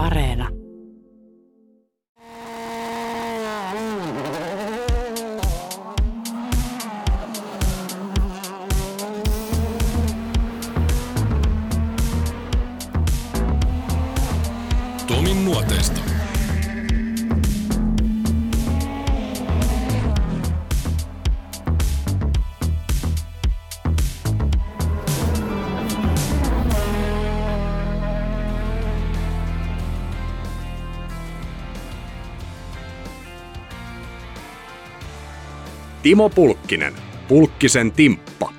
Areena. Timo Pulkkinen, Pulkkisen Timppa.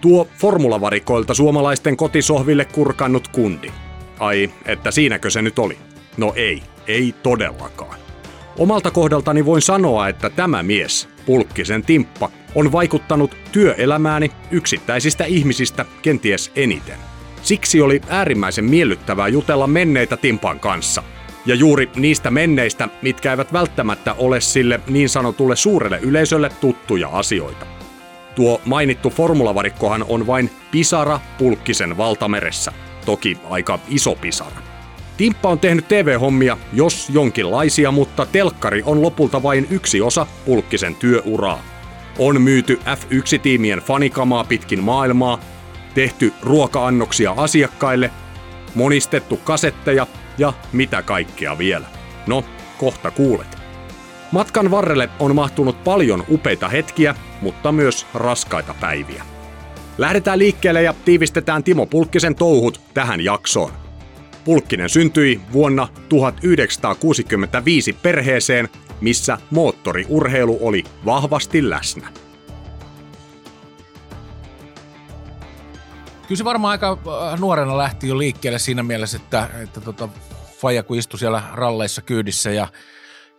Tuo formulavarikoilta suomalaisten kotisohville kurkannut kundi. Ai, että siinäkö se nyt oli? No ei, ei todellakaan. Omalta kohdaltani voin sanoa, että tämä mies, Pulkkisen Timppa, on vaikuttanut työelämääni yksittäisistä ihmisistä kenties eniten. Siksi oli äärimmäisen miellyttävää jutella menneitä Timpan kanssa. Ja juuri niistä menneistä, mitkä eivät välttämättä ole sille niin sanotulle suurelle yleisölle tuttuja asioita. Tuo mainittu formulavarikkohan on vain pisara Pulkkisen valtameressä. Toki aika iso pisara. Timppa on tehnyt TV-hommia, jos jonkinlaisia, mutta telkkari on lopulta vain yksi osa Pulkkisen työuraa. On myyty F1-tiimien fanikamaa pitkin maailmaa, tehty ruoka-annoksia asiakkaille, monistettu kasetteja ja mitä kaikkea vielä. No, kohta kuulet. Matkan varrelle on mahtunut paljon upeita hetkiä, mutta myös raskaita päiviä. Lähdetään liikkeelle ja tiivistetään Timo Pulkkisen touhut tähän jaksoon. Pulkkinen syntyi vuonna 1965 perheeseen, missä moottoriurheilu oli vahvasti läsnä. Kyllä se varmaan aika äh, nuorena lähti jo liikkeelle siinä mielessä, että, että tota, Faija kun istui siellä ralleissa kyydissä ja,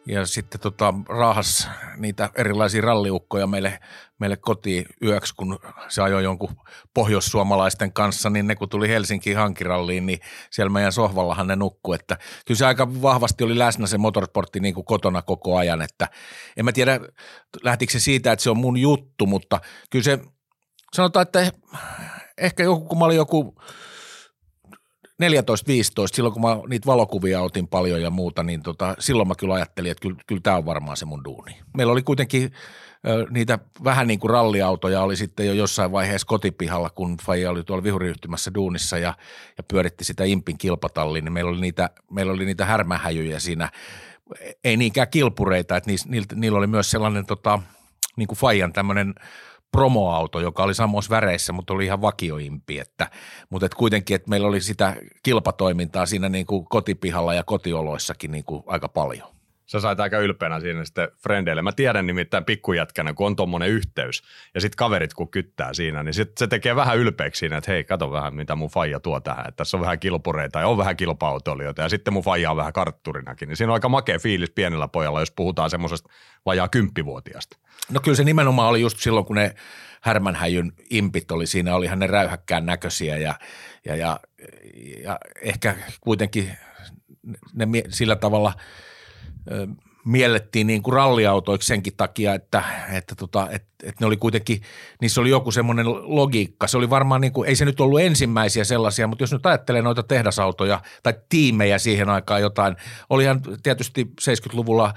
ja sitten tota, raahas niitä erilaisia ralliukkoja meille, meille kotiin yöksi, kun se ajoi jonkun pohjoissuomalaisten kanssa, niin ne kun tuli Helsinkiin hankiralliin, niin siellä meidän sohvallahan ne nukkuu, että kyllä se aika vahvasti oli läsnä se motorsportti niin kuin kotona koko ajan, että en mä tiedä lähtikö se siitä, että se on mun juttu, mutta kyllä se sanotaan, että ehkä joku, kun mä olin joku 14-15, silloin kun mä niitä valokuvia otin paljon ja muuta, niin tota, silloin mä kyllä ajattelin, että kyllä, kyllä tämä on varmaan se mun duuni. Meillä oli kuitenkin ö, niitä vähän niin kuin ralliautoja oli sitten jo jossain vaiheessa kotipihalla, kun Faija oli tuolla vihuriyhtymässä duunissa ja, ja pyöritti sitä Impin kilpatalliin, niin meillä oli niitä, meillä oli niitä härmähäjyjä siinä, ei niinkään kilpureita, että niillä, niillä oli myös sellainen tota, niin kuin Fajan tämmöinen promoauto, joka oli samoissa väreissä, mutta oli ihan vakioimpi. Että, mutta et kuitenkin, että meillä oli sitä kilpatoimintaa siinä niin kuin kotipihalla ja kotioloissakin niin kuin aika paljon. Sä sait aika ylpeänä siinä sitten frendeille. Mä tiedän nimittäin pikkujätkänä, kun on tommonen yhteys ja sitten kaverit kun kyttää siinä, niin sit se tekee vähän ylpeäksi siinä, että hei, kato vähän mitä mun faija tuo tähän. Että tässä on vähän kilpureita ja on vähän kilpa ja sitten mun faija on vähän kartturinakin. Niin siinä on aika makea fiilis pienellä pojalla, jos puhutaan semmoisesta vajaa kymppivuotiaasta. No kyllä se nimenomaan oli just silloin, kun ne härmänhäjyn impit oli siinä, olihan ne räyhäkkään näköisiä ja, ja, ja, ja ehkä kuitenkin ne sillä tavalla miellettiin niin kuin ralliautoiksi senkin takia, että, että, tota, että, että ne oli kuitenkin, niissä oli joku semmoinen logiikka. Se oli varmaan, niin kuin, ei se nyt ollut ensimmäisiä sellaisia, mutta jos nyt ajattelee noita tehdasautoja tai tiimejä siihen aikaan jotain, olihan tietysti 70-luvulla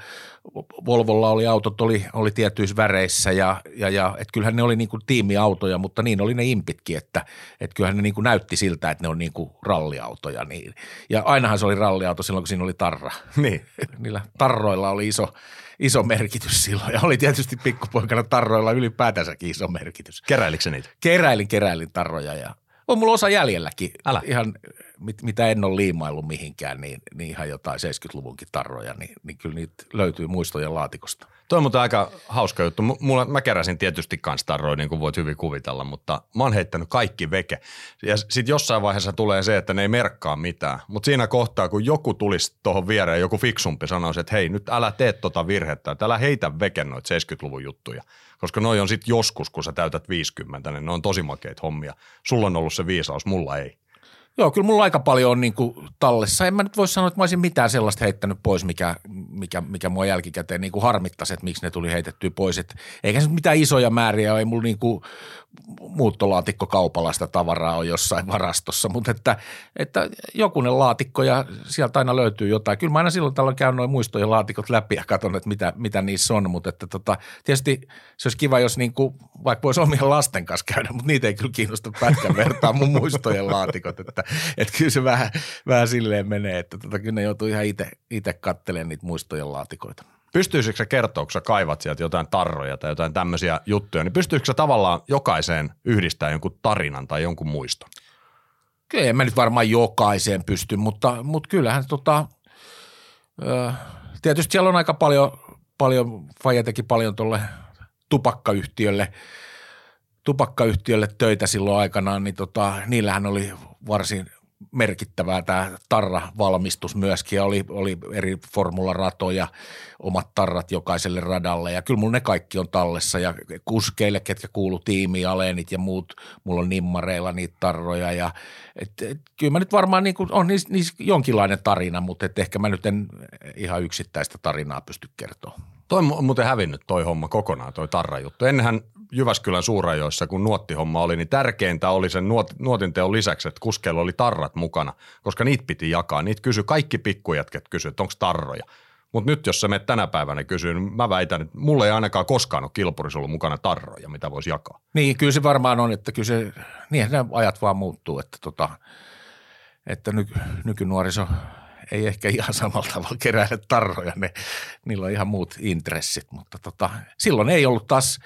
Volvolla oli autot, oli, oli tietyissä väreissä ja, ja, ja että kyllähän ne oli niin kuin tiimiautoja, mutta niin oli ne impitkin, että, että kyllähän ne niin kuin näytti siltä, että ne on niin kuin ralliautoja. Niin. Ja ainahan se oli ralliauto silloin, kun siinä oli tarra. Niin. Niillä tarroilla oli iso, iso merkitys silloin ja oli tietysti pikkupoikana tarroilla ylipäätänsäkin iso merkitys. Keräilikö niitä? Keräilin, keräilin tarroja ja on mulla osa jäljelläkin. Älä. Ihan mit, mitä en ole liimaillut mihinkään, niin, niin ihan jotain 70-luvunkin tarroja, niin, niin kyllä niitä löytyy muistojen laatikosta. Toi on muuten aika hauska juttu. Mulla, mä keräsin tietysti kans tarroja, niin kuin voit hyvin kuvitella, mutta mä oon heittänyt kaikki veke. Ja sitten jossain vaiheessa tulee se, että ne ei merkkaa mitään. Mutta siinä kohtaa, kun joku tulisi tuohon viereen, joku fiksumpi sanoisi, että hei, nyt älä tee tota virhettä, että älä heitä veke noita 70-luvun juttuja. Koska noi on sitten joskus, kun sä täytät 50, niin ne on tosi makeita hommia. Sulla on ollut se viisaus, mulla ei. Joo, kyllä mulla aika paljon on niin kuin tallessa. En mä nyt voi sanoa, että mä olisin mitään sellaista heittänyt pois, mikä, mikä, mikä mua jälkikäteen niin kuin harmittaisi, että miksi ne tuli heitettyä pois. Et eikä se mitään isoja määriä. Ei mulla niin kuin muuttolaatikko kaupalaista tavaraa on jossain varastossa, mutta että, että jokunen laatikko ja sieltä aina löytyy jotain. Kyllä mä aina silloin tällöin käyn noin muistojen laatikot läpi ja katson, että mitä, mitä niissä on, mutta että tota, tietysti se olisi kiva, jos niin kuin, vaikka voisi omien lasten kanssa käydä, mutta niitä ei kyllä kiinnosta pätkän vertaa mun muistojen laatikot, että, että kyllä se vähän, vähän silleen menee, että tota, kyllä ne joutuu ihan itse katselemaan niitä muistojen laatikoita pystyisikö se kertoa, kun sä kaivat sieltä jotain tarroja tai jotain tämmöisiä juttuja, niin pystyisikö sä tavallaan jokaiseen yhdistää jonkun tarinan tai jonkun muiston? Kyllä en mä nyt varmaan jokaiseen pysty, mutta, mutta kyllähän tota, tietysti siellä on aika paljon, paljon Faija teki paljon tuolle tupakkayhtiölle, tupakkayhtiölle töitä silloin aikanaan, niin tota, niillähän oli varsin merkittävää tämä tarra-valmistus myöskin oli, oli eri formularatoja, omat tarrat jokaiselle radalle ja kyllä mulla ne kaikki on tallessa ja kuskeille, ketkä kuulu tiimiin, Alenit ja muut, mulla on nimmareilla niitä tarroja ja et, et, kyllä mä nyt varmaan niin kuin, on niissä, niissä jonkinlainen tarina, mutta et ehkä mä nyt en ihan yksittäistä tarinaa pysty kertoa. Toi on muuten hävinnyt toi homma kokonaan, toi tarrajuttu. Ennenhän Jyväskylän suurajoissa, kun nuottihomma oli, niin tärkeintä oli sen nuot, nuotinteon lisäksi, että kuskeilla oli tarrat mukana, koska niitä piti jakaa. Niitä kysy kaikki pikkujätket kysy, että onko tarroja. Mutta nyt jos sä menet tänä päivänä kysyä, niin mä väitän, että mulla ei ainakaan koskaan ole kilpurissa ollut mukana tarroja, mitä voisi jakaa. Niin, kyllä se varmaan on, että kyllä se, niin nämä ajat vaan muuttuu, että, tota, että ny, nykynuoriso ei ehkä ihan samalla tavalla keräile tarroja, ne, niillä on ihan muut intressit, mutta tota, silloin ei ollut taas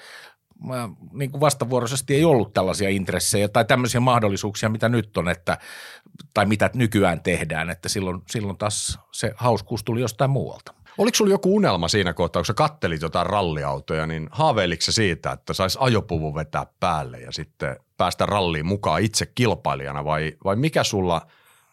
mä, niin kuin vastavuoroisesti ei ollut tällaisia intressejä tai tämmöisiä mahdollisuuksia, mitä nyt on, että, tai mitä nykyään tehdään, että silloin, silloin taas se hauskuus tuli jostain muualta. Oliko sulla joku unelma siinä kohtaa, kun sä kattelit jotain ralliautoja, niin haaveiliko siitä, että sais ajopuvun vetää päälle ja sitten päästä ralliin mukaan itse kilpailijana vai, vai mikä sulla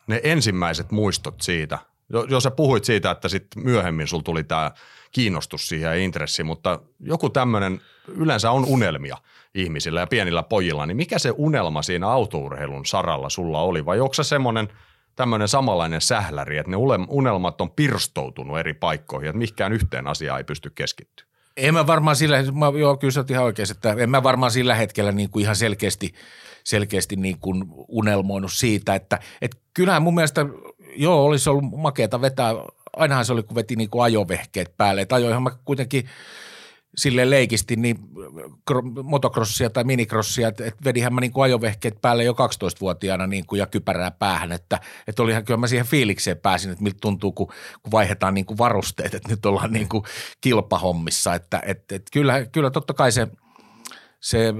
ne ensimmäiset muistot siitä? Jo, jo sä puhuit siitä, että sitten myöhemmin sulla tuli tämä kiinnostus siihen ja intressi, mutta joku tämmöinen yleensä on unelmia ihmisillä ja pienillä pojilla, niin mikä se unelma siinä autourheilun saralla sulla oli vai onko se semmoinen tämmöinen samanlainen sähläri, että ne unelmat on pirstoutunut eri paikkoihin, että mikään yhteen asiaan ei pysty keskittyä? En mä varmaan sillä, mä, joo kyllä sä ihan oikein, että en mä varmaan sillä hetkellä niin kuin ihan selkeästi, selkeästi niin kuin unelmoinut siitä, että, että kyllähän mun mielestä joo olisi ollut makeata vetää ainahan se oli, kun veti niin kuin ajovehkeet päälle. Että ajoinhan mä kuitenkin sille leikisti niin motocrossia tai minikrossia, että, että vedihän mä niin kuin ajovehkeet päälle jo 12-vuotiaana niin kuin ja kypärää päähän, että, että olihan kyllä mä siihen fiilikseen pääsin, että miltä tuntuu, kun, kun vaihdetaan niin kuin varusteet, että nyt ollaan niin kuin kilpahommissa, että, että, että kyllä, kyllä totta kai se, se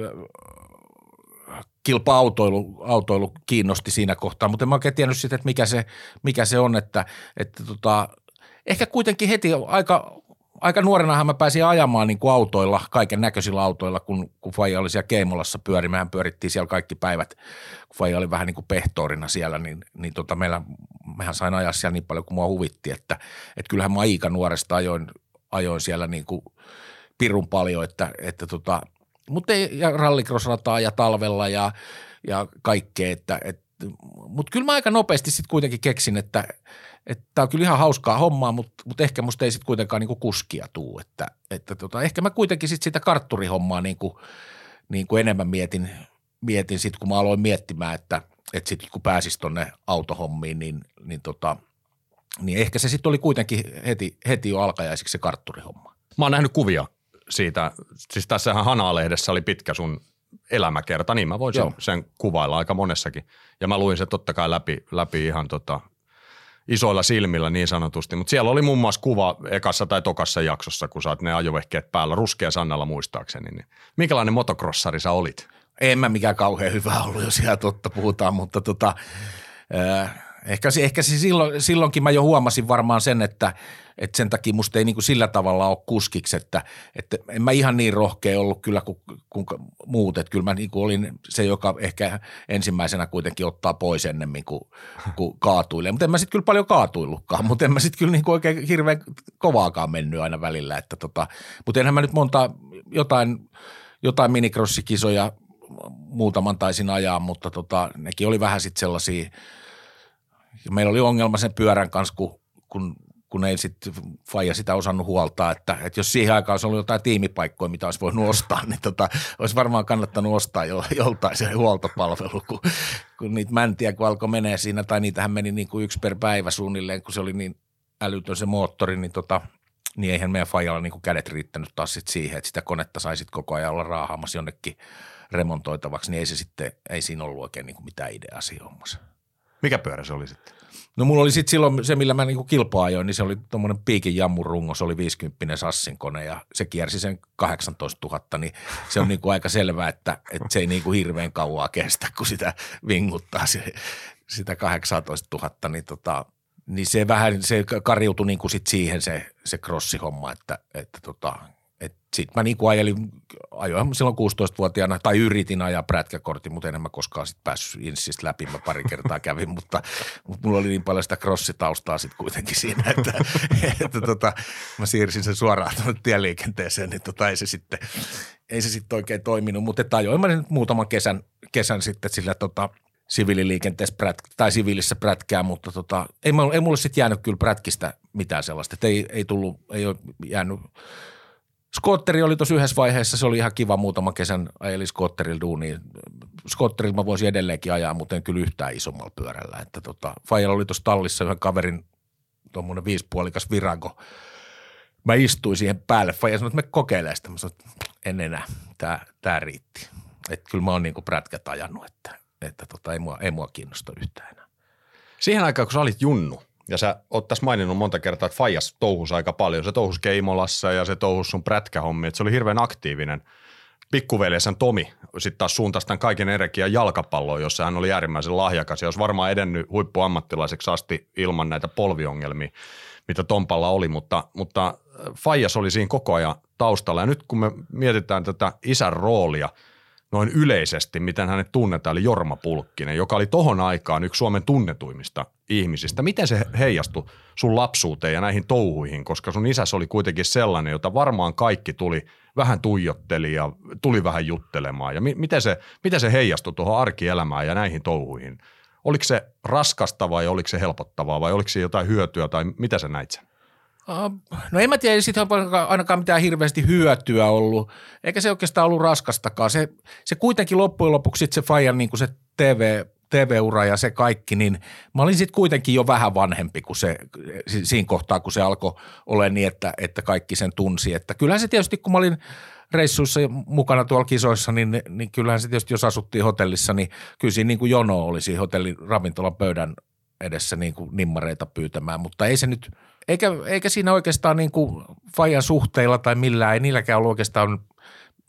kilpa-autoilu autoilu kiinnosti siinä kohtaa, mutta en mä oikein tiennyt sitä, että mikä se, mikä se on, että, että tota, ehkä kuitenkin heti aika, aika nuorenahan mä pääsin ajamaan niin kuin autoilla, kaiken näköisillä autoilla, kun, kun Faija oli siellä Keimolassa pyöri. Mehän pyörittiin siellä kaikki päivät, kun Faija oli vähän niin kuin pehtoorina siellä, niin, niin tota meillä, mehän sain ajaa siellä niin paljon kuin mua huvitti, että, että kyllähän mä aika nuoresta ajoin, ajoin siellä niin kuin pirun paljon, että, että tota, mutta ei, ja rallycross-rataa ja talvella ja, ja kaikkea, että, että mutta kyllä mä aika nopeasti sitten kuitenkin keksin, että tämä on kyllä ihan hauskaa hommaa, mutta, mutta ehkä musta ei sitten kuitenkaan niinku kuskia tuu. Että, että tota, ehkä mä kuitenkin sitten sitä kartturihommaa niinku, niinku enemmän mietin, mietin sitten, kun mä aloin miettimään, että, että sitten kun pääsis tonne autohommiin, niin, niin, tota, niin ehkä se sitten oli kuitenkin heti, heti jo alkajaisiksi se kartturihomma. Mä oon nähnyt kuvia siitä, siis tässähän Hanaa-lehdessä oli pitkä sun elämäkerta, niin mä voin sen, sen kuvailla aika monessakin. Ja mä luin se totta kai läpi, läpi ihan tota isoilla silmillä niin sanotusti. Mutta siellä oli muun muassa kuva ekassa tai tokassa jaksossa, kun saat ne ajovehkeet päällä, ruskea Sannalla muistaakseni. Niin minkälainen motocrossari sä olit? En mä mikään kauhean hyvä ollut, jos ihan totta puhutaan, mutta tota, äh, ehkä, ehkä silloin, silloinkin mä jo huomasin varmaan sen, että – että sen takia musta ei niin kuin sillä tavalla ole kuskiksi, että, että en mä ihan niin rohkea ollut kyllä kuin, kuin muut, että kyllä mä niin kuin olin se, joka ehkä ensimmäisenä kuitenkin ottaa pois ennemmin kuin, kuin kaatuilee, mutta en mä sitten kyllä paljon kaatuillutkaan, mutta en mä sitten kyllä niin kuin oikein hirveän kovaakaan mennyt aina välillä, että tota, mutta enhän mä nyt monta jotain, jotain minicrossikisoja muutaman taisin ajaa, mutta tota, nekin oli vähän sitten sellaisia, meillä oli ongelma sen pyörän kanssa, kun, kun kun ei sitten Faija sitä osannut huoltaa, että, että jos siihen aikaan olisi ollut jotain tiimipaikkoja, mitä olisi voinut ostaa, niin tota, olisi varmaan kannattanut ostaa jo, joltain se huoltopalvelu, kun, kun niitä mäntiä kun alkoi menee siinä, tai niitähän meni niin kuin yksi per päivä suunnilleen, kun se oli niin älytön se moottori, niin, tota, niin eihän meidän Fajalla niin kädet riittänyt taas sit siihen, että sitä konetta saisit koko ajan olla raahaamassa jonnekin remontoitavaksi, niin ei se sitten, ei siinä ollut oikein niin mitään ideaa siinä hommassa. Mikä pyörä se oli sitten? No mulla oli sitten silloin se, millä mä niinku kilpaa ajoin, niin se oli tuommoinen piikin jammurungo, se oli 50 Sassin kone ja se kiersi sen 18 000, niin se on niinku aika selvää, että, että se ei niinku hirveän kauaa kestä, kun sitä vinguttaa se, sitä 18 000, niin, tota, niin se vähän, se kariutui niinku sit siihen se, se crossihomma, että, että tota, sitten mä niinku ajelin, ajoin silloin 16-vuotiaana, tai yritin ajaa prätkäkortin, mutta en mä koskaan sitten päässyt insistä läpi, mä pari kertaa kävin, mutta, mutta mulla oli niin paljon sitä crossitaustaa sitten kuitenkin siinä, että, että tota, mä siirsin sen suoraan tuonne tieliikenteeseen, niin tota, ei se sitten, ei se sitten oikein toiminut, mutta että ajoin mä nyt muutaman kesän, kesän sitten sillä tota, siviililiikenteessä prät, tai siviilissä prätkää, mutta tota, ei, ei mulle sitten jäänyt kyllä prätkistä mitään sellaista, että ei, ei tullut, ei ole jäänyt – Skotteri oli tuossa yhdessä vaiheessa, se oli ihan kiva muutama kesän ajeli skotterilla duuniin. Skotterilla mä voisin edelleenkin ajaa, mutta en kyllä yhtään isommalla pyörällä. Että tota, Fajalla oli tuossa tallissa yhden kaverin tuommoinen viisipuolikas virago. Mä istuin siihen päälle. Faija sanoi, että me kokeilee sitä. Mä sanoin, että en enää, tää, tää riitti. Että kyllä mä oon niinku prätkät ajanut, että, että tota, ei, mua, ei mua kiinnosta yhtään enää. Siihen aikaan, kun sä olit junnu, ja sä oot tässä maininnut monta kertaa, että Fajas touhus aika paljon. Se touhus Keimolassa ja se touhus sun prätkähommi, että se oli hirveän aktiivinen. Pikkuveljensä Tomi sitten taas suuntasi tämän kaiken energian jalkapalloon, jossa hän oli äärimmäisen lahjakas ja olisi varmaan edennyt huippuammattilaiseksi asti ilman näitä polviongelmia, mitä Tompalla oli, mutta, mutta Fajas oli siinä koko ajan taustalla. Ja nyt kun me mietitään tätä isän roolia – noin yleisesti, miten hänet tunnetaan, eli Jorma Pulkkinen, joka oli tohon aikaan yksi Suomen tunnetuimmista ihmisistä. Miten se heijastui sun lapsuuteen ja näihin touhuihin, koska sun isäs oli kuitenkin sellainen, jota varmaan kaikki tuli vähän tuijotteli ja tuli vähän juttelemaan. Ja mi- miten, se, miten se heijastui tuohon arkielämään ja näihin touhuihin? Oliko se raskasta vai oliko se helpottavaa vai oliko se jotain hyötyä tai mitä sä näit sen? No en mä tiedä, siitä on ainakaan mitään hirveästi hyötyä ollut, eikä se oikeastaan ollut raskastakaan. Se, se kuitenkin loppujen lopuksi se Fajan niin se TV, TV-ura ja se kaikki, niin mä olin sitten kuitenkin jo vähän vanhempi kuin se, siinä kohtaa, kun se alkoi olla niin, että, että kaikki sen tunsi. Että kyllähän se tietysti, kun mä olin reissuissa mukana tuolla kisoissa, niin, niin kyllähän se tietysti, jos asuttiin hotellissa, niin kyllä siinä niin kuin jono oli siinä hotellin ravintolan pöydän edessä niin kuin nimmareita pyytämään, mutta ei se nyt – eikä, eikä siinä oikeastaan niin kuin Fajan suhteilla tai millään, ei niilläkään ollut oikeastaan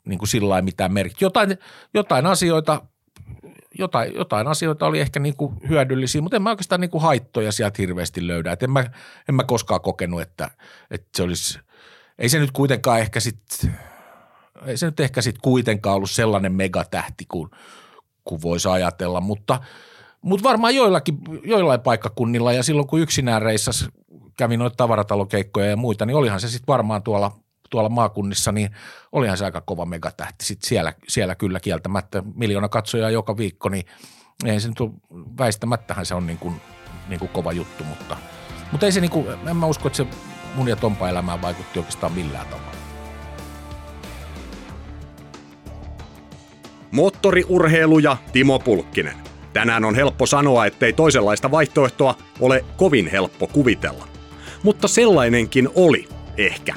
niin kuin sillä mitään merkitystä. Jotain, jotain asioita jotain, jotain asioita oli ehkä niin kuin hyödyllisiä, mutta en mä oikeastaan niin kuin haittoja sieltä hirveästi löydä. Et en, mä, en mä koskaan kokenut, että, että se olisi, ei se nyt kuitenkaan ehkä sitten, ei se nyt ehkä sitten kuitenkaan ollut sellainen megatähti kuin, kuin voisi ajatella, mutta, mutta varmaan joillakin, joillain paikkakunnilla ja silloin kun yksinään reissasi kävin noita tavaratalokeikkoja ja muita, niin olihan se sitten varmaan tuolla, tuolla maakunnissa, niin olihan se aika kova megatähti. Sitten siellä, siellä kyllä kieltämättä miljoona katsojaa joka viikko, niin ei se nyt väistämättähän se on niin kuin, niin kuin kova juttu, mutta, mutta ei se niin kuin, en mä usko, että se mun ja Tompa elämään vaikutti oikeastaan millään tavalla. Moottoriurheilu ja Timo Pulkkinen. Tänään on helppo sanoa, ettei toisenlaista vaihtoehtoa ole kovin helppo kuvitella mutta sellainenkin oli, ehkä.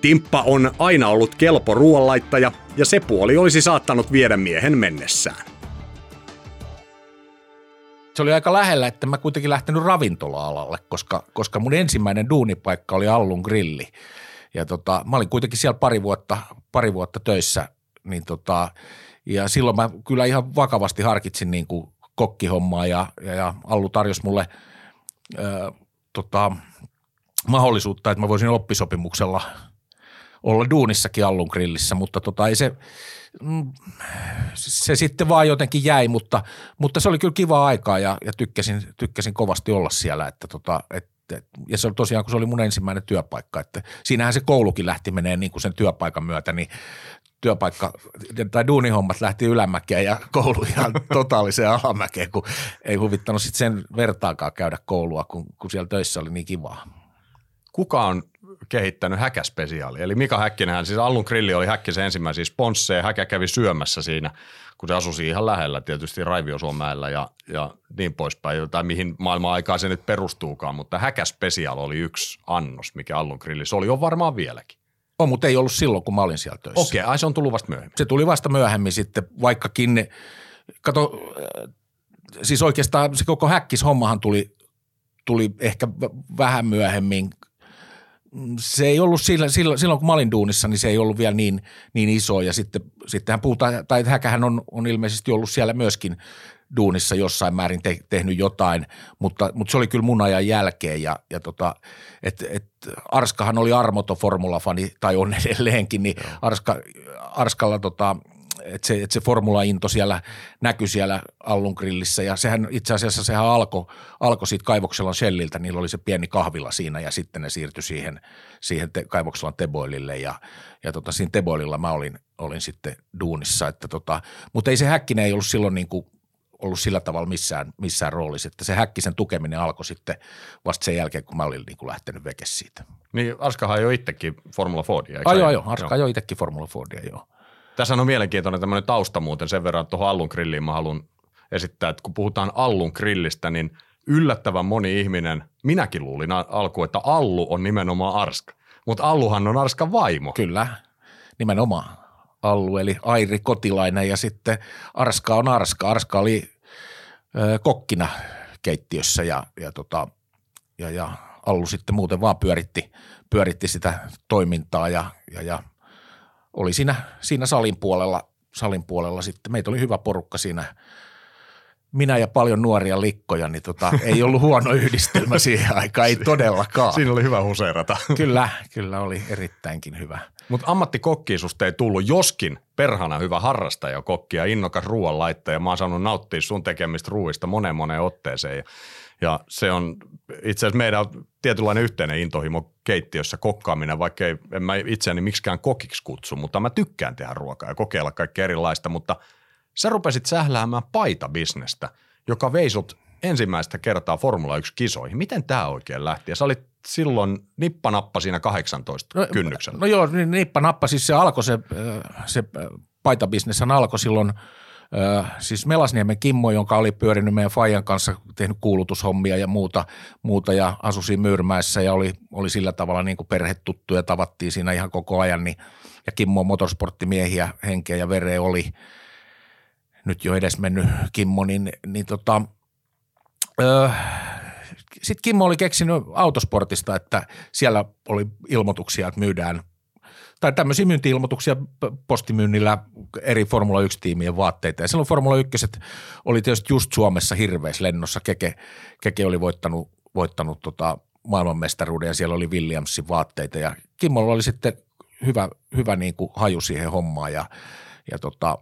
Timppa on aina ollut kelpo ruoanlaittaja, ja se puoli olisi saattanut viedä miehen mennessään. Se oli aika lähellä, että mä kuitenkin lähtenyt ravintola-alalle, koska, koska mun ensimmäinen duunipaikka oli Allun grilli. Ja tota, mä olin kuitenkin siellä pari vuotta, pari vuotta töissä, niin tota, ja silloin mä kyllä ihan vakavasti harkitsin niin kuin kokkihommaa ja, ja, ja Allu tarjosi mulle ö, tota, mahdollisuutta, että mä voisin oppisopimuksella olla duunissakin Allun grillissä, mutta tota ei se, mm, se sitten vaan jotenkin jäi, mutta, mutta se oli kyllä kiva aikaa ja, ja tykkäsin, tykkäsin kovasti olla siellä, että tota, et, et, ja se oli tosiaan, kun se oli mun ensimmäinen työpaikka, että siinähän se koulukin lähti menee niin kuin sen työpaikan myötä, niin työpaikka tai duunihommat lähti ylämäkeen ja koulu ihan totaaliseen alamäkeen, kun ei huvittanut sitten sen vertaakaan käydä koulua, kun, kun siellä töissä oli niin kivaa. Kuka on kehittänyt häkäspesiaali. Eli Mika Häkkinenhän, siis Allun grilli oli Häkkisen ensimmäisiä sponsseja. Häkä kävi syömässä siinä, kun se asui ihan lähellä tietysti Raiviosuomäellä ja, ja niin poispäin, tai mihin maailman aikaa se nyt perustuukaan. Mutta häkäspesiaal oli yksi annos, mikä Allun grilli. Se oli jo varmaan vieläkin. On, mutta ei ollut silloin, kun mä olin siellä töissä. Okei, ai se on tullut vasta myöhemmin. Se tuli vasta myöhemmin sitten, vaikkakin, kato, äh, siis oikeastaan se koko häkkishommahan tuli, tuli ehkä vähän myöhemmin. Se ei ollut sillä, silloin, silloin, kun mä olin duunissa, niin se ei ollut vielä niin, niin iso. Ja sitten, sittenhän puhutaan, tai häkähän on, on ilmeisesti ollut siellä myöskin duunissa jossain määrin te, tehnyt jotain, mutta, mutta se oli kyllä mun ajan jälkeen. Ja, ja tota, et, et Arskahan oli armoton formulafani tai on edelleenkin, niin Arska, Arskalla tota, että se, et se formula-into siellä näkyi siellä Allun grillissä ja sehän itse asiassa sehän alkoi alko siitä Kaivokselan Shelliltä, niillä oli se pieni kahvila siinä ja sitten ne siirtyi siihen, siihen te, Kaivokselan Teboilille ja, ja tota, siinä Teboililla mä olin, olin sitten duunissa, että tota, mutta ei se Häkkinen ei ollut silloin niin kuin ollut sillä tavalla missään, missään roolissa, että se Häkkisen tukeminen alkoi sitten vasta sen jälkeen, kun mä olin niin kuin lähtenyt vekes siitä. Niin Arskahan ajoi itsekin Formula Fordia. eikö Ajo, se? ajo, Arska ajoi itsekin Formula Fordia, joo. Tässä on mielenkiintoinen tämmöinen tausta muuten sen verran, että tuohon Allun grilliin mä haluan esittää, että kun puhutaan Allun grillistä, niin yllättävän moni ihminen, minäkin luulin al- alkuun, että Allu on nimenomaan Arska. Mutta Alluhan on Arskan vaimo. Kyllä, nimenomaan Allu, eli Airi Kotilainen ja sitten Arska on Arska. Arska oli ö, kokkina keittiössä ja, ja, tota, ja, ja Allu sitten muuten vaan pyöritti, pyöritti sitä toimintaa ja, ja, ja oli siinä, siinä salin, puolella, salin puolella sitten. Meitä oli hyvä porukka siinä minä ja paljon nuoria likkoja, niin tota, ei ollut huono yhdistelmä siihen aikaan, ei todellakaan. Siinä oli hyvä huseerata. Kyllä, kyllä oli erittäinkin hyvä. Mutta ammattikokkiin susta ei tullut, joskin perhana hyvä harrastaja kokki ja innokas ruoanlaittaja. Mä oon saanut nauttia sun tekemistä ruuista moneen moneen otteeseen. Ja, ja se on itse asiassa meidän tietynlainen yhteinen intohimo keittiössä kokkaaminen, vaikka ei, en mä itseäni miksikään kokiksi kutsu, mutta mä tykkään tehdä ruokaa ja kokeilla kaikkea erilaista, mutta sä rupesit sähläämään paitabisnestä, joka vei sut ensimmäistä kertaa Formula 1-kisoihin. Miten tämä oikein lähti? Ja sä olit silloin nippanappa siinä 18 kynnyksellä. No joo, niin nippa nappa, siis se alkoi se, se paitabisneshän alkoi silloin siis Melasniemen Kimmo, jonka oli pyörinyt meidän Fajan kanssa, tehnyt kuulutushommia ja muuta, muuta ja asui siinä Myyrmäessä ja oli, oli sillä tavalla niin kuin perhetuttu ja tavattiin siinä ihan koko ajan. Niin, ja Kimmo motorsporttimiehiä henkeä ja vereä oli nyt jo edes mennyt Kimmo, niin, niin tota, öö, sitten Kimmo oli keksinyt autosportista, että siellä oli ilmoituksia, että myydään tai tämmöisiä myynti-ilmoituksia postimyynnillä eri Formula 1-tiimien vaatteita. Ja silloin Formula 1 oli tietysti just Suomessa hirveässä lennossa. Keke, Keke oli voittanut, voittanut tota maailmanmestaruuden ja siellä oli Williamsin vaatteita. Ja Kimmolla oli sitten hyvä, hyvä niin kuin haju siihen hommaan ja, ja tota,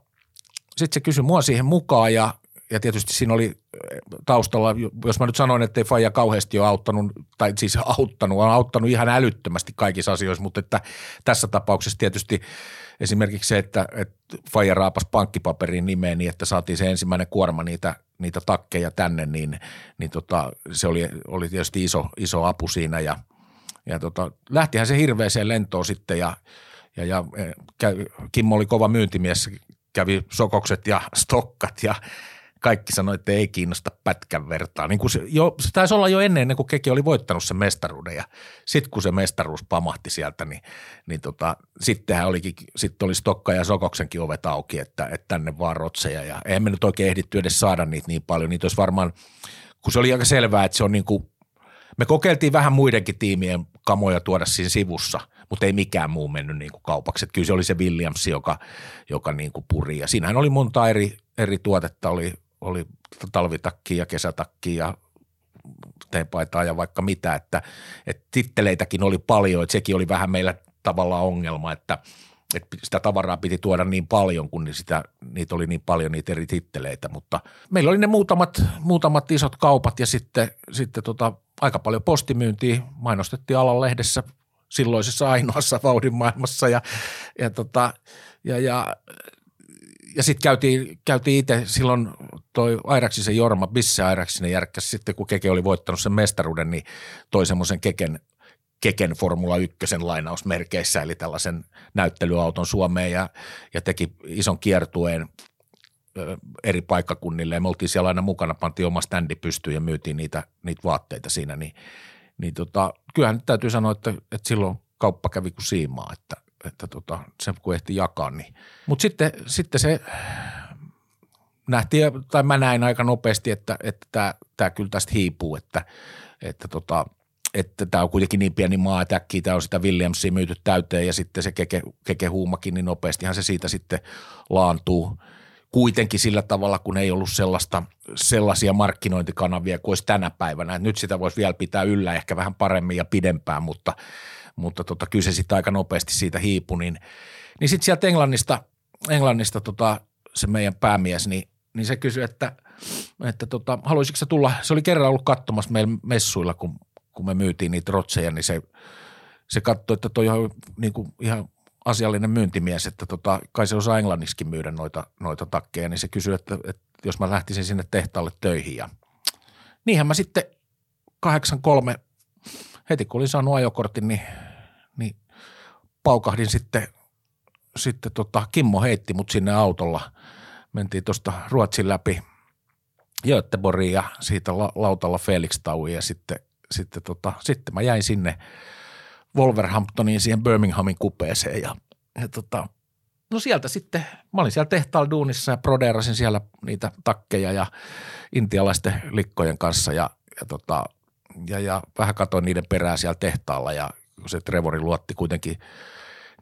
sitten se kysyi mua siihen mukaan ja ja tietysti siinä oli taustalla, jos mä nyt sanoin, että ei Faija kauheasti ole auttanut, tai siis auttanut, on auttanut ihan älyttömästi kaikissa asioissa, mutta että tässä tapauksessa tietysti esimerkiksi se, että, että Faija raapas pankkipaperin nimeen niin, että saatiin se ensimmäinen kuorma niitä, niitä takkeja tänne, niin, niin tota, se oli, oli tietysti iso, iso apu siinä ja, ja tota, lähtihän se hirveäseen lentoon sitten ja, ja, ja Kimmo oli kova myyntimies, kävi sokokset ja stokkat ja kaikki sanoi, että ei kiinnosta pätkän vertaa. Niin kuin se, jo, se taisi olla jo ennen, ennen kuin Keki oli voittanut sen mestaruuden ja sitten kun se mestaruus pamahti sieltä, niin, niin tota, sittenhän olikin, sitten oli Stokka ja Sokoksenkin ovet auki, että, että tänne vaan rotseja ja eihän me nyt oikein ehditty edes saada niitä niin paljon. Niitä olisi varmaan, kun se oli aika selvää, että se on niin kuin, me kokeiltiin vähän muidenkin tiimien kamoja tuoda siinä sivussa, mutta ei mikään muu mennyt niin kuin kaupaksi. Että kyllä se oli se Williams, joka, joka niin kuin puri. Ja siinähän oli monta eri, eri tuotetta, oli oli talvitakki ja kesätakki ja teepaitaa ja vaikka mitä, että, että titteleitäkin oli paljon, että sekin oli vähän meillä tavallaan ongelma, että, että sitä tavaraa piti tuoda niin paljon, kun sitä, niitä oli niin paljon niitä eri titteleitä, mutta meillä oli ne muutamat, muutamat isot kaupat ja sitten, sitten tota, aika paljon postimyyntiä, mainostettiin alan lehdessä silloisessa ainoassa vauhdin maailmassa ja, ja, tota, ja, ja ja sitten käytiin, käytiin itse silloin toi Airaksisen Jorma, Bisse Airaksinen järkkäs sitten, kun Keke oli voittanut sen mestaruuden, niin toi semmoisen Keken, Keken Formula 1 lainausmerkeissä, eli tällaisen näyttelyauton Suomeen ja, ja teki ison kiertueen eri paikkakunnille. Ja me oltiin siellä aina mukana, pantiin oma standi pystyyn ja myytiin niitä, niitä vaatteita siinä, niin, niin tota, kyllähän täytyy sanoa, että, että silloin kauppa kävi kuin siimaa, että, että tota, sen kun ehti jakaa. Niin. Mutta sitten, sitten se nähtiin, tai mä näin aika nopeasti, että, että tämä, tämä kyllä tästä hiipuu, että, että tota, että tämä on kuitenkin niin pieni maa, että äkkiä tämä on sitä Williamsia myyty täyteen ja sitten se keke, keke huumakin, niin nopeastihan se siitä sitten laantuu – kuitenkin sillä tavalla, kun ei ollut sellaista, sellaisia markkinointikanavia kuin olisi tänä päivänä. Et nyt sitä voisi vielä pitää yllä ehkä vähän paremmin ja pidempään, mutta, mutta tota, kyllä se sitten aika nopeasti siitä hiipui. Niin, niin sitten sieltä Englannista, Englannista tota, se meidän päämies, niin, niin se kysyi, että, että tota, haluaisitko tulla, se oli kerran ollut katsomassa meillä messuilla, kun, kun me myytiin niitä rotseja, niin se, se katsoi, että toi on niin kuin ihan asiallinen myyntimies, että tota, kai se osaa englanniskin myydä noita, noita takkeja, niin se kysyi, että, että jos mä lähtisin sinne tehtaalle töihin ja niinhän mä sitten 83 heti kun olin saanut ajokortin, niin paukahdin sitten, sitten tota, Kimmo heitti mut sinne autolla. Mentiin tuosta Ruotsin läpi Göteborgiin ja siitä la, lautalla Felix Tauiin ja sitten, sitten, tota, sitten mä jäin sinne – Wolverhamptoniin siihen Birminghamin kupeeseen ja, ja tota, no sieltä sitten, mä olin siellä tehtaalla duunissa ja proderasin siellä niitä takkeja ja intialaisten likkojen kanssa ja, ja, tota, ja, ja vähän katsoin niiden perää siellä tehtaalla ja se Trevori luotti kuitenkin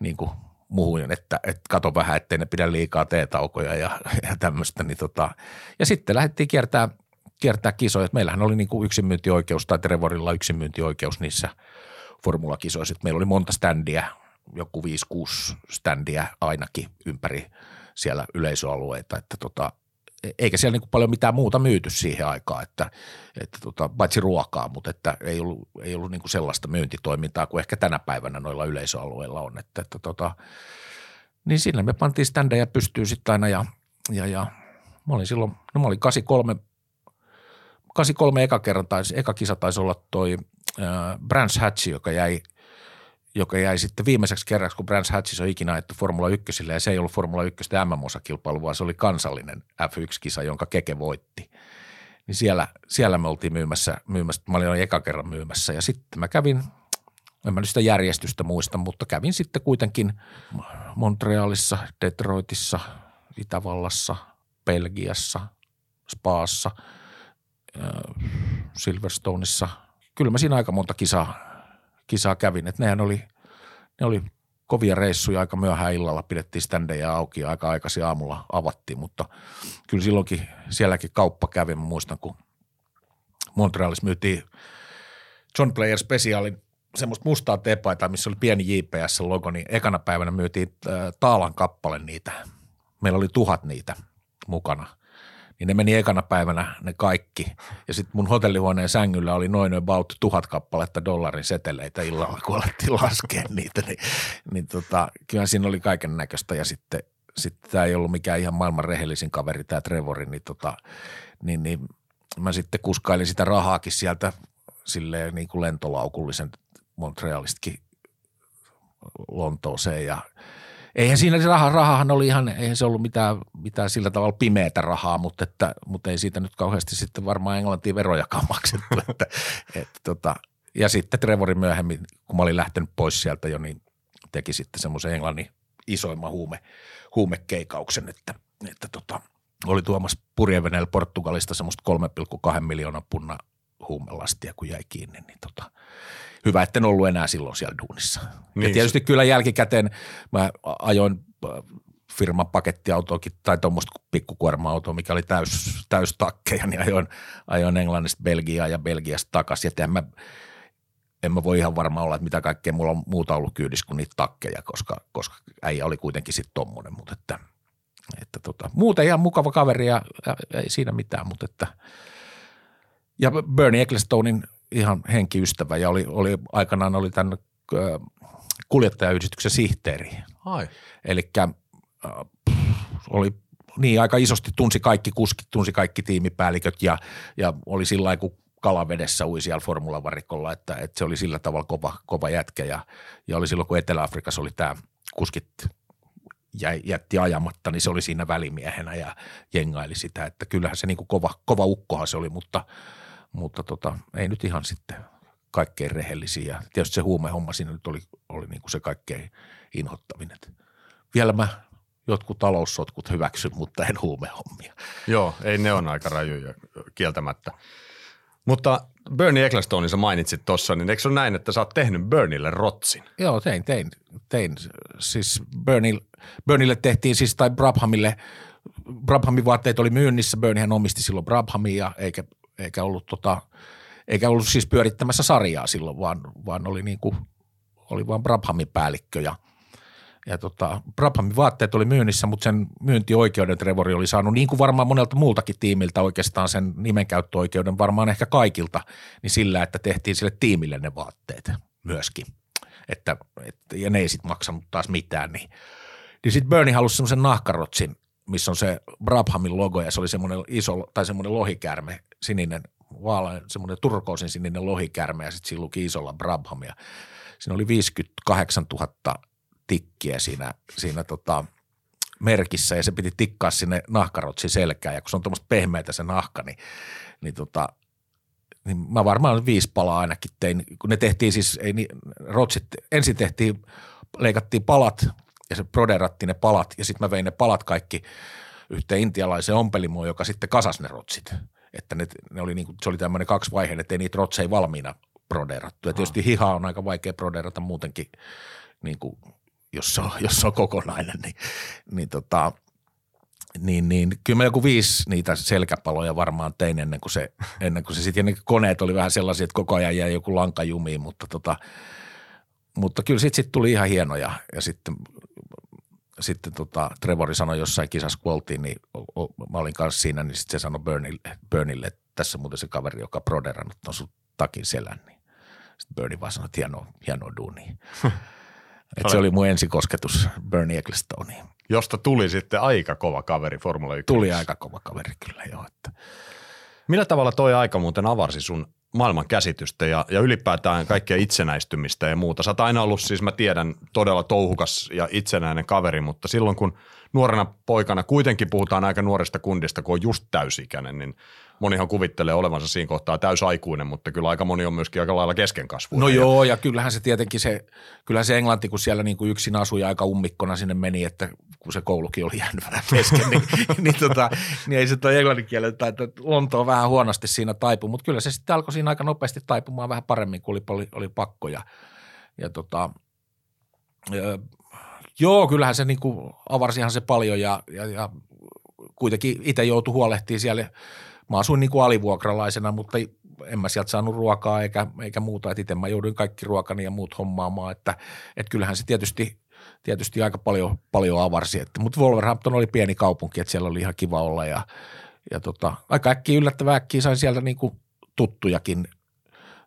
niin kuin muuhun, että, että kato vähän, ettei ne pidä liikaa teetaukoja ja, ja tämmöistä. Niin tota, ja sitten lähdettiin kiertää, kiertää kisoja. Meillähän oli niin kuin yksinmyyntioikeus tai Trevorilla yksinmyyntioikeus niissä – formulakisoissa. Meillä oli monta ständiä, joku 5-6 ständiä ainakin ympäri siellä yleisöalueita, että tota, eikä siellä niin paljon mitään muuta myyty siihen aikaan, että, että tota, paitsi ruokaa, mutta että ei ollut, ei ollut niin sellaista myyntitoimintaa kuin ehkä tänä päivänä noilla yleisöalueilla on. Että, että tota, niin siinä me pantiin ständejä pystyyn sitten aina ja, ja, ja mä olin silloin, no mä olin 83, 83 eka kerran, tai eka kisa taisi olla toi äh, Brands Hatch, joka jäi, joka jäi sitten viimeiseksi kerraksi, kun Brands Hatch on ikinä ajettu Formula 1 ja se ei ollut Formula 1 MM-osakilpailu, vaan se oli kansallinen F1-kisa, jonka Keke voitti. Niin siellä, siellä me oltiin myymässä, myymässä, mä olin eka kerran myymässä ja sitten mä kävin en mä nyt sitä järjestystä muista, mutta kävin sitten kuitenkin Montrealissa, Detroitissa, Itävallassa, Belgiassa, Spaassa, äh, Silverstoneissa – kyllä mä siinä aika monta kisaa, kisaa kävin. Että nehän oli, ne oli kovia reissuja aika myöhään illalla, pidettiin standeja auki ja aika aikaisin aamulla avattiin, mutta kyllä silloinkin sielläkin kauppa kävi. Mä muistan, kun Montrealissa myytiin John Player Specialin semmoista mustaa teepaitaa, missä oli pieni JPS-logo, niin ekana päivänä myytiin äh, Taalan kappale niitä. Meillä oli tuhat niitä mukana – niin ne meni ekana päivänä ne kaikki. Ja sitten mun hotellihuoneen sängyllä oli noin about tuhat kappaletta dollarin seteleitä illalla, kun alettiin laskea niitä. Niin, niin tota, kyllä siinä oli kaiken näköistä ja sitten sitten tämä ei ollut mikään ihan maailman rehellisin kaveri, tämä Trevori, niin, tota, niin, niin mä sitten kuskailin sitä rahaakin sieltä silleen niin kuin lentolaukullisen Montrealistakin Lontooseen ja – eihän siinä se raha, rahahan oli ihan, eihän se ollut mitään, mitään sillä tavalla pimeätä rahaa, mutta, että, mutta ei siitä nyt kauheasti sitten varmaan Englantiin verojakaan maksettu. että, että tota, ja sitten Trevori myöhemmin, kun mä olin lähtenyt pois sieltä jo, niin teki sitten semmoisen Englannin isoimman huume, huumekeikauksen, että, että tota, oli tuomassa purjeveneellä Portugalista semmoista 3,2 miljoonaa punna huumelastia, kun jäi kiinni, niin tota, hyvä, että en ollut enää silloin siellä duunissa. Niin. Ja tietysti kyllä jälkikäteen mä ajoin äh, firman pakettiautoakin tai tuommoista pikkukuorma-autoa, mikä oli täys, täys takkeja, niin ajoin, ajoin Englannista Belgiaa ja Belgiasta takaisin. Ja en mä, en mä voi ihan varma olla, että mitä kaikkea mulla on muuta ollut kyydissä kuin niitä takkeja, koska, koska äijä oli kuitenkin sitten tommonen, mutta että, että tota, muuten ihan mukava kaveri ja, ja ei siinä mitään, mutta että ja Bernie Ecclestonein ihan henkiystävä ja oli, oli aikanaan oli tämän kuljettajayhdistyksen sihteeri. Ai. Eli äh, oli niin aika isosti tunsi kaikki kuskit, tunsi kaikki tiimipäälliköt ja, ja oli sillä kun kalavedessä ui siellä formulavarikolla, että, että se oli sillä tavalla kova, kova jätkä ja, ja oli silloin, kun Etelä-Afrikassa oli tämä kuskit jäi, jätti ajamatta, niin se oli siinä välimiehenä ja jengaili sitä, että kyllähän se niin kuin kova, kova ukkohan se oli, mutta, mutta tota, ei nyt ihan sitten kaikkein rehellisiä. Tietysti se huumehomma siinä nyt oli, oli niin kuin se kaikkein inhottavin. Että vielä mä jotkut taloussotkut hyväksyn, mutta en huumehommia. Joo, ei ne on aika rajuja kieltämättä. Mutta Bernie Ecclestonein sä mainitsit tuossa, niin eikö se ole näin, että sä oot tehnyt Burnille rotsin? Joo, tein, tein, tein. Siis Burnille, Burnille tehtiin siis, tai Brabhamille, Brabhamin vaatteet oli myynnissä, Berniehän omisti silloin Brabhamia, eikä, eikä ollut tota, eikä ollut siis pyörittämässä sarjaa silloin, vaan, vaan oli niin kuin, oli vaan Brabhamin päällikkö ja, ja tota, Brabhamin vaatteet oli myynnissä, mutta sen myyntioikeuden Trevori oli saanut, niin kuin varmaan monelta muultakin tiimiltä oikeastaan sen nimenkäyttöoikeuden, varmaan ehkä kaikilta, niin sillä, että tehtiin sille tiimille ne vaatteet myöskin. Että, et, ja ne ei sitten maksanut taas mitään. Niin, niin sitten Bernie halusi semmoisen nahkarotsin, missä on se Brabhamin logo ja se oli semmoinen iso, tai semmoinen lohikärme, sininen vaalean, semmoinen turkoosin sininen lohikärme ja sitten siinä luki isolla Brabham ja siinä oli 58 000 tikkiä siinä, siinä tota, merkissä ja se piti tikkaa sinne nahkarotsi selkään. Ja kun se on tuommoista pehmeitä se nahka, niin, niin tota, niin mä varmaan viisi palaa ainakin tein, kun ne tehtiin siis, ei niin, rotsit, ensin tehtiin, leikattiin palat ja se proderattiin ne palat. Ja sitten mä vein ne palat kaikki yhteen intialaiseen ompelimoon, joka sitten kasas ne rotsit että ne, ne oli niin kuin, se oli tämmöinen kaksi vaiheen, että ei niitä rotseja valmiina proderattu. Ja tietysti hiha on aika vaikea proderata muutenkin, niin kuin, jos, se on, jos se on kokonainen, niin, niin tota, niin, niin kyllä mä joku viisi niitä selkäpaloja varmaan tein ennen kuin se, ennen kuin se sitten, ne koneet oli vähän sellaisia, että koko ajan jäi joku lanka jumiin, mutta tota, mutta kyllä sitten sit tuli ihan hienoja ja sitten sitten tota, Trevori sanoi jossain kisassa, kun oltiin, niin o, o, mä olin kanssa siinä, niin sitten se sanoi Burnille, Burnille, että tässä on muuten se kaveri, joka proderannut on sun takin selän. Niin sitten Bernie vaan sanoi, että hienoa, hienoa duunia. Et se oli mun ensikosketus Bernie Ecclestoneen. Josta tuli sitten aika kova kaveri Formula 1. Tuli aika kova kaveri kyllä joo. Että. Millä tavalla toi aika muuten avarsi sun maailman käsitystä ja, ja ylipäätään kaikkea itsenäistymistä ja muuta. Sä oot aina ollut siis, mä tiedän, todella touhukas ja itsenäinen kaveri, mutta silloin kun nuorena poikana kuitenkin puhutaan aika nuoresta kundista, kun on just täysikäinen, niin monihan kuvittelee olevansa siinä kohtaa täysaikuinen, mutta kyllä aika moni on myöskin aika lailla keskenkasvuinen. No joo, ja kyllähän se tietenkin se, kyllähän se englanti, kun siellä niin kuin yksin asui aika ummikkona sinne meni, että kun se koulukin oli jäänyt vähän kesken, niin, niin, tota, niin ei se toi englannin kielellä, että Lonto vähän huonosti siinä taipu, mutta kyllä se sitten alkoi siinä aika nopeasti taipumaan vähän paremmin, kun oli, oli, oli pakko ja, ja tota, Joo, kyllähän se niin kuin avarsihan se paljon ja, ja, ja kuitenkin itse joutui huolehtimaan siellä. Mä asuin niin kuin alivuokralaisena, mutta en mä sieltä saanut ruokaa eikä, eikä muuta, että itse mä jouduin kaikki ruokani ja muut hommaamaan, että, että kyllähän se tietysti, tietysti aika paljon, paljon avarsi, että, mutta Wolverhampton oli pieni kaupunki, että siellä oli ihan kiva olla ja, ja tota, aika äkkiä yllättävää äkkiä sain sieltä niin kuin tuttujakin,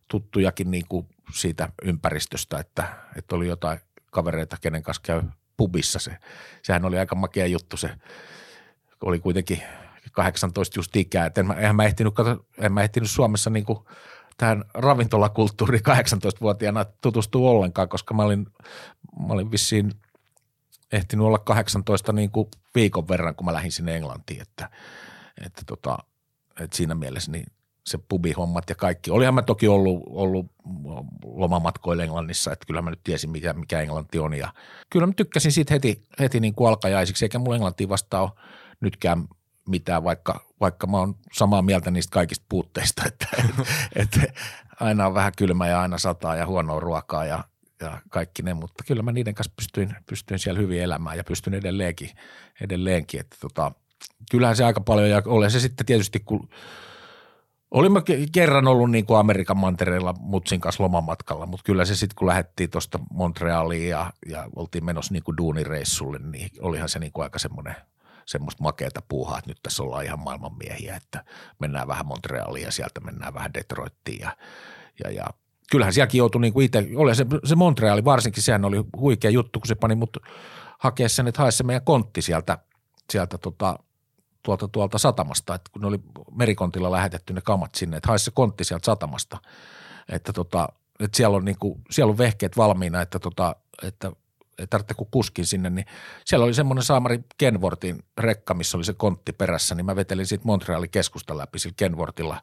tuttujakin niin kuin siitä ympäristöstä, että, että oli jotain kavereita, kenen kanssa käy pubissa. Se, sehän oli aika makea juttu. Se oli kuitenkin 18 just ikää. Et en, mä, eihän mä ehtinyt, kato, en mä ehtinyt Suomessa niin tähän ravintolakulttuuriin 18-vuotiaana tutustua ollenkaan, koska mä olin, mä olin vissiin ehtinyt olla 18 niin kuin viikon verran, kun mä lähdin sinne Englantiin, että, että, tota, että siinä mielessä niin se pubihommat ja kaikki. Olihan mä toki ollut, ollut lomamatkoilla Englannissa, että kyllä mä nyt tiesin, mikä, mikä Englanti on. Ja kyllä mä tykkäsin siitä heti, heti niin kuin alkajaisiksi, eikä mulla Englantiin vastaan ole nytkään mitään, vaikka, vaikka mä oon samaa mieltä niistä kaikista puutteista, että, että, että aina on vähän kylmä ja aina sataa ja huonoa ruokaa ja, ja kaikki ne, mutta kyllä mä niiden kanssa pystyin, pystyin siellä hyvin elämään ja pystyn edelleenkin, edelleenkin että tota, kyllähän se aika paljon ja olen se sitten tietysti, kun Olimme kerran ollut niin kuin Amerikan mantereella Mutsin kanssa lomamatkalla, mutta kyllä se sitten kun lähdettiin tuosta Montrealiin ja, ja oltiin menossa niin kuin duunireissulle, niin olihan se niin kuin aika semmoinen semmoista makeata puuhaa, että nyt tässä ollaan ihan maailmanmiehiä, että mennään vähän Montrealiin ja sieltä mennään vähän Detroittiin ja, ja, ja kyllähän sielläkin joutui niin kuin itse, oli se, se Montreali varsinkin, sehän oli huikea juttu, kun se pani mut hakea sen, että hae se meidän kontti sieltä, sieltä tota tuolta, tuolta satamasta, että kun ne oli merikontilla lähetetty ne kamat sinne, että haisi se kontti sieltä satamasta, että, tota, että siellä, on niinku, siellä on vehkeet valmiina, että, tota, että ei tarvitse kuin kuskin sinne, niin siellä oli semmoinen Saamari Kenwortin rekka, missä oli se kontti perässä, niin mä vetelin siitä Montrealin keskustan läpi sillä Kenwortilla,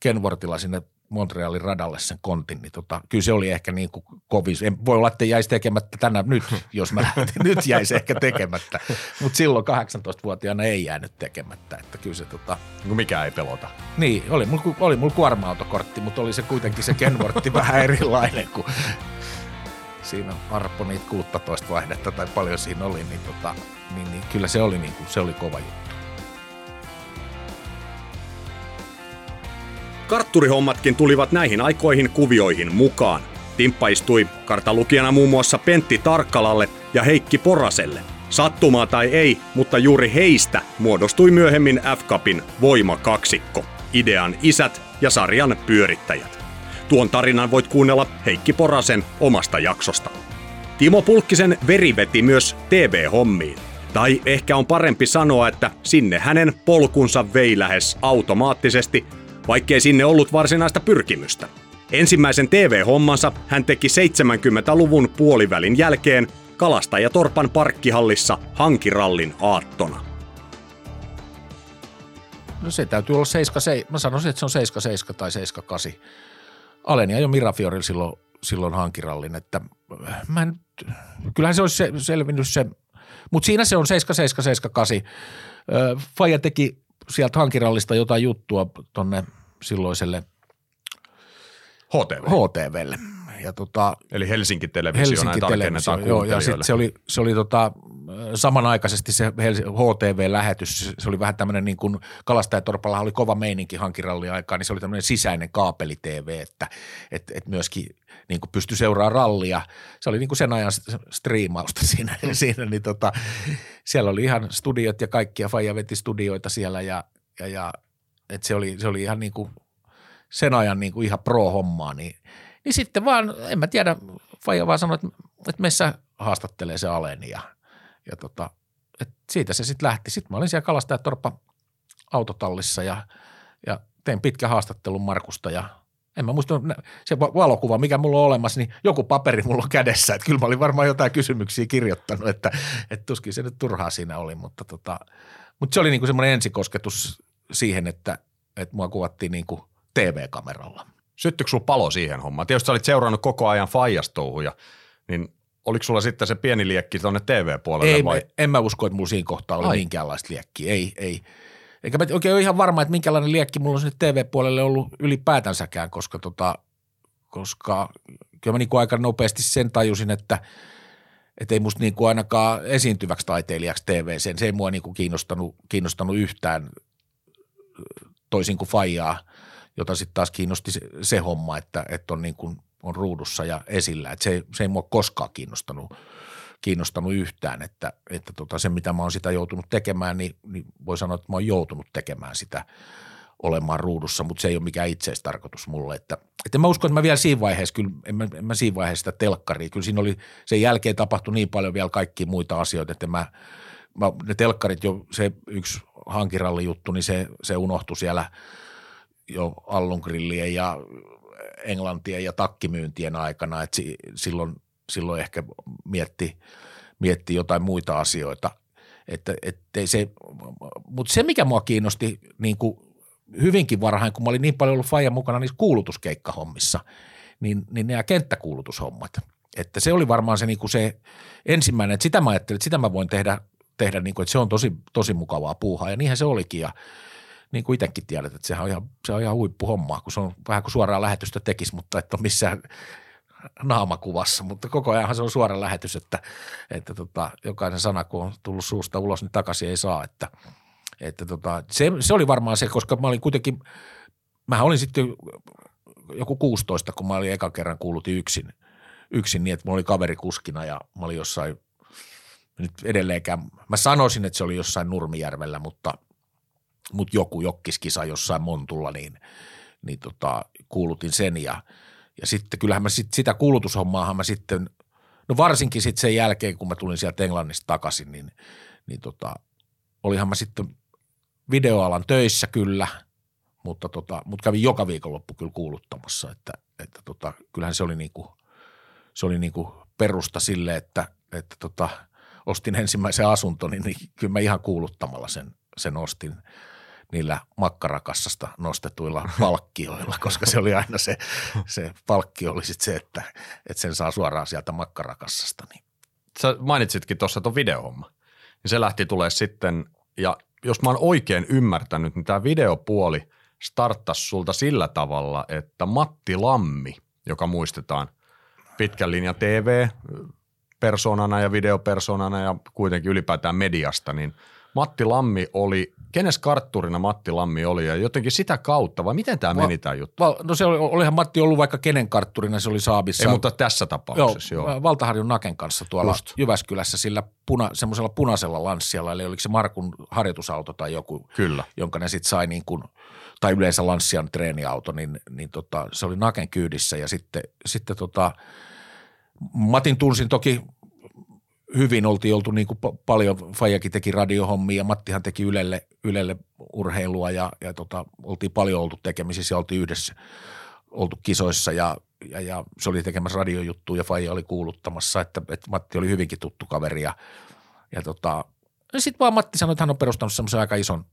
Kenwortilla sinne Montrealin radalle sen kontin, niin tota, kyllä se oli ehkä niin kuin kovin. En, voi olla, että jäisi tekemättä tänään nyt, jos mä lähtin. nyt jäisi ehkä tekemättä, mutta silloin 18-vuotiaana ei jäänyt tekemättä. Että kyllä se tota... No mikä ei pelota. Niin, oli mulla, oli mulla kuorma-autokortti, mutta oli se kuitenkin se Kenwortti vähän erilainen kuin siinä Arppo niitä 16 vaihdetta tai paljon siinä oli, niin, tota, niin, niin kyllä se oli, niin kuin, se oli kova juttu. Kartturihommatkin tulivat näihin aikoihin kuvioihin mukaan. Timppa istui kartalukijana muun muassa Pentti Tarkkalalle ja Heikki Poraselle. Sattumaa tai ei, mutta juuri heistä muodostui myöhemmin F-Cupin voimakaksikko, idean isät ja sarjan pyörittäjät. Tuon tarinan voit kuunnella Heikki Porasen omasta jaksosta. Timo Pulkkisen veri veti myös TV-hommiin. Tai ehkä on parempi sanoa, että sinne hänen polkunsa vei lähes automaattisesti, vaikkei sinne ollut varsinaista pyrkimystä. Ensimmäisen TV-hommansa hän teki 70-luvun puolivälin jälkeen Kalastajatorpan parkkihallissa hankirallin aattona. No se täytyy olla 77, mä sanoisin, että se on 77 tai 78. Aleni jo Mirafiorilla silloin, silloin hankirallin, että mä en, kyllähän se olisi se, selvinnyt se, mutta siinä se on 7778. Faija teki sieltä hankirallista jotain juttua tonne silloiselle HTV. HTVlle. Ja tota, Eli Helsinki Televisio, Helsinki Televisio, joo, ja sitten se oli, se oli tota, samanaikaisesti se HTV-lähetys, se oli vähän tämmöinen niin kuin Kalastajatorpalla oli kova meininki hankirallin aikaa, niin se oli tämmöinen sisäinen kaapeli-TV, että et, et myöskin niin kuin pystyi seuraamaan rallia. Se oli niin kuin sen ajan striimausta siinä, siinä niin tota, siellä oli ihan studiot ja kaikkia, Faija veti studioita siellä ja, ja, ja et se, oli, se oli ihan niin kuin sen ajan niin kuin ihan pro-hommaa, niin, niin sitten vaan, en mä tiedä, Faija vaan sanoi, että, että meissä haastattelee se Aleni ja, ja tota, et siitä se sitten lähti. Sitten mä olin siellä Kalastajatorppa autotallissa ja, ja tein pitkä haastattelun Markusta ja en mä muista, se valokuva, mikä mulla on olemassa, niin joku paperi mulla on kädessä. Että kyllä mä olin varmaan jotain kysymyksiä kirjoittanut, että, että tuskin se nyt turhaa siinä oli, mutta, tota, mutta se oli niin kuin semmoinen ensikosketus siihen, että, että mua kuvattiin niin kuin TV-kameralla. Syttyykö sulla palo siihen hommaan? Tietysti sä olit seurannut koko ajan Fajastouhuja, niin oliko sulla sitten se pieni liekki tuonne TV-puolelle ei, vai? En mä usko, että mulla siinä kohtaa oli Ai. minkäänlaista liekkiä. Ei, ei. Eikä mä oikein ole ihan varma, että minkälainen liekki mulla on sinne TV-puolelle ollut ylipäätänsäkään, koska, tota, koska kyllä mä niin kuin aika nopeasti sen tajusin, että, että ei musta niin kuin ainakaan esiintyväksi taiteilijaksi TV, sen se ei mua niin kuin kiinnostanut, kiinnostanut yhtään toisin kuin Fajaa, jota sitten taas kiinnosti se, se homma, että, että on, niin kuin, on ruudussa ja esillä. Että se, se ei mua koskaan kiinnostanut, kiinnostanut yhtään, että, että tota, se mitä mä oon sitä joutunut tekemään, niin, niin voi sanoa, että mä oon joutunut tekemään sitä olemaan ruudussa, mutta se ei ole mikään itseistarkoitus mulle. Että, että mä uskon, että mä vielä siinä vaiheessa, kyllä en mä, en mä siinä vaiheessa sitä telkkaria, kyllä siinä oli, sen jälkeen tapahtui niin paljon vielä kaikki muita asioita, että mä, mä ne telkkarit jo, se yksi hankiralli juttu, niin se, se unohtui siellä jo Allungrillien ja Englantien ja takkimyyntien aikana, että silloin, silloin ehkä mietti, mietti jotain muita asioita. Että, ettei se, mutta se, mikä mua kiinnosti niin kuin hyvinkin varhain, kun mä olin niin paljon ollut Fajan mukana niissä kuulutuskeikkahommissa, niin, niin nämä kenttäkuulutushommat. Että se oli varmaan se, niin kuin se ensimmäinen, että sitä mä ajattelin, että sitä mä voin tehdä, tehdä niin kuin, että se on tosi, tosi mukavaa puuhaa ja niinhän se olikin ja niin kuin itsekin tiedät, että sehän on ihan, se on ihan huippuhommaa, kun se on vähän kuin suoraan lähetystä tekisi, mutta että on missään naamakuvassa, mutta koko ajanhan se on suora lähetys, että, että tota, jokainen sana, kun on tullut suusta ulos, niin takaisin ei saa, että, että tota, se, se, oli varmaan se, koska mä olin kuitenkin, mä olin sitten joku 16, kun mä olin eka kerran kuulutin yksin, yksin niin, että mulla oli kaveri kuskina ja mä olin jossain, nyt edelleenkään, mä sanoisin, että se oli jossain Nurmijärvellä, mutta – mutta joku jokkiskisa jossain Montulla, niin, niin tota, kuulutin sen ja, ja sitten kyllähän mä sit, sitä kuulutushommaahan mä sitten, no varsinkin sitten sen jälkeen, kun mä tulin sieltä Englannista takaisin, niin, niin tota, olihan mä sitten videoalan töissä kyllä, mutta, tota, mutta kävin joka viikonloppu kyllä kuuluttamassa, että, että tota, kyllähän se oli, niinku, se oli niinku perusta sille, että, että tota, ostin ensimmäisen asuntoni, niin kyllä mä ihan kuuluttamalla sen, sen ostin niillä makkarakassasta nostetuilla palkkioilla, koska se oli aina se, se palkki oli sit se, että, että sen saa suoraan sieltä makkarakassasta. Niin. Sä mainitsitkin tuossa tuon videohomma. Niin se lähti tulee sitten, ja jos mä oon oikein ymmärtänyt, niin tämä videopuoli starttasi sulta sillä tavalla, että Matti Lammi, joka muistetaan pitkän linjan TV persoonana ja videopersoonana ja kuitenkin ylipäätään mediasta, niin Matti Lammi oli, kenes kartturina Matti Lammi oli ja jotenkin sitä kautta, vai miten tämä meni tämä juttu? Val, no se oli, olihan Matti ollut vaikka kenen kartturina, se oli Saabissa. Ei, mutta tässä tapauksessa, joo. joo. Valtaharjun Naken kanssa tuolla Just. Jyväskylässä sillä puna, semmoisella punaisella lanssialla, eli oliko se Markun harjoitusauto tai joku, Kyllä. jonka ne sitten sai niin kuin, tai yleensä Lanssian treeniauto, niin, niin tota, se oli Naken kyydissä ja sitten, sitten tota, Matin tunsin toki hyvin oltiin oltu niin kuin paljon, Fajakin teki radiohommia Mattihan teki Ylelle, Ylelle urheilua ja, ja tota, oltiin paljon oltu tekemisissä ja oltiin yhdessä oltu kisoissa ja, ja, ja se oli tekemässä radiojuttuja ja Faija oli kuuluttamassa, että, että Matti oli hyvinkin tuttu kaveri ja, ja tota, sitten vaan Matti sanoi, että hän on perustanut semmoisen aika ison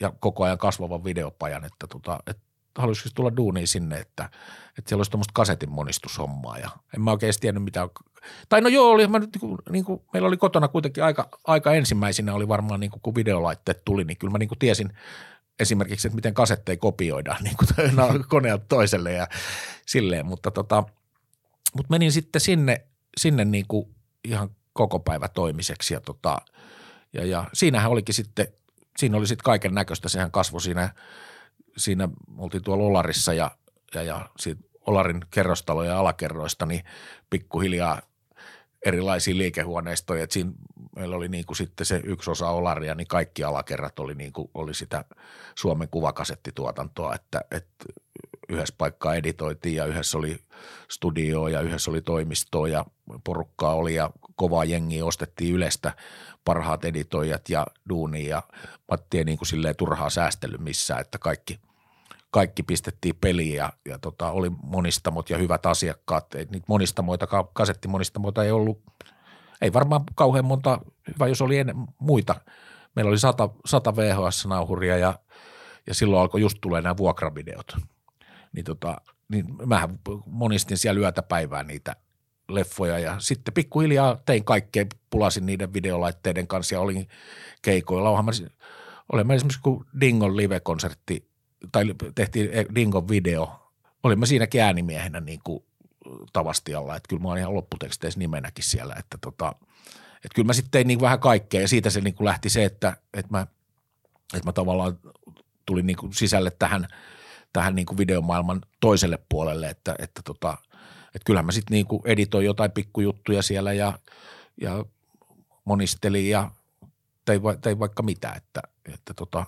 ja koko ajan kasvavan videopajan, että, tota, että haluaisiko tulla duuniin sinne, että, että siellä olisi tuommoista kasetin monistushommaa ja en mä oikein tiennyt mitä, tai no joo, oli, mä nyt, niin kuin, niin kuin, meillä oli kotona kuitenkin aika, aika ensimmäisenä oli varmaan niin kuin, kun videolaitteet tuli, niin kyllä mä niin kuin tiesin esimerkiksi, että miten kasetteja kopioidaan niin kuin no, koneelta toiselle ja silleen, mutta tota, mutta menin sitten sinne, sinne niin kuin ihan koko päivä toimiseksi ja, tota, ja, ja siinähän olikin sitten, siinä oli sitten kaiken näköistä, sehän kasvoi siinä – siinä oltiin tuolla Olarissa ja, ja, ja siitä Olarin kerrostaloja alakerroista, niin pikkuhiljaa erilaisia liikehuoneistoja. Et siinä meillä oli niin kuin sitten se yksi osa Olaria, niin kaikki alakerrat oli, niin kuin, oli sitä Suomen kuvakasettituotantoa, että, että yhdessä paikkaa editoitiin ja yhdessä oli studio ja yhdessä oli toimisto ja porukkaa oli ja kovaa jengiä ostettiin Ylestä parhaat editoijat ja duuni ja Matti ei niin kuin silleen turhaa säästellyt missään, että kaikki, kaikki pistettiin peliin ja, ja tota, oli monistamot ja hyvät asiakkaat. Ei, niitä monistamoita, kasettimonistamoita ei ollut, ei varmaan kauhean monta, hyvä jos oli ennen, muita. Meillä oli sata, sata VHS-nauhuria ja, ja silloin alkoi just tulee nämä vuokravideot. Niin, tota, niin mähän monistin siellä yötä päivää niitä leffoja ja sitten pikkuhiljaa tein kaikkea, pulasin niiden videolaitteiden kanssa ja olin keikoilla. Olen olemme esimerkiksi kun Dingon live-konsertti tai tehtiin Dingon video, olimme siinäkin äänimiehenä niin kuin Tavastialla, että kyllä mä oon ihan lopputeksteissä nimenäkin siellä, että tota, että kyllä mä sitten tein niin vähän kaikkea. Ja siitä se niin kuin lähti se, että, että, mä, että mä tavallaan tulin niin kuin sisälle tähän, tähän niin kuin videomaailman toiselle puolelle, että, että tota, että kyllähän mä sitten niinku editoin jotain pikkujuttuja siellä ja, ja monistelin ja tein, va, tein vaikka mitä, että, että tota,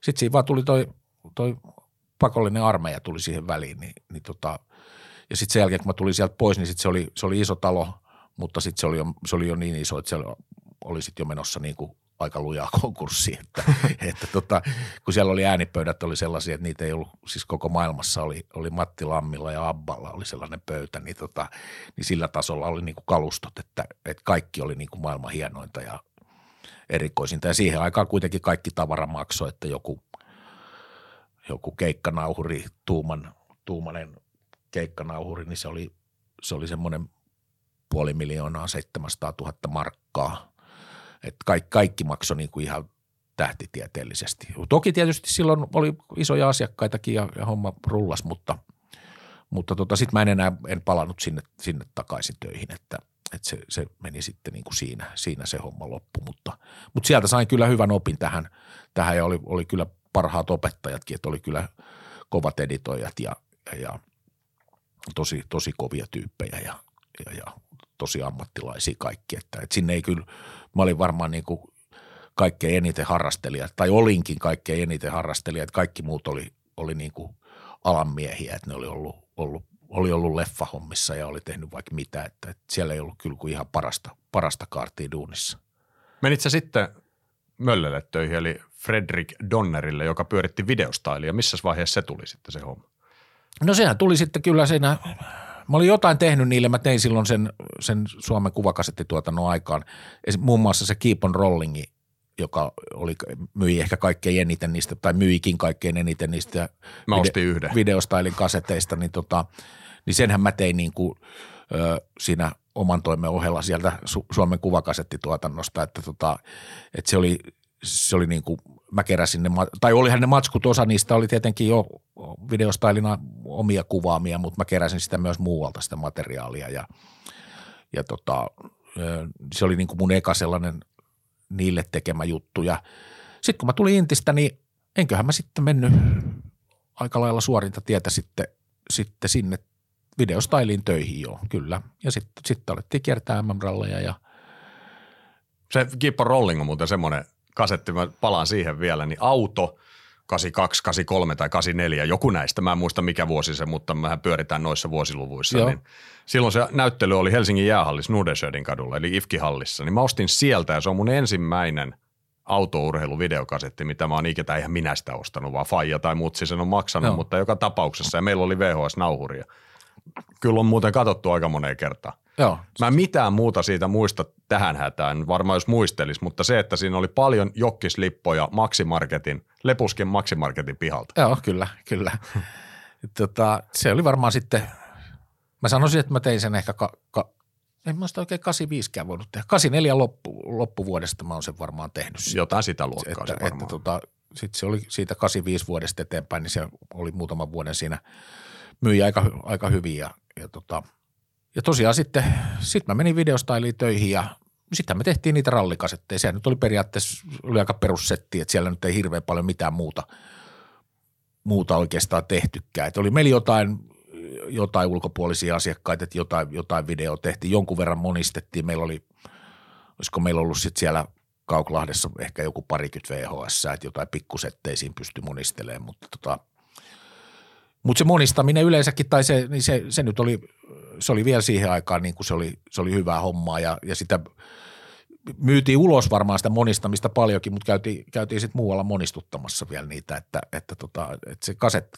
sitten siinä vaan tuli toi, toi pakollinen armeija tuli siihen väliin, niin, niin tota, ja sitten sen jälkeen kun mä tulin sieltä pois, niin sitten se oli, se oli iso talo, mutta sitten se oli, jo, se oli jo niin iso, että se oli, oli sitten jo menossa niin kuin aika lujaa konkurssi, että, että tota, kun siellä oli äänipöydät oli sellaisia, että niitä ei ollut, siis koko maailmassa oli, oli Matti Lammilla ja Abballa oli sellainen pöytä, niin, tota, niin sillä tasolla oli niin kuin kalustot, että, että kaikki oli niin kuin maailman hienointa ja erikoisinta. Ja siihen aikaan kuitenkin kaikki tavara maksoi, että joku, joku keikkanauhuri, tuuman, tuumanen keikkanauhuri, niin se oli, se oli semmoinen puoli miljoonaa 700 000 markkaa – että kaikki, kaikki maksoi niin kuin ihan tähtitieteellisesti. Toki tietysti silloin oli isoja asiakkaitakin ja, ja homma rullas, mutta, mutta tota, sitten mä en enää en palannut sinne, sinne takaisin töihin, että, että se, se, meni sitten niin kuin siinä, siinä se homma loppu. Mutta, mutta sieltä sain kyllä hyvän opin tähän, tähän ja oli, oli kyllä parhaat opettajatkin, että oli kyllä kovat editoijat ja, ja, ja tosi, tosi kovia tyyppejä ja, ja, ja tosi ammattilaisia kaikki, että, että sinne ei kyllä, mä olin varmaan niin kuin kaikkein eniten harrastelija, tai olinkin kaikkein eniten harrastelija, että kaikki muut oli, oli niin kuin alan miehiä, että ne oli ollut, ollut, oli ollut leffahommissa ja oli tehnyt vaikka mitä, että, että siellä ei ollut kyllä kuin ihan parasta, parasta kaartia duunissa. Menit sä sitten Möllelle töihin, eli Fredrik Donnerille, joka pyöritti videostailia. Missä vaiheessa se tuli sitten se homma? No sehän tuli sitten kyllä siinä, mä olin jotain tehnyt niille, mä tein silloin sen, sen Suomen kuvakasettituotannon aikaan. Muun muassa se Keep on Rollingi, joka oli, myi ehkä kaikkein eniten niistä, tai myikin kaikkein eniten niistä Mä ostin yhden. videostailin kaseteista, niin, tota, niin senhän mä tein niin kuin, ö, siinä oman toimen ohella sieltä Su- Suomen kuvakasettituotannosta, että, tota, että se oli, se oli niin kuin, mä keräsin ne, tai olihan ne matskut, osa niistä oli tietenkin jo videostailina omia kuvaamia, mutta mä keräsin sitä myös muualta sitä materiaalia ja, ja tota, se oli niin kuin mun eka sellainen niille tekemä juttu ja sitten kun mä tulin Intistä, niin enköhän mä sitten mennyt aika lailla suorinta tietä sitten, sitten sinne videostailiin töihin jo, kyllä. Ja sitten sit alettiin kiertää MM-ralleja ja Se Keep Rolling on muuten semmoinen kasetti, mä palaan siihen vielä, niin auto 82, 83 tai 84, joku näistä, mä en muista mikä vuosi se, mutta mehän pyöritään noissa vuosiluvuissa. Joo. Niin silloin se näyttely oli Helsingin jäähallissa Nudesjödin kadulla, eli IFKI-hallissa, niin mä ostin sieltä ja se on mun ensimmäinen autourheiluvideokasetti, mitä mä oon ikinä, eihän minä sitä ostanut, vaan Faija tai mutsi sen on maksanut, Joo. mutta joka tapauksessa ja meillä oli VHS-nauhuria. Kyllä on muuten katsottu aika moneen kertaan. Joo, Mä en mitään muuta siitä muista tähän hätään, varmaan jos muistelis, mutta se, että siinä oli paljon jokkislippoja Maximarketin, Lepuskin Maximarketin pihalta. joo kyllä, kyllä. tota, se oli varmaan sitten, mä sanoisin, että mä tein sen ehkä, ka, ka, en mä sitä oikein 85kään voinut tehdä. 84 loppu, loppuvuodesta mä oon sen varmaan tehnyt. Jotain sitä luokkaa että, se että varmaan. tota, sitten se oli siitä 85 vuodesta eteenpäin, niin se oli muutaman vuoden siinä myi aika, aika hyvin ja, ja, tota, ja tosiaan sitten sit mä menin videostailiin töihin ja sitten me tehtiin niitä rallikasetteja. Sehän nyt oli periaatteessa oli aika perussetti, että siellä nyt ei hirveän paljon mitään muuta, muuta oikeastaan tehtykään. Että oli meillä jotain, jotain ulkopuolisia asiakkaita, että jotain, jotain videoa tehtiin, jonkun verran monistettiin. Meillä oli, olisiko meillä ollut sitten siellä Kauklahdessa ehkä joku parikymmentä VHS, että jotain pikkusetteisiin pystyi monistelemaan, mutta tota, mutta se monistaminen yleensäkin, tai se, niin se, se nyt oli, se oli vielä siihen aikaan niin kuin se oli, se oli hyvää hommaa ja, ja sitä myytiin ulos varmaan sitä monistamista paljonkin, mutta käytiin, käytiin sitten muualla monistuttamassa vielä niitä, että, että, tota, että se kaset,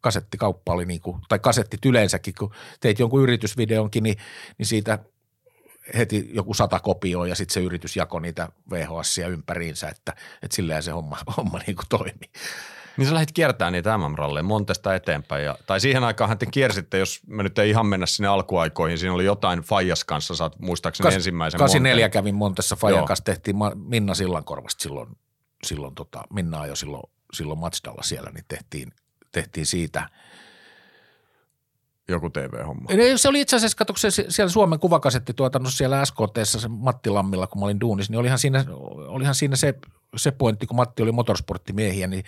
kasettikauppa oli niin kuin, tai kasettit yleensäkin, kun teit jonkun yritysvideonkin, niin, niin siitä heti joku sata kopioa ja sitten se yritys jakoi niitä VHSia ympäriinsä, että, että silleen se homma, homma niin kuin toimi. Niin sä lähdit kiertämään niitä MM-ralleja Montesta eteenpäin. Ja, tai siihen aikaan te kiersitte, jos me nyt ei ihan mennä sinne alkuaikoihin, siinä oli jotain Fajas kanssa, oot muistaakseni Kas- ensimmäisen 84 Monteen. kävin Montessa Fajan Joo. kanssa, tehtiin Minna Sillankorvasta silloin, silloin tota, Minna jo silloin, silloin Matsdalla siellä, niin tehtiin, tehtiin siitä. Joku TV-homma. Se oli itse asiassa, katso, se siellä Suomen kuvakasettituotannossa siellä SKTssä, se Matti Lammilla, kun mä olin duunissa, niin olihan siinä, olihan siinä se, se pointti, kun Matti oli motorsporttimiehiä, niin,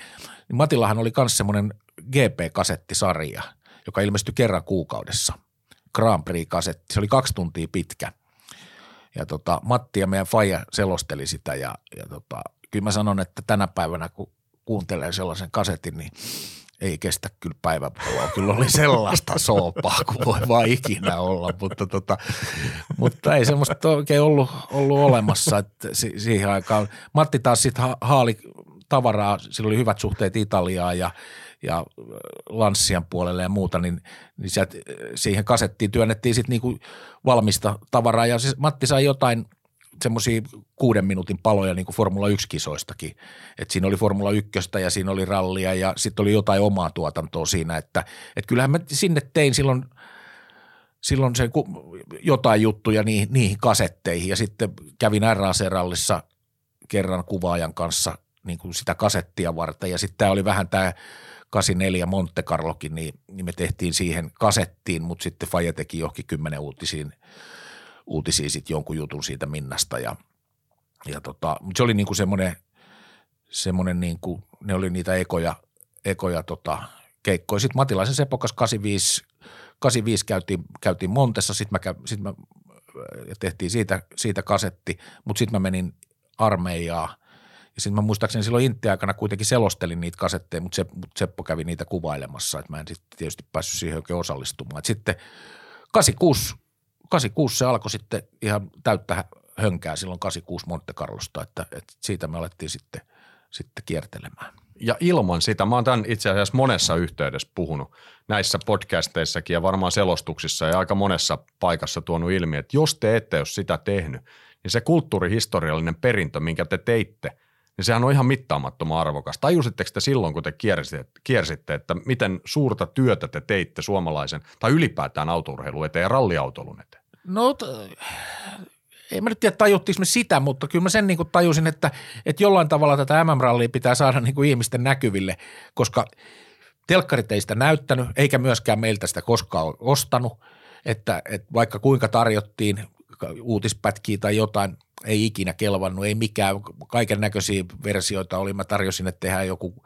niin Matillahan oli myös semmoinen GP-kasettisarja, joka ilmestyi kerran kuukaudessa. Grand Prix-kasetti, se oli kaksi tuntia pitkä. Ja tota, Matti ja meidän faija selosteli sitä ja, ja tota, kyllä mä sanon, että tänä päivänä kun kuuntelee sellaisen kasetin, niin ei kestä kyllä päiväpaloa. Kyllä oli sellaista soopaa kuin voi vaan ikinä olla, mutta, tota, mutta ei semmoista oikein ollut, ollut olemassa että si- siihen aikaan. Matti taas sitten ha- haali tavaraa, sillä oli hyvät suhteet Italiaan ja, ja Lanssian puolelle ja muuta, niin, niin sieltä, siihen kasettiin työnnettiin sitten niinku valmista tavaraa ja siis Matti sai jotain semmoisia kuuden minuutin paloja niin kuin Formula 1-kisoistakin. Et siinä oli Formula 1 ja siinä oli rallia ja sitten oli jotain omaa tuotantoa siinä, että et kyllähän mä sinne tein silloin, silloin se, jotain juttuja niihin, niihin kasetteihin ja sitten kävin RAC-rallissa kerran kuvaajan kanssa niin kuin sitä kasettia varten ja sitten tämä oli vähän tämä 84 Monte Carlokin, niin, niin me tehtiin siihen kasettiin, mutta sitten Faye teki johonkin kymmenen uutisiin uutisia sitten jonkun jutun siitä Minnasta ja, ja tota, se oli niinku semmoinen, semmoinen niinku, ne oli niitä ekoja, ekoja tota, keikkoja. Sitten Matilaisen Seppo kanssa 85, 85 käytiin, käytiin Montessa, sitten mä, sit mä tehtiin siitä, siitä kasetti, mutta sitten mä menin armeijaa ja sitten mä muistaakseni silloin Intti-aikana kuitenkin selostelin niitä kasetteja, mutta, se, mutta Seppo kävi niitä kuvailemassa, että mä en sitten tietysti päässyt siihen oikein osallistumaan. Et sitten 86 86 se alkoi sitten ihan täyttä hönkää silloin 86 Monte Carlosta, että, että siitä me alettiin sitten sitten kiertelemään. Ja ilman sitä, mä oon tämän itse asiassa monessa yhteydessä puhunut näissä podcasteissakin ja varmaan selostuksissa ja aika monessa paikassa tuonut ilmi, että jos te ette ole sitä tehnyt, niin se kulttuurihistoriallinen perintö, minkä te teitte, niin sehän on ihan mittaamattoman arvokas. Tajusitteko te silloin, kun te kiersitte, kiersitte, että miten suurta työtä te teitte suomalaisen tai ylipäätään autourheilun eteen ja ralliautoilun eteen? No t- ei mä nyt tiedä tajuttiinko me sitä, mutta kyllä mä sen niin kuin tajusin, että, että jollain tavalla tätä MM-rallia pitää saada niin kuin ihmisten näkyville, koska telkkarit ei sitä näyttänyt, eikä myöskään meiltä sitä koskaan ostanut, että, että vaikka kuinka tarjottiin uutispätkiä tai jotain, ei ikinä kelvannut, ei mikään, kaiken näköisiä versioita oli. Mä tarjosin, että tehdään joku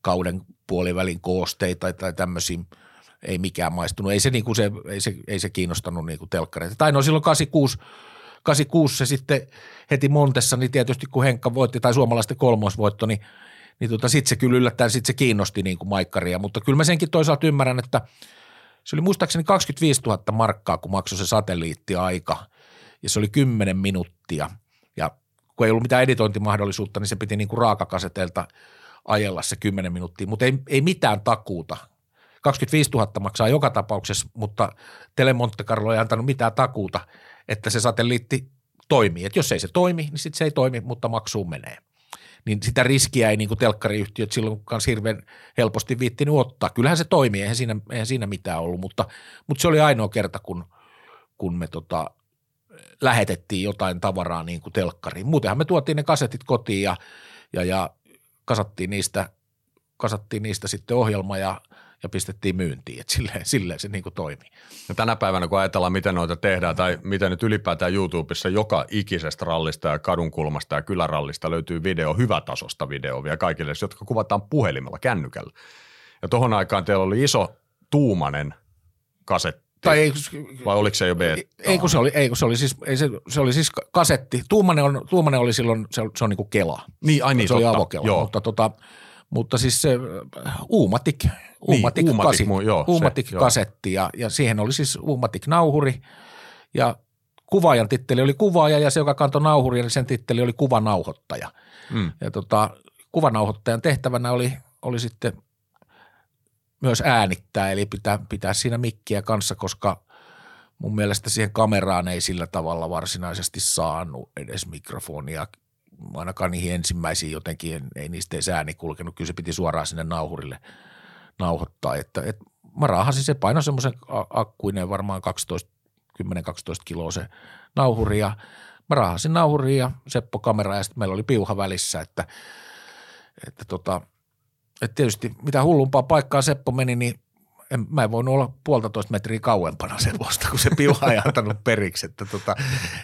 kauden puolivälin koosteita tai tämmöisiä, ei mikään maistunut. Ei se, niin kuin se, ei se, ei se kiinnostanut niin kuin telkkareita. Tai no silloin 86, 86 se sitten heti Montessa, niin tietysti kun Henkka voitti tai suomalaisten kolmosvoitto, niin, niin tota, sitten se kyllä yllättäen sit se kiinnosti niin kuin maikkaria. Mutta kyllä mä senkin toisaalta ymmärrän, että se oli muistaakseni 25 000 markkaa, kun maksoi se satelliittiaika – ja se oli 10 minuuttia. Ja kun ei ollut mitään editointimahdollisuutta, niin se piti niin kuin raakakasetelta ajella se 10 minuuttia, mutta ei, ei mitään takuuta. 25 000 maksaa joka tapauksessa, mutta Telemonte Carlo ei antanut mitään takuuta, että se satelliitti toimii. Et jos ei se toimi, niin sitten se ei toimi, mutta maksuun menee. Niin sitä riskiä ei niin kuin telkkariyhtiöt silloin kanssa hirveän helposti viittinyt ottaa. Kyllähän se toimii, eihän siinä, eihän siinä mitään ollut, mutta, mutta se oli ainoa kerta, kun, kun me tota, lähetettiin jotain tavaraa niin kuin telkkariin. Muutenhan me tuotiin ne kasetit kotiin ja, ja, ja kasattiin, niistä, kasattiin niistä sitten ohjelma ja, ja pistettiin myyntiin, että silleen, silleen se niin kuin toimii. Ja tänä päivänä, kun ajatellaan, miten noita tehdään tai miten nyt ylipäätään YouTubessa joka ikisestä rallista ja kadunkulmasta ja kylärallista löytyy video, hyvätasosta videoa vielä kaikille, jotka kuvataan puhelimella, kännykällä. Ja tuohon aikaan teillä oli iso tuumanen kasetti tai ei, Vai oliko se jo B? Ei kun se oli, ei kun se oli siis, ei se, se oli siis kasetti. Tuumanen, on, Tuumanen oli silloin, se, se on niin kuin Kela. Niin, ai niin, Se totta. oli avokela, joo. mutta, tota, mutta siis se Uumatik, Uumatik, niin, Uumatik, kasi, joo, Uumatik se, kasetti ja, ja siihen oli siis Uumatik nauhuri ja kuvaajan titteli oli kuvaaja ja se, joka kantoi nauhuria, niin sen titteli oli kuvanauhoittaja. Mm. Ja tota, kuvanauhoittajan tehtävänä oli, oli sitten – myös äänittää, eli pitää, pitää siinä mikkiä kanssa, koska mun mielestä siihen kameraan ei sillä tavalla varsinaisesti saanut edes mikrofonia. Ainakaan niihin ensimmäisiin jotenkin ei niistä ei ääni kulkenut. Kyllä se piti suoraan sinne nauhurille nauhoittaa. Että, et mä raahasin se paino semmoisen akkuineen varmaan 12, 10-12 kiloa se nauhuri ja mä raahasin nauhuri ja Seppo kamera ja sitten meillä oli piuha välissä, että, että tota – että tietysti mitä hullumpaa paikkaa Seppo meni, niin en, mä en voinut olla puolitoista metriä kauempana Sepposta, kun se piuha ei antanut periksi, että, tota,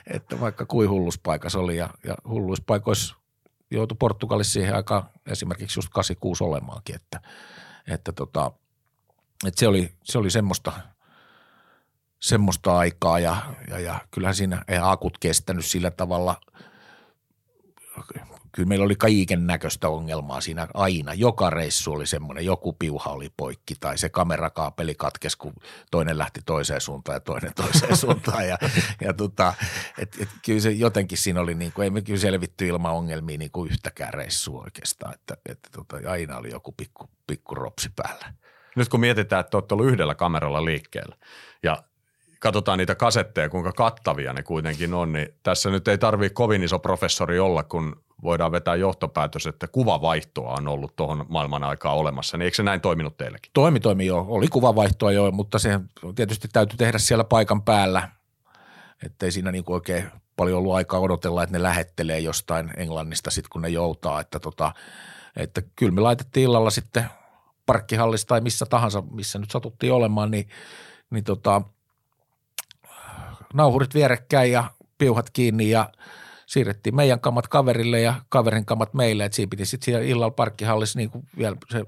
että vaikka kuin hulluspaikassa oli ja, ja hulluispaikoissa joutui Portugalissa siihen aikaan esimerkiksi just 86 olemaankin, että, että, tota, että se, oli, se oli semmoista, semmoista aikaa ja, ja, ja kyllähän siinä ei akut kestänyt sillä tavalla – kyllä meillä oli kaiken näköistä ongelmaa siinä aina. Joka reissu oli semmoinen, joku piuha oli poikki tai se kamerakaapeli katkesi, kun toinen lähti toiseen suuntaan ja toinen toiseen suuntaan. Ja, ja tota, et, et, kyllä se jotenkin siinä oli, niin kuin, ei me kyllä selvitty ilman ongelmia niin kuin yhtäkään reissua oikeastaan, että, että tota, aina oli joku pikku, pikku ropsi päällä. Nyt kun mietitään, että olette ollut yhdellä kameralla liikkeellä ja katsotaan niitä kasetteja, kuinka kattavia ne kuitenkin on, niin tässä nyt ei tarvii kovin iso professori olla, kun voidaan vetää johtopäätös, että kuvavaihtoa on ollut tuohon maailman aikaa olemassa, niin eikö se näin toiminut teillekin? Toimi, toimi jo. Oli kuvavaihtoa jo, mutta se tietysti täytyy tehdä siellä paikan päällä, ettei siinä niin kuin oikein paljon ollut aikaa odotella, että ne lähettelee jostain Englannista sitten, kun ne joutaa, että, tota, että kyllä me laitettiin illalla sitten parkkihallista tai missä tahansa, missä nyt satuttiin olemaan, niin, niin tota, nauhurit vierekkäin ja piuhat kiinni ja – siirrettiin meidän kamat kaverille ja kaverin kamat meille, että siinä piti sitten siellä illalla parkkihallissa niin kuin vielä se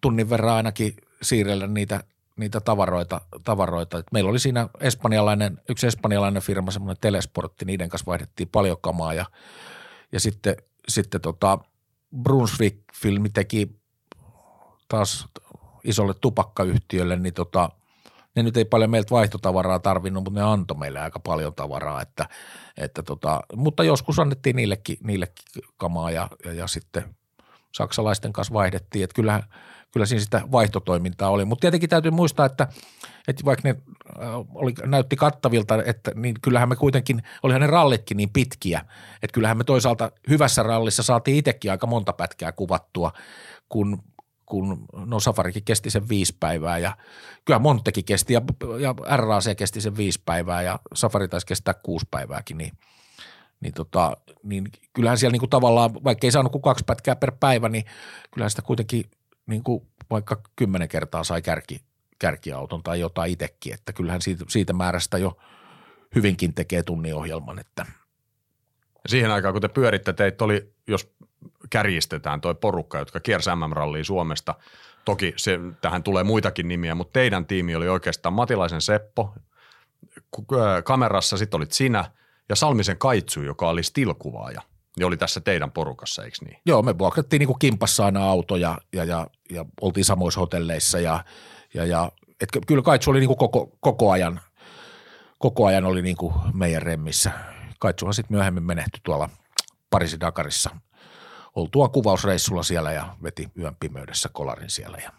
tunnin verran ainakin siirrellä niitä, niitä tavaroita. tavaroita. Et meillä oli siinä espanjalainen, yksi espanjalainen firma, semmoinen telesportti, niiden kanssa vaihdettiin paljon kamaa ja, ja sitten, sitten tota Brunswick-filmi teki taas isolle tupakkayhtiölle, niin tota, ne nyt ei paljon meiltä vaihtotavaraa tarvinnut, mutta ne antoi meille aika paljon tavaraa, että, että tota, mutta joskus annettiin niillekin, niillekin kamaa ja, ja, ja sitten saksalaisten kanssa vaihdettiin, että kyllähän, kyllä siinä sitä vaihtotoimintaa oli, mutta tietenkin täytyy muistaa, että, että vaikka ne äh, oli, näytti kattavilta, että niin kyllähän me kuitenkin, olihan ne rallitkin niin pitkiä, että kyllähän me toisaalta hyvässä rallissa saatiin itsekin aika monta pätkää kuvattua, kun kun no Safarikin kesti sen viisi päivää ja kyllä Montekin kesti ja, ja RAC kesti sen viisi päivää ja Safari taisi kestää kuusi päivääkin, niin, niin, tota, niin kyllähän siellä niinku tavallaan, vaikka ei saanut kuin kaksi pätkää per päivä, niin kyllähän sitä kuitenkin niinku vaikka kymmenen kertaa sai kärki, kärkiauton tai jotain itsekin, että kyllähän siitä, siitä määrästä jo hyvinkin tekee tunniohjelman, että – Siihen aikaan, kun te pyöritte, teitä oli, jos kärjistetään toi porukka, jotka kiersi MM-rallia Suomesta. Toki se, tähän tulee muitakin nimiä, mutta teidän tiimi oli oikeastaan Matilaisen Seppo, kamerassa sitten olit sinä ja Salmisen Kaitsu, joka oli stilkuvaaja. Niin oli tässä teidän porukassa, eikö niin? Joo, me vuokrattiin niin kimpassa aina autoja ja, ja, ja oltiin samoissa hotelleissa ja, ja, ja et kyllä Kaitsu oli niin koko, koko, ajan, koko ajan oli niin kuin meidän remmissä. Kaitsuhan sitten myöhemmin menehtyi tuolla Pariisin Dakarissa – oltua kuvausreissulla siellä ja veti yön pimeydessä kolarin siellä ja,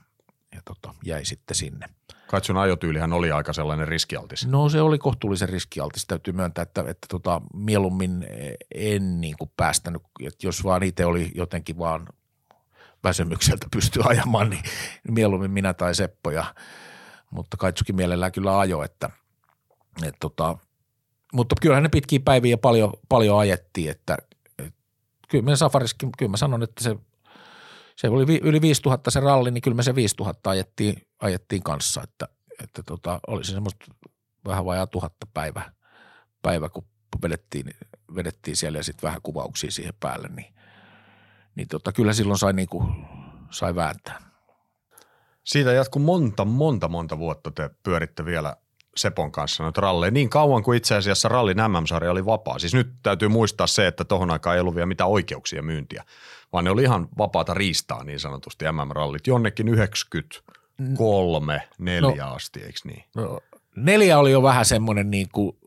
ja tota, jäi sitten sinne. Katson ajotyylihän oli aika sellainen riskialtis. No se oli kohtuullisen riskialtis. Täytyy myöntää, että, että tota, mieluummin en niin kuin päästänyt, että jos vaan itse oli jotenkin vaan väsymykseltä pysty ajamaan, niin mieluummin minä tai Seppo. Ja, mutta Kaitsukin mielellään kyllä ajo, että, että tota, mutta kyllähän ne pitkiä päiviä paljon, paljon ajettiin, että kyllä me Safariskin, kyllä mä sanon, että se, se oli yli 5000 se ralli, niin kyllä me se 5000 ajettiin, ajettiin kanssa, että, että tota, oli se semmoista vähän vajaa tuhatta päivä, päivä kun vedettiin, vedettiin siellä ja sitten vähän kuvauksia siihen päälle, niin, niin tota, kyllä silloin sai, niin kuin, sai vääntää. Siitä jatkuu monta, monta, monta vuotta te pyöritte vielä Sepon kanssa noita ralleja niin kauan kuin itse asiassa rallin MM-sarja oli vapaa. Siis nyt täytyy muistaa se, että tohon aikaan ei ollut vielä mitään oikeuksia myyntiä, vaan ne oli ihan vapaata riistaa niin sanotusti MM-rallit. Jonnekin 93, neljä no, asti, eikö niin? No, neljä oli jo vähän semmoinen niin kuin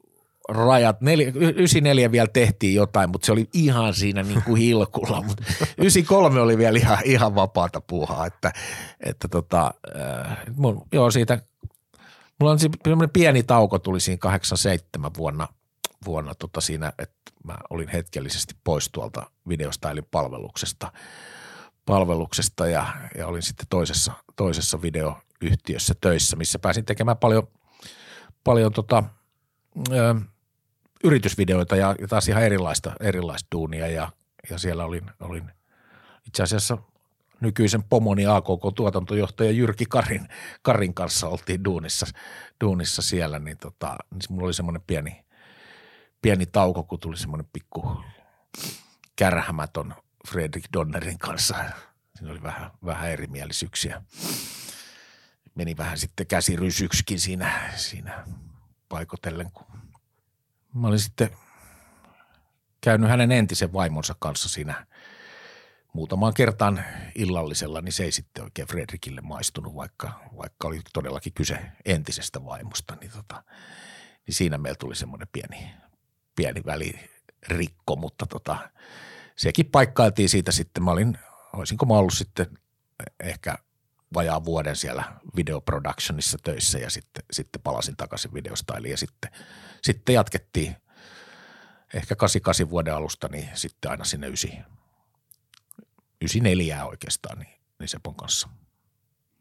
rajat. Neljä, 94 vielä tehtiin jotain, mutta se oli ihan siinä niin kuin hilkulla. Mutta 93 oli vielä ihan, ihan vapaata puuhaa, että, että tota, äh, mun, joo, siitä Mulla on semmoinen pieni tauko tuli siinä 87 vuonna, vuonna tota siinä, että mä olin hetkellisesti pois tuolta videostailin palveluksesta, palveluksesta ja, ja olin sitten toisessa, toisessa videoyhtiössä töissä, missä pääsin tekemään paljon, paljon tota, ö, yritysvideoita ja, ja taas ihan erilaista, erilaista duunia ja, ja siellä olin, olin itse asiassa nykyisen pomoni AKK-tuotantojohtaja Jyrki Karin, Karin kanssa oltiin duunissa, duunissa siellä, niin, tota, niin mulla oli semmoinen pieni, pieni tauko, kun tuli semmoinen pikku kärhämäton Fredrik Donnerin kanssa. Siinä oli vähän, vähän erimielisyyksiä. Meni vähän sitten käsirysyksikin siinä, siinä paikotellen, kun mä olin sitten käynyt hänen entisen vaimonsa kanssa siinä – muutamaan kertaan illallisella, niin se ei sitten oikein Fredrikille maistunut, vaikka, vaikka oli todellakin kyse entisestä vaimosta, niin, tota, niin siinä meillä tuli semmoinen pieni, pieni välirikko, mutta tota, sekin paikkailtiin siitä sitten. Mä olin, olisinko mä ollut sitten ehkä vajaa vuoden siellä videoproductionissa töissä ja sitten, sitten palasin takaisin videostailiin ja sitten, sitten jatkettiin ehkä 88 vuoden alusta, niin sitten aina sinne ysi, 94 oikeastaan, niin, niin Sepon kanssa.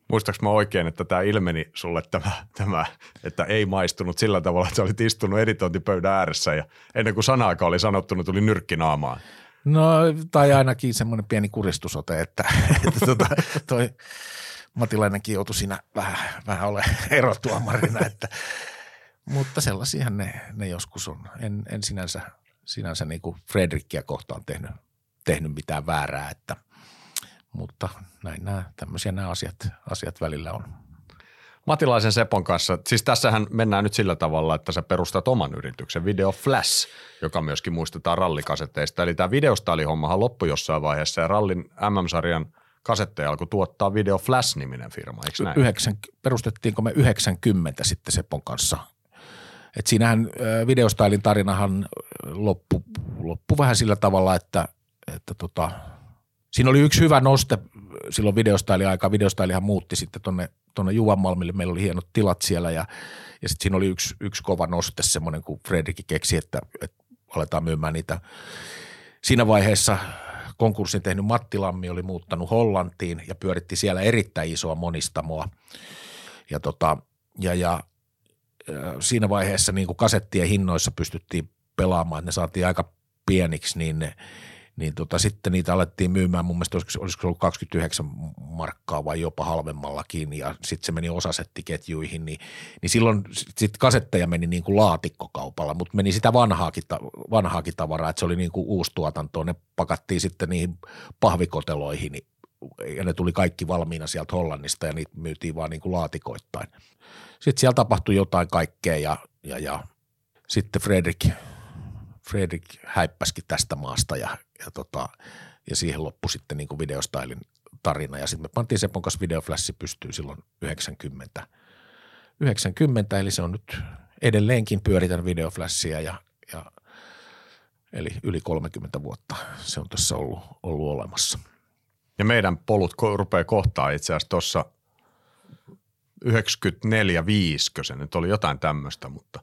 Muistaaks mä oikein, että tämä ilmeni sulle tämä, tämä, että ei maistunut sillä tavalla, että sä olit istunut editointipöydän ääressä ja ennen kuin sanaakaan oli sanottu, tuli nyrkki naamaan. No tai ainakin semmoinen pieni kuristusote, että, että tota, toi Matilainenkin joutui siinä vähän, vähän ole erotuomarina, että, mutta sellaisiahan ne, ne joskus on. En, en sinänsä, sinänsä niin kuin Fredrikkiä kohtaan tehnyt, tehnyt mitään väärää, että – mutta näin nämä, tämmöisiä nämä asiat, asiat välillä on. Matilaisen Sepon kanssa, siis tässähän mennään nyt sillä tavalla, että sä perustat oman yrityksen, Video Flash, joka myöskin muistetaan rallikaseteista. Eli tämä videostaalihommahan loppui jossain vaiheessa ja rallin MM-sarjan kasetteja alkoi tuottaa Video Flash-niminen firma, eikö näin? Yhdeksän, perustettiinko me 90 sitten Sepon kanssa. Et siinähän ö, videostailin tarinahan loppu, loppu vähän sillä tavalla, että, että tota, siinä oli yksi hyvä noste silloin videostailin aikaa. Videostailihan muutti sitten tuonne tonne Juvanmalmille. Meillä oli hienot tilat siellä ja, ja sitten siinä oli yksi, yksi kova noste semmoinen, kun Fredrikki keksi, että, että aletaan myymään niitä. Siinä vaiheessa konkurssin tehnyt Matti Lammi oli muuttanut Hollantiin ja pyöritti siellä erittäin isoa monistamoa. Ja, tota, ja, ja siinä vaiheessa niin kuin kasettien hinnoissa pystyttiin pelaamaan, ne saatiin aika pieniksi, niin niin tota, sitten niitä alettiin myymään, mun mielestä olisiko, olisiko se ollut 29 markkaa vai jopa halvemmallakin. Ja sitten se meni osasettiketjuihin, niin, niin silloin sitten kasetteja meni niin kuin laatikkokaupalla, mutta meni sitä vanhaakin, vanhaakin tavaraa, että se oli niin kuin uusi tuotanto, ne pakattiin sitten niihin pahvikoteloihin ja ne tuli kaikki valmiina sieltä Hollannista ja niitä myytiin vaan niin kuin laatikoittain. Sitten siellä tapahtui jotain kaikkea ja, ja, ja sitten Fredrik, Fredrik häippäskin tästä maasta ja ja, tota, ja siihen loppui sitten niin kuin videostailin tarina. Ja sitten me pantiin Sepon kanssa videoflassi pystyyn silloin 90. 90, eli se on nyt edelleenkin pyöritän videoflassia ja, ja eli yli 30 vuotta se on tässä ollut, ollut olemassa. Ja meidän polut rupeaa kohtaa itse asiassa tuossa 94 5 se nyt oli jotain tämmöistä, mutta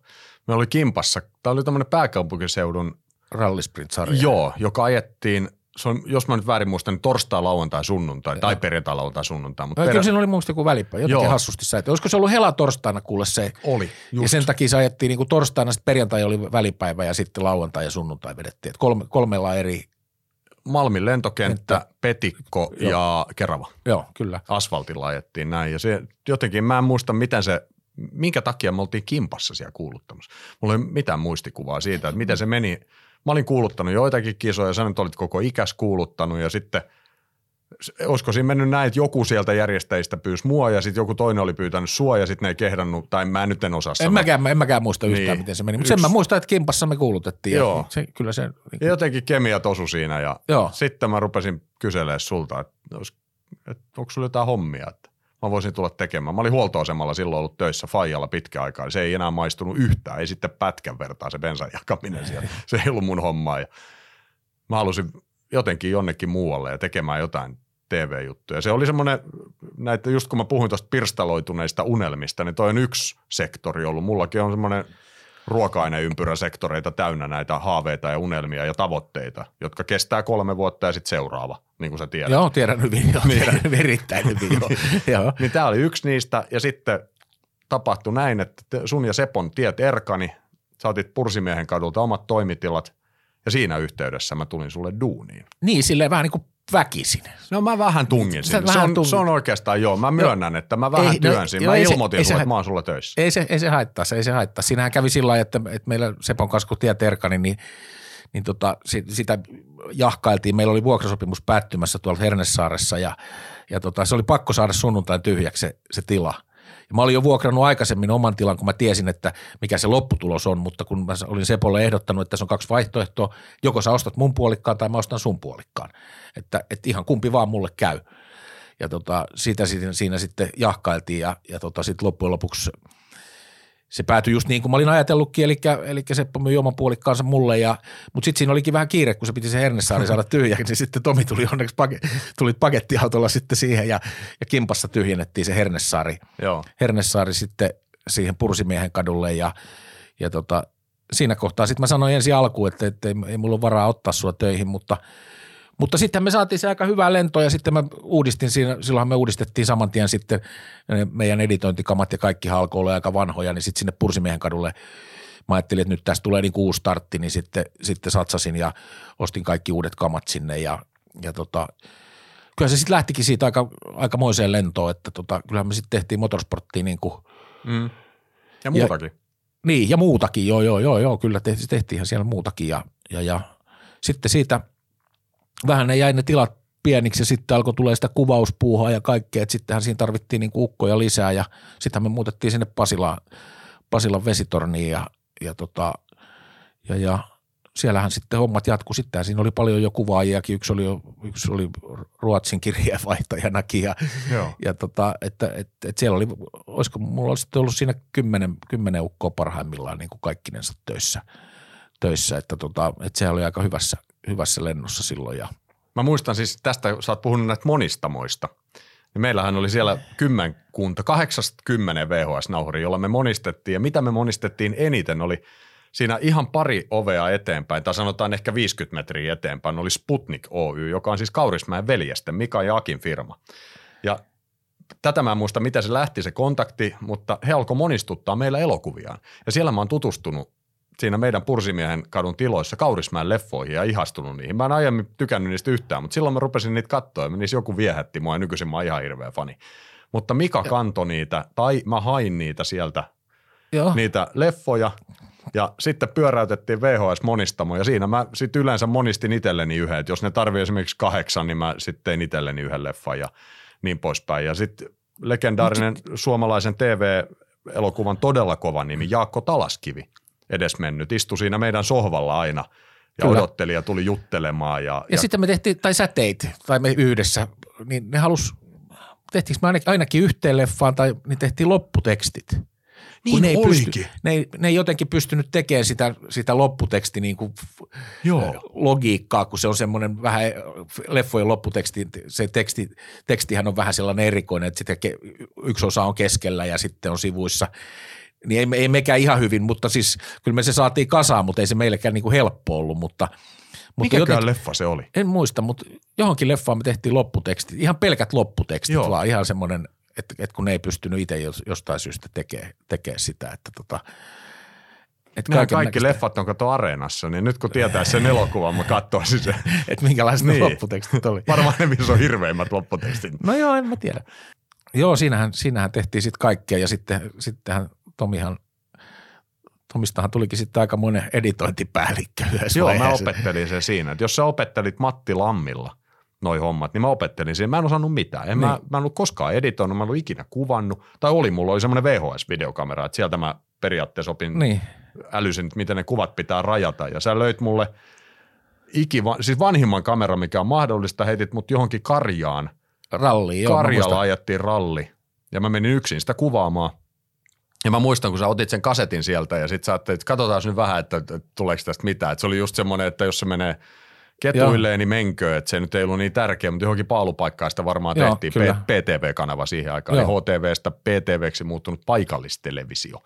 me oli kimpassa, tämä oli tämmöinen pääkaupunkiseudun rallisprint-sarja. Joo, joka ajettiin se on, jos mä nyt väärin muistan, niin torstai, lauantai, sunnuntai tai perjantai, lauantai, sunnuntai. Mutta no, perä... Kyllä siinä oli mun joku välipäivä, jotenkin Joo. hassusti sä. Olisiko se ollut hela torstaina kuule se? Oli, just. Ja sen takia se ajettiin niin kuin torstaina, sitten perjantai oli välipäivä ja sitten lauantai ja sunnuntai vedettiin. Et kolme, kolmella eri. Malmin lentokenttä, Entä? Petikko Joo. ja Kerava. Joo, kyllä. Asfaltilla ajettiin näin ja se jotenkin, mä en muista miten se minkä takia me oltiin kimpassa siellä kuuluttamassa. Mulla ei mitään muistikuvaa siitä, että miten se meni – mä olin kuuluttanut joitakin kisoja, sä nyt olit koko ikäs kuuluttanut ja sitten olisiko siinä mennyt näin, että joku sieltä järjestäjistä pyysi mua ja sitten joku toinen oli pyytänyt sua ja sitten ne ei kehdannut, tai mä nyt en osaa sanoa. En mäkään, en mäkään muista yhtään, niin. miten se meni, mutta sen mä muistan, että kimpassa me kuulutettiin. Joo. Ja se, kyllä se, niin kuin... Jotenkin kemia tosu siinä ja Joo. sitten mä rupesin kyselemään sulta, että, että onko sulla jotain hommia, että mä voisin tulla tekemään. Mä olin huoltoasemalla silloin ollut töissä Fajalla pitkä aikaa. Se ei enää maistunut yhtään, ei sitten pätkän vertaa se bensan jakaminen siellä. Se ei ollut mun homma. Ja mä halusin jotenkin jonnekin muualle ja tekemään jotain TV-juttuja. Se oli semmoinen, näitä just kun mä puhuin tuosta pirstaloituneista unelmista, niin toi on yksi sektori ollut. Mullakin on semmoinen – ruoka-aineympyräsektoreita täynnä näitä haaveita ja unelmia ja tavoitteita, jotka kestää kolme vuotta ja sitten seuraava, niin kuin sä tiedät. Joo, tiedän hyvin, joo, niin. tiedän erittäin hyvin. Joo. joo. niin tämä oli yksi niistä ja sitten tapahtui näin, että sun ja Sepon tiet erkani, sä otit Pursimiehen kadulta omat toimitilat ja siinä yhteydessä mä tulin sulle duuniin. Niin, silleen vähän niin kuin väkisin. No mä vähän tungin sinne. Se on, tungin. se on oikeastaan joo. Mä myönnän, joo. että mä vähän ei, no, työnsin. No, mä ei ilmoitin se, sulle, että mä oon sulla töissä. Ei se, ei se haittaa, se ei se haittaa. Siinähän kävi sillä lailla, että, että meillä Sepon kanssa kun tie terkani, niin, niin tota, sitä jahkailtiin. Meillä oli vuokrasopimus päättymässä tuolla Hernessaaressa ja, ja tota, se oli pakko saada sunnuntain tyhjäksi se, se tila – ja mä olin jo vuokrannut aikaisemmin oman tilan, kun mä tiesin, että mikä se lopputulos on, mutta kun mä olin Sepolle ehdottanut, että tässä on kaksi vaihtoehtoa, joko sä ostat mun puolikkaan tai mä ostan sun puolikkaan. Että, että ihan kumpi vaan mulle käy. Ja tota, sitä siinä, siinä sitten jahkailtiin ja, ja tota, sitten loppujen lopuksi – se päätyi just niin kuin mä olin ajatellutkin, eli, eli Seppo myi oman puolikkaansa mulle, ja, mutta sitten siinä olikin vähän kiire, kun se piti se Hernesaari saada tyhjäksi, niin sitten Tomi tuli onneksi pake, tuli pakettiautolla sitten siihen, ja, ja kimpassa tyhjennettiin se Hernesaari, Joo. Hernesaari sitten siihen Pursimiehen kadulle, ja, ja tota, siinä kohtaa sitten mä sanoin ensin alkuun, että, että ei, ei mulla ole varaa ottaa sua töihin, mutta – mutta sitten me saatiin se aika hyvää lentoa ja sitten mä uudistin siinä, silloinhan me uudistettiin saman tien sitten meidän editointikamat ja kaikki alkoi olla aika vanhoja, niin sitten sinne Pursimiehen kadulle mä ajattelin, että nyt tästä tulee niin uusi startti, niin sitten, sitten satsasin ja ostin kaikki uudet kamat sinne ja, ja tota, kyllä se sitten lähtikin siitä aika, aikamoiseen lentoon, että tota, kyllähän me sitten tehtiin motorsporttiin niin kuin. Mm. Ja muutakin. Ja, niin, ja muutakin, joo, joo, joo, joo kyllä tehtiin, tehtiinhän siellä muutakin ja, ja, ja sitten siitä – vähän ne jäi ne tilat pieniksi ja sitten alkoi tulee sitä kuvauspuuhaa ja kaikkea, että sittenhän siinä tarvittiin niin ukkoja lisää ja sittenhän me muutettiin sinne Pasilaan, Pasilan vesitorniin ja, ja, tota, ja, ja siellähän sitten hommat jatku sitten. Siinä oli paljon jo kuvaajiakin. Yksi oli, jo, yksi oli Ruotsin kirjeenvaihtajanakin ja, Joo. ja tota, että, että, että, siellä oli, olisiko mulla olisi sitten ollut siinä kymmenen, kymmenen ukkoa parhaimmillaan niin kuin kaikkinensa töissä, töissä että, tota, että se oli aika hyvässä, hyvässä lennossa silloin ja Mä muistan siis tästä, sä oot puhunut näistä monistamoista. Niin meillähän oli siellä kymmenkunta, 80 VHS-nauhuri, jolla me monistettiin. Ja mitä me monistettiin eniten oli siinä ihan pari ovea eteenpäin, tai sanotaan ehkä 50 metriä eteenpäin, oli Sputnik Oy, joka on siis Kaurismäen veljesten, Mika ja Akin firma. Ja tätä mä en muista, miten se lähti se kontakti, mutta he alkoi monistuttaa meillä elokuviaan. Ja siellä mä oon tutustunut siinä meidän Pursimiehen kadun tiloissa Kaurismäen leffoihin ja ihastunut niihin. Mä en aiemmin tykännyt niistä yhtään, mutta silloin mä rupesin niitä katsoa ja niissä joku viehätti mua ja nykyisin mä oon ihan hirveä fani. Mutta Mika kantoi niitä, tai mä hain niitä sieltä, Joo. niitä leffoja, ja sitten pyöräytettiin VHS-monistamo, ja siinä mä sitten yleensä monistin itselleni yhden. Et jos ne tarvii esimerkiksi kahdeksan, niin mä sitten tein itselleni yhden leffan ja niin poispäin. Ja sitten legendaarinen suomalaisen TV-elokuvan todella kova nimi, Jaakko Talaskivi, edesmennyt, istui siinä meidän sohvalla aina ja Kyllä. odotteli ja tuli juttelemaan. Ja, Ja, ja sitten me tehtiin, tai sä teit, tai me yhdessä, niin ne halus, tehtiinkö me ainakin, ainakin yhteen leffaan, tai niin tehtiin lopputekstit. Niin Kun ne ei, olikin. pysty, ne, ei, ne ei jotenkin pystynyt tekemään sitä, sitä lopputeksti niin kuin Joo. logiikkaa, kun se on semmoinen vähän leffojen lopputeksti, se teksti, tekstihän on vähän sellainen erikoinen, että yksi osa on keskellä ja sitten on sivuissa. Niin ei, ei mekään ihan hyvin, mutta siis kyllä me se saatiin kasaan, mutta ei se meillekään niin kuin helppo ollut, mutta, mutta Mikäkään jotenkin, leffa se oli? en muista, mutta johonkin leffaan me tehtiin lopputekstit, ihan pelkät lopputekstit, Joo. Vaan ihan semmoinen, että, että kun ne ei pystynyt itse jos- jostain syystä tekemään, tekemään sitä, että tota, että Nämä kaikki kaikennäköistä- leffat on kato areenassa, niin nyt kun tietää sen elokuvan, mä katsoisin sen. että minkälaiset Niin. niin. lopputekstit oli. Varmaan ne, missä on hirveimmät lopputekstit. No joo, en mä tiedä. Joo, siinähän, siinähän tehtiin sitten kaikkea ja sitten, sittenhän Tomihan, Tomistahan tulikin sitten aika monen editointipäällikkö yhdessä Joo, mä vaiheessa. opettelin sen siinä. Että jos sä opettelit Matti Lammilla noi hommat, niin mä opettelin siinä. Mä en osannut mitään. En mä, Niin. mä en ollut koskaan editoinut, mä en ollut ikinä kuvannut. Tai oli, mulla oli semmoinen VHS-videokamera, että sieltä mä periaatteessa opin Niin, älysin, että miten ne kuvat pitää rajata. Ja sä löit mulle ikiva, siis vanhimman kameran, mikä on mahdollista, heitit mut johonkin karjaan. ralli. Joo, mä Karjalla ajettiin ralli. Ja mä menin yksin sitä kuvaamaan. Ja mä muistan, kun sä otit sen kasetin sieltä ja sit sä ajattelit, että katsotaan nyt vähän, että, tuleeko tästä mitään. Että se oli just semmoinen, että jos se menee ketuilleen, niin menkö, että se nyt ei ollut niin tärkeä, mutta johonkin paalupaikkaan sitä varmaan Joo, tehtiin. P- PTV-kanava siihen aikaan, Joo. eli HTVstä PTVksi muuttunut paikallistelevisio.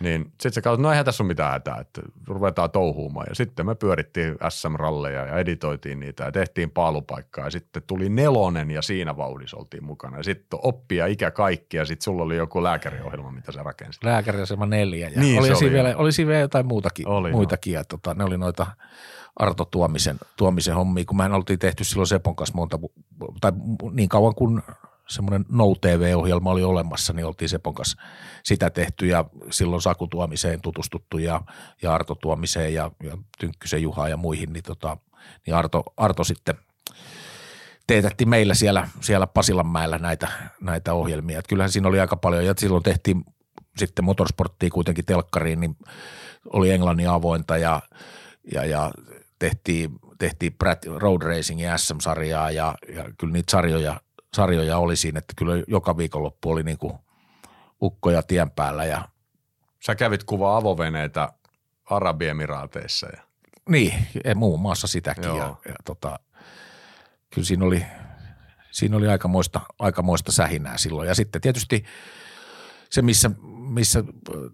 Niin sitten sä katsot, no eihän tässä ole mitään hätää, että ruvetaan touhuumaan. Ja sitten me pyörittiin SM-ralleja ja editoitiin niitä ja tehtiin paalupaikkaa. Ja sitten tuli nelonen ja siinä vauhdissa oltiin mukana. Ja sitten oppia ikä kaikki ja sitten sulla oli joku lääkäriohjelma, mitä sä rakensit. Lääkäriasema neljä. Ja Niin, oli, se siinä oli, vielä, oli siinä vielä jotain muutakin, Oli, muitakin ja tota, ne oli noita Arto Tuomisen, Tuomisen hommia, kun mehän oltiin tehty silloin Sepon kanssa monta, tai niin kauan kuin semmoinen No TV-ohjelma oli olemassa, niin oltiin Sepon kanssa sitä tehty ja silloin Saku Tuomiseen tutustuttu ja, ja Arto Tuomiseen ja, ja Tynkkysen Juha ja muihin, niin, tota, niin Arto, Arto sitten teetätti meillä siellä, siellä Pasilanmäellä näitä, näitä ohjelmia. Et kyllähän siinä oli aika paljon ja silloin tehtiin sitten motorsporttia kuitenkin telkkariin, niin oli Englannin avointa ja, ja, ja tehtiin, tehtiin Pratt Road Racing ja SM-sarjaa ja, ja kyllä niitä sarjoja, sarjoja oli siinä, että kyllä joka viikonloppu oli niin kuin ukkoja tien päällä ja Sä kävit kuvaa avoveneitä Arabiemiraateissa. Ja, niin, ja muun muassa sitäkin Joo. ja, ja tota, kyllä siinä oli, siinä oli aikamoista, aikamoista sähinää silloin ja sitten tietysti se, missä, missä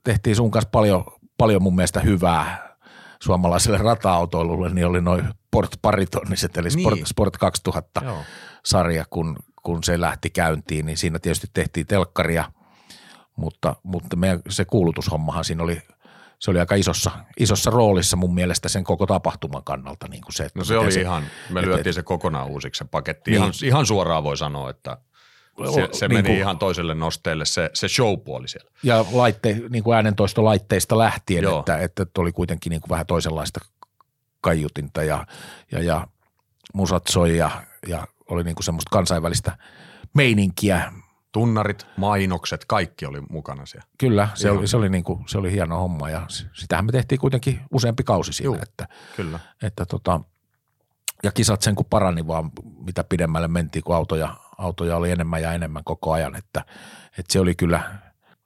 tehtiin sun kanssa paljon, paljon mun mielestä hyvää suomalaiselle rata-autoilulle, niin oli noin Sport paritonniset, eli Sport, Niin. Sport 2000 Joo. sarja, kun, kun se lähti käyntiin, niin siinä tietysti tehtiin telkkaria, mutta, mutta meidän, se kuulutushommahan siinä oli, se oli aika isossa, isossa roolissa mun mielestä sen koko tapahtuman kannalta. Niin kuin se, että No se oli ihan, me et- lyötiin se kokonaan uusiksi se paketti. Niin. Ihan, ihan suoraan voi sanoa, että se, se niin meni kuin- ihan toiselle nosteelle se, se showpuoli siellä. ja laitte, niin kuin äänentoistolaitteista lähtien, Joo. että, että oli kuitenkin niin kuin vähän toisenlaista kaiutinta ja, ja, ja musat soi ja, ja oli niin kuin semmoista kansainvälistä meininkiä Tunnarit, mainokset, kaikki oli mukana siellä. Kyllä, se oli, se, oli niin kuin, se oli hieno homma ja sitähän me tehtiin kuitenkin useampi kausi siinä, Juu. että, Kyllä. että tota, ja kisat sen kun parani vaan mitä pidemmälle mentiin, kun autoja, autoja oli enemmän ja enemmän koko ajan, että, että se oli kyllä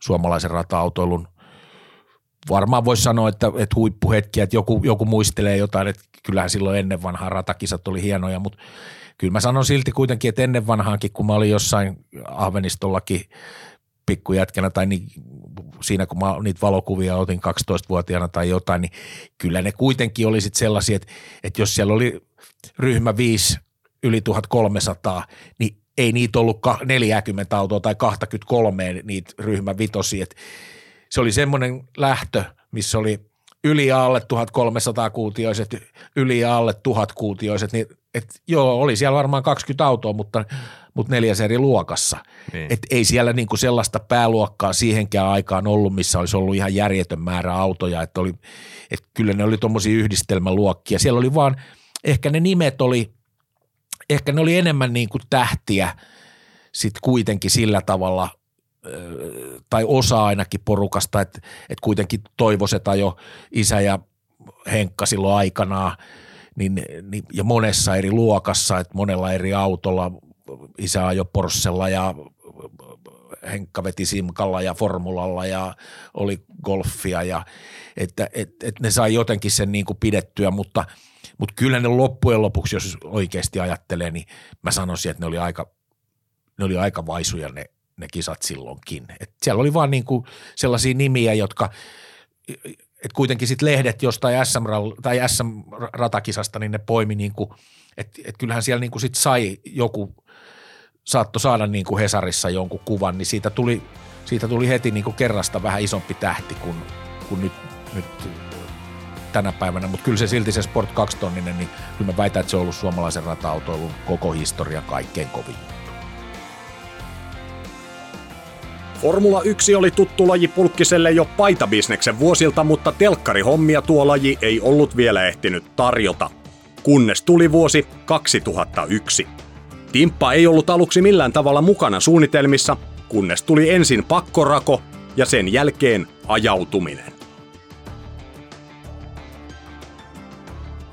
suomalaisen rata-autoilun varmaan voisi sanoa, että, että huippuhetki, että joku, joku muistelee jotain, että kyllähän silloin ennen vanhaa ratakisat oli hienoja, mutta kyllä mä sanon silti kuitenkin, että ennen vanhaankin, kun mä olin jossain Ahvenistollakin pikkujätkänä tai niin, siinä kun mä niitä valokuvia otin 12-vuotiaana tai jotain, niin kyllä ne kuitenkin oli sit sellaisia, että, että jos siellä oli ryhmä 5 yli 1300, niin ei niitä ollut ka- 40 autoa tai 23 niitä ryhmä vitosia. Se oli semmoinen lähtö, missä oli yli ja alle 1300 kuutioiset, yli ja alle 1000 kuutioiset, niin et joo, oli siellä varmaan 20 autoa, mutta, mutta neljäs eri luokassa. Niin. Et ei siellä niinku sellaista pääluokkaa siihenkään aikaan ollut, missä olisi ollut ihan järjetön määrä autoja, että oli, et kyllä ne oli tuommoisia yhdistelmäluokkia. Siellä oli vaan, ehkä ne nimet oli, ehkä ne oli enemmän niin kuin tähtiä sitten kuitenkin sillä tavalla, tai osa ainakin porukasta, että, että kuitenkin Toivoseta jo isä ja Henkka silloin aikanaan, niin, niin, ja monessa eri luokassa, että monella eri autolla, isä ajoi Porschella ja Henkka veti Simkalla ja Formulalla ja oli golfia ja että et, et ne sai jotenkin sen niin kuin pidettyä, mutta, mutta kyllä ne loppujen lopuksi, jos oikeasti ajattelee, niin mä sanoisin, että ne oli aika, ne oli aika vaisuja ne, ne kisat silloinkin. Et siellä oli vaan niin sellaisia nimiä, jotka, että kuitenkin sitten lehdet jostain SM, tai SM-ratakisasta, niin ne poimi niin kuin, että et kyllähän siellä niin sit sai joku, saattoi saada niin Hesarissa jonkun kuvan, niin siitä tuli, siitä tuli heti niin kerrasta vähän isompi tähti kuin, kuin nyt, nyt tänä päivänä, mutta kyllä se silti se Sport 2 tonninen, niin kyllä mä väitän, että se on ollut suomalaisen rata-autoilun koko historia kaikkein kovin. Formula 1 oli tuttu laji Pulkkiselle jo paitabisneksen vuosilta, mutta telkkarihommia tuo laji ei ollut vielä ehtinyt tarjota. Kunnes tuli vuosi 2001. Timppa ei ollut aluksi millään tavalla mukana suunnitelmissa, kunnes tuli ensin pakkorako ja sen jälkeen ajautuminen.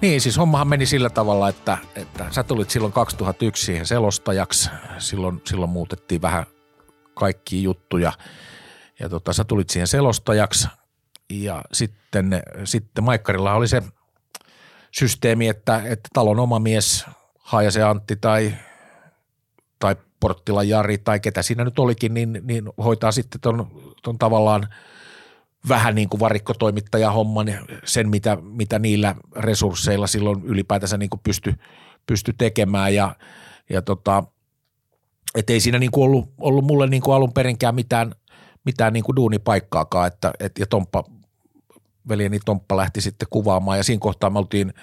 Niin, siis hommahan meni sillä tavalla, että, että sä tulit silloin 2001 siihen selostajaksi. Silloin, silloin muutettiin vähän kaikki juttuja. Ja tota, sä tulit siihen selostajaksi ja sitten, sitten Maikkarilla oli se systeemi, että, että talon oma mies, Haajasen Antti tai, tai Porttilan Jari tai ketä siinä nyt olikin, niin, niin hoitaa sitten ton, ton tavallaan vähän niin kuin varikkotoimittaja homman, sen mitä, mitä niillä resursseilla silloin ylipäätänsä niin kuin pysty, pysty tekemään ja, ja tota, et ei siinä niin kuin ollut, ollut mulle niin kuin alun perinkään mitään, mitään niin kuin duunipaikkaakaan, että, et, ja Tomppa, veljeni Tomppa lähti sitten kuvaamaan. Ja siinä kohtaa me oltiin,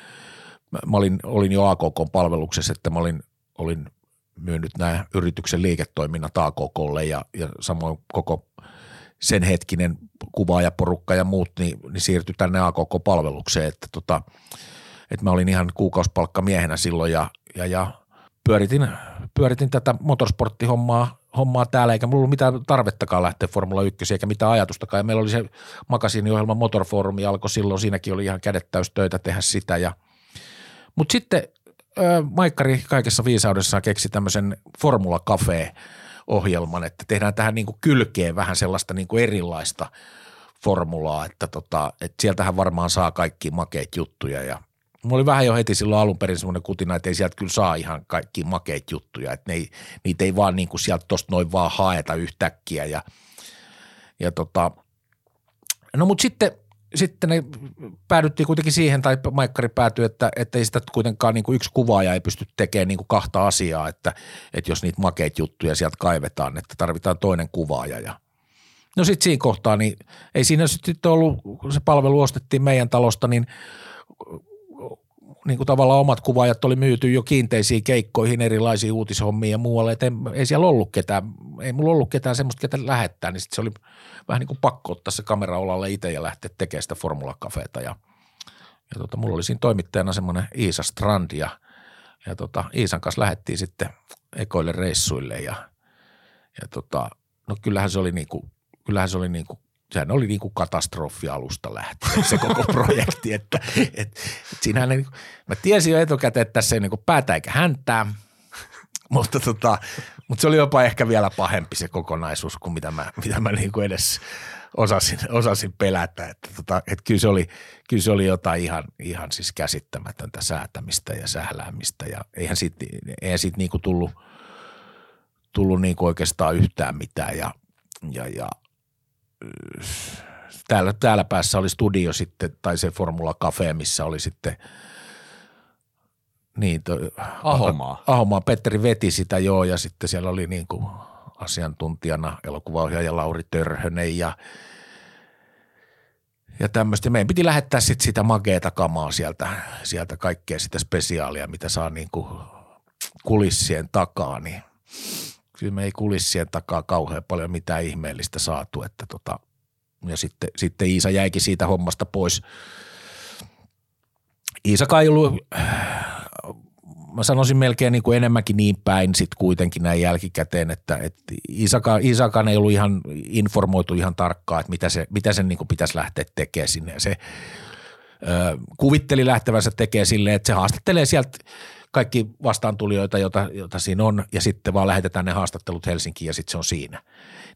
mä olin, olin jo AKK palveluksessa, että mä olin, olin myynyt nämä yrityksen liiketoiminnat AKKlle ja, ja samoin koko sen hetkinen kuvaajaporukka ja muut, niin, niin siirtyi tänne AKK-palvelukseen, että tota, että mä olin ihan kuukausipalkkamiehenä silloin ja, ja, ja pyöritin, pyöritin tätä motorsporttihommaa hommaa täällä, eikä mulla ollut mitään tarvettakaan lähteä Formula 1 eikä mitään ajatustakaan. Ja meillä oli se makasiiniohjelma Motorforumi alkoi silloin, siinäkin oli ihan kädet täys töitä tehdä sitä. Ja, mutta sitten ö, Maikkari kaikessa viisaudessaan keksi tämmöisen Formula Cafe ohjelman, että tehdään tähän niin kuin kylkeen vähän sellaista niin kuin erilaista formulaa, että, tota, että sieltähän varmaan saa kaikki makeita juttuja ja Mulla oli vähän jo heti silloin alun perin semmoinen kutina, että ei sieltä kyllä saa ihan kaikki makeita juttuja, että ne ei, niitä ei vaan niin kuin sieltä tosta noin vaan haeta yhtäkkiä. Ja, ja tota, no mutta sitten, sitten ne päädyttiin kuitenkin siihen, tai Maikkari päätyi, että, että ei sitä kuitenkaan niin kuin yksi kuvaaja ei pysty tekemään niin kuin kahta asiaa, että, että jos niitä makeita juttuja sieltä kaivetaan, että tarvitaan toinen kuvaaja. Ja No sitten siinä kohtaa, niin ei siinä sitten ollut, kun se palvelu ostettiin meidän talosta, niin niin kuin tavallaan omat kuvaajat oli myyty jo kiinteisiin keikkoihin, erilaisiin uutishommiin ja muualle, että ei, ei siellä ollut ketään, ei mulla ollut ketään semmoista, ketä lähettää, niin sitten se oli vähän niin kuin pakko ottaa se kamera olalle itse ja lähteä tekemään sitä Formula Cafeeta ja, ja tota, mulla oli siinä toimittajana semmoinen Iisa Strand ja, ja tota, Iisan kanssa lähdettiin sitten ekoille reissuille ja, ja tota, no kyllähän se oli niinku, kyllähän se oli niinku, sehän oli niinku katastrofi alusta lähtien se koko projekti, että et, et siinähän ne, niinku, mä tiesin jo etukäteen, että tässä ei niinku päätä eikä häntää, mutta, tota, mutta se oli jopa ehkä vielä pahempi se kokonaisuus kuin mitä mä, mitä mä niinku edes osasin, osasin pelätä. Että, tota, että kyllä, se oli, kyllä se oli jotain ihan, ihan siis käsittämätöntä säätämistä ja sähläämistä ja eihän siitä, eihän siitä niinku tullut, tullut niinku oikeastaan yhtään mitään ja, ja, ja täällä, täällä päässä oli studio sitten tai se Formula Cafe, missä oli sitten – niin, to, Ahomaa. Ahomaa. Petteri veti sitä joo ja sitten siellä oli niin kuin asiantuntijana elokuvaohjaaja Lauri Törhönen ja, ja tämmöistä. Meidän piti lähettää sitten sitä mageeta kamaa sieltä, sieltä kaikkea sitä spesiaalia, mitä saa niin kuin kulissien takaa, niin kyllä me ei kulissien takaa kauhean paljon mitään ihmeellistä saatu, että tota, ja sitten, sitten Iisa jäikin siitä hommasta pois. Iisa ei ollut mä sanoisin melkein niin kuin enemmänkin niin päin sitten kuitenkin näin jälkikäteen, että, että Isaka, Isakan ei ollut ihan informoitu ihan tarkkaan, että mitä se, mitä sen niin kuin pitäisi lähteä tekemään sinne. Ja se ö, kuvitteli lähtevänsä tekemään silleen, että se haastattelee sieltä kaikki vastaantulijoita, joita, joita siinä on, ja sitten vaan lähetetään ne haastattelut Helsinkiin ja sitten se on siinä.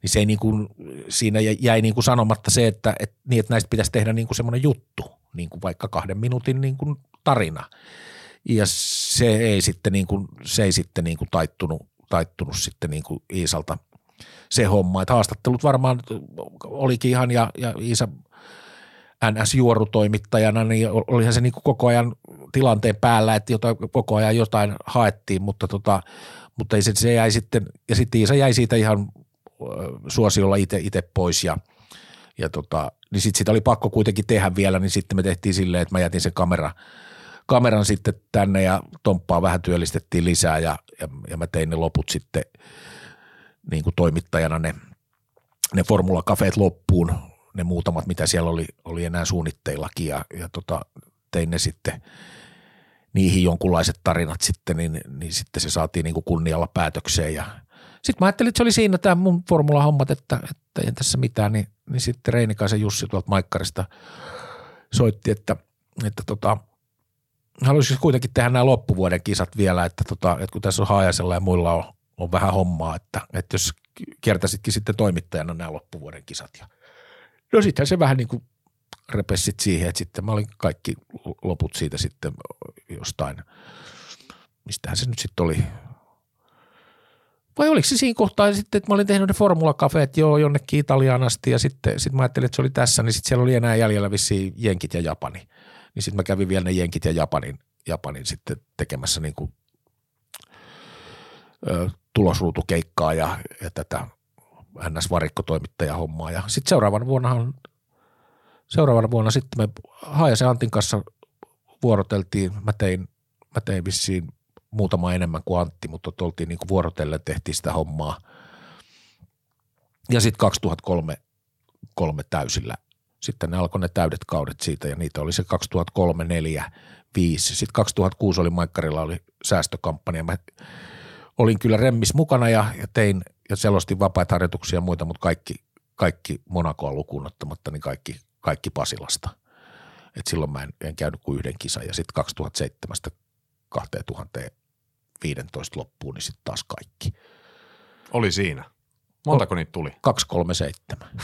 Niin se ei niin kuin, siinä jäi niin kuin sanomatta se, että, että, niin, että näistä pitäisi tehdä niin kuin semmoinen juttu, niin kuin vaikka kahden minuutin niin kuin tarina – ja se ei sitten, niin kuin, se ei sitten niin kuin taittunut, taittunut sitten niin kuin Iisalta se homma. Että haastattelut varmaan olikin ihan ja, ja Iisa NS-juorutoimittajana, niin olihan se niin kuin koko ajan tilanteen päällä, että jotain, koko ajan jotain haettiin, mutta, tota, mutta ei se, se jäi sitten, ja sitten Iisa jäi siitä ihan suosiolla itse pois ja, ja tota, niin sitten sitä oli pakko kuitenkin tehdä vielä, niin sitten me tehtiin silleen, että mä jätin sen kamera – kameran sitten tänne ja Tomppaa vähän työllistettiin lisää ja, ja, ja mä tein ne loput sitten niin kuin toimittajana ne, ne Formula Cafeet loppuun, ne muutamat, mitä siellä oli, oli enää suunnitteillakin ja, ja tota, tein ne sitten niihin jonkunlaiset tarinat sitten, niin, niin sitten se saatiin niin kuin kunnialla päätökseen ja sitten mä ajattelin, että se oli siinä tämä mun formula-hommat, että, että ei tässä mitään, niin, niin sitten Reinikaisen Jussi tuolta Maikkarista soitti, että, että tota, haluaisin kuitenkin tehdä nämä loppuvuoden kisat vielä, että, tota, että kun tässä on Haajasella ja muilla on, on vähän hommaa, että, että jos kiertäisitkin sitten toimittajana nämä loppuvuoden kisat. Ja, no sittenhän se vähän niin kuin repesi siihen, että sitten mä olin kaikki loput siitä sitten jostain, mistähän se nyt sitten oli, vai oliko se siinä kohtaa sitten, että mä olin tehnyt ne Formula Cafeet jo jonnekin Italiaan asti ja sitten sit mä ajattelin, että se oli tässä, niin sitten siellä oli enää jäljellä vissiin Jenkit ja Japani. Niin sitten mä kävin vielä ne Jenkit ja Japanin, Japanin sitten tekemässä niin kuin, ö, tulosruutukeikkaa ja, ja tätä NS-varikkotoimittaja hommaa. Ja sitten seuraavana vuonna seuraavana vuonna sitten me Haajasen Antin kanssa vuoroteltiin. Mä tein, mä tein vissiin muutama enemmän kuin Antti, mutta oltiin niin vuorotellen, tehtiin sitä hommaa. Ja sitten 2003 kolme täysillä sitten ne alkoi ne täydet kaudet siitä ja niitä oli se 2003, 4, 5. Sitten 2006 oli Maikkarilla oli säästökampanja. Mä olin kyllä remmis mukana ja, ja tein ja selostin vapaita harjoituksia ja muita, mutta kaikki, kaikki Monakoa lukuun ottamatta, niin kaikki, kaikki Pasilasta. Et silloin mä en, en käynyt kuin yhden kisan ja sitten 2007 2015 loppuun, niin sitten taas kaikki. Oli siinä. Montako niitä tuli? 237.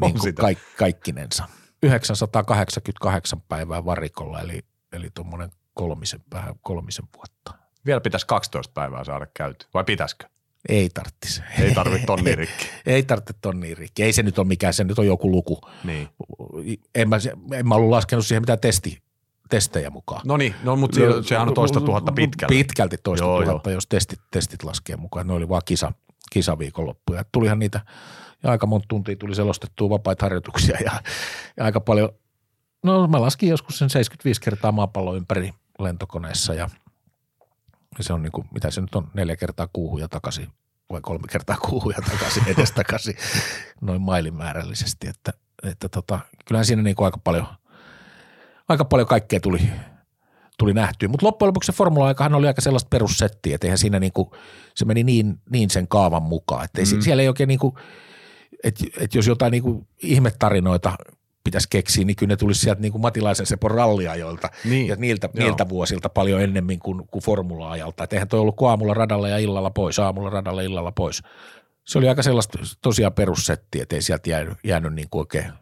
niin kuin kaik, kaikkinensa. 988 päivää varikolla, eli, eli tuommoinen kolmisen, vähän kolmisen vuotta. Vielä pitäisi 12 päivää saada käyty, vai pitäisikö? Ei tarvitsisi. Ei tarvitse tonni rikki. ei tarvitse tonni rikki. Ei se nyt ole mikään, se nyt on joku luku. Niin. En mä, en mä ollut laskenut siihen mitään testi, testejä mukaan. No niin, no, mutta sehän on toista tuhatta pitkälti. Pitkälti toista joo, tuhatta, joo. jos testit, testit laskee mukaan. Ne oli vaan kisa, kisaviikonloppuja. Tulihan niitä – ja aika monta tuntia tuli selostettua vapaita harjoituksia ja, ja aika paljon, no mä laskin joskus sen 75 kertaa maapallo ympäri lentokoneessa ja, ja se on niin kuin, mitä se nyt on, neljä kertaa kuuhun ja takaisin vai kolme kertaa kuuhun ja takaisin, edes takaisin noin mailimäärällisesti, että, että tota, kyllähän siinä niin kuin aika paljon, aika paljon kaikkea tuli, tuli nähtyä. Mutta loppujen lopuksi se formula-aikahan oli aika sellaista perussettiä, että eihän siinä niinku, se meni niin, niin sen kaavan mukaan. Että mm. siellä ei oikein niinku, että et jos jotain niinku ihmetarinoita pitäisi keksiä, niin kyllä ne tulisi sieltä niin kuin Matilaisen Sepon ralliajoilta niin. ja niiltä, niiltä vuosilta paljon ennemmin kuin, kuin formula-ajalta. Että eihän toi ollut aamulla radalla ja illalla pois, aamulla radalla ja illalla pois. Se oli aika sellaista tosiaan perussettiä, että ei sieltä jäänyt, jäänyt niin kuin oikein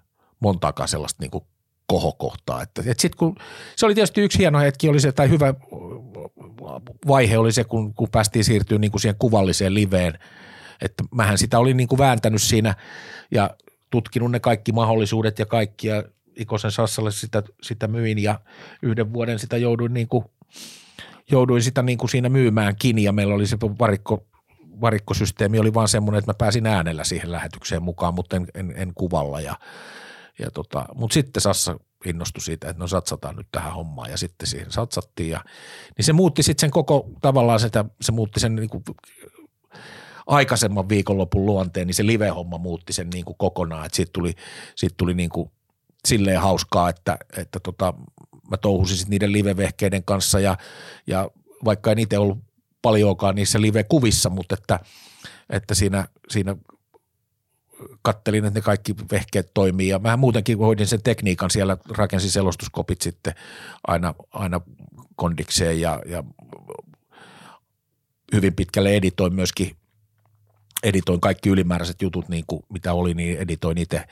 montaakaan sellaista niin kuin kohokohtaa. Että, että sit kun, se oli tietysti yksi hieno hetki, oli se, tai hyvä vaihe oli se, kun, kun päästiin siirtyä niin kuin siihen kuvalliseen liveen, että mähän sitä olin niin kuin vääntänyt siinä ja tutkinut ne kaikki mahdollisuudet ja kaikki ja Ikosen Sassalle sitä, sitä myin ja yhden vuoden sitä jouduin, niin kuin, jouduin sitä niin kuin siinä myymään ja meillä oli se varikko, varikkosysteemi oli vaan semmoinen, että mä pääsin äänellä siihen lähetykseen mukaan, mutta en, en, en kuvalla ja, ja tota, mutta sitten Sassa innostui siitä, että no satsataan nyt tähän hommaan ja sitten siihen satsattiin ja niin se muutti sitten sen koko tavallaan sitä, se muutti sen niin kuin aikaisemman viikonlopun luonteen, niin se live-homma muutti sen niin kuin kokonaan, että siitä tuli, siitä tuli niin kuin silleen hauskaa, että, että tota, mä touhusin sit niiden live-vehkeiden kanssa ja, ja vaikka en itse ollut paljonkaan niissä live-kuvissa, mutta että, että siinä, siinä kattelin, että ne kaikki vehkeet toimii. Ja mä muutenkin hoidin sen tekniikan siellä, rakensin selostuskopit sitten aina, aina kondikseen ja, ja hyvin pitkälle editoin myöskin editoin kaikki ylimääräiset jutut, niin kuin mitä oli, niin editoin itse.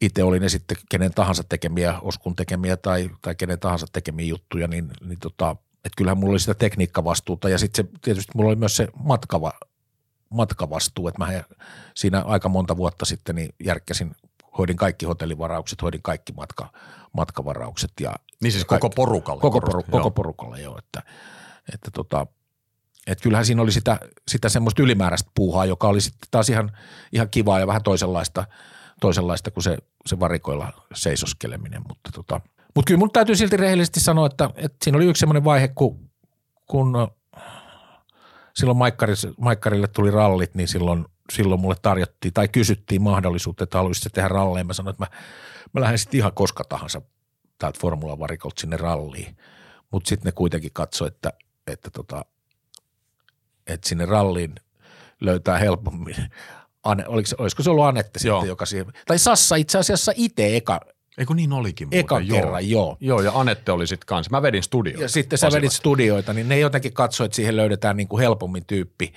Itse oli ne sitten kenen tahansa tekemiä, Oskun tekemiä tai, tai kenen tahansa tekemiä juttuja, niin, niin tota, että kyllähän mulla oli sitä tekniikkavastuuta ja sitten se, tietysti mulla oli myös se matkava, matkavastuu, että mä siinä aika monta vuotta sitten niin järkkäsin, hoidin kaikki hotellivaraukset, hoidin kaikki matka, matkavaraukset. Ja niin siis koko porukalle? Koko, poru, koko porukalle, joo, että, että tota, et kyllähän siinä oli sitä, sitä semmoista ylimääräistä puuhaa, joka oli sitten taas ihan, ihan kivaa ja vähän toisenlaista, toisenlaista kuin se, se varikoilla seisoskeleminen. Mutta tota, mut kyllä mun täytyy silti rehellisesti sanoa, että, että siinä oli yksi semmoinen vaihe, kun, kun silloin Maikkarille, tuli rallit, niin silloin, silloin mulle tarjottiin tai kysyttiin mahdollisuutta, että haluaisitte tehdä ralleja. Mä sanoin, että mä, mä lähden sitten ihan koska tahansa täältä formula-varikolta sinne ralliin. Mutta sitten ne kuitenkin katsoi, että, että tota, että sinne ralliin löytää helpommin. Ane, oliko, olisiko se ollut Anette joo. sitten, joka siihen, tai Sassa itse asiassa itse eka, Eikö niin olikin muuten? Eka joo. kerran, joo. Joo, ja Anette oli sitten kanssa. Mä vedin studioita. Ja sitten sä vedit studioita, niin ne jotenkin katsoi, että siihen löydetään niin kuin helpommin tyyppi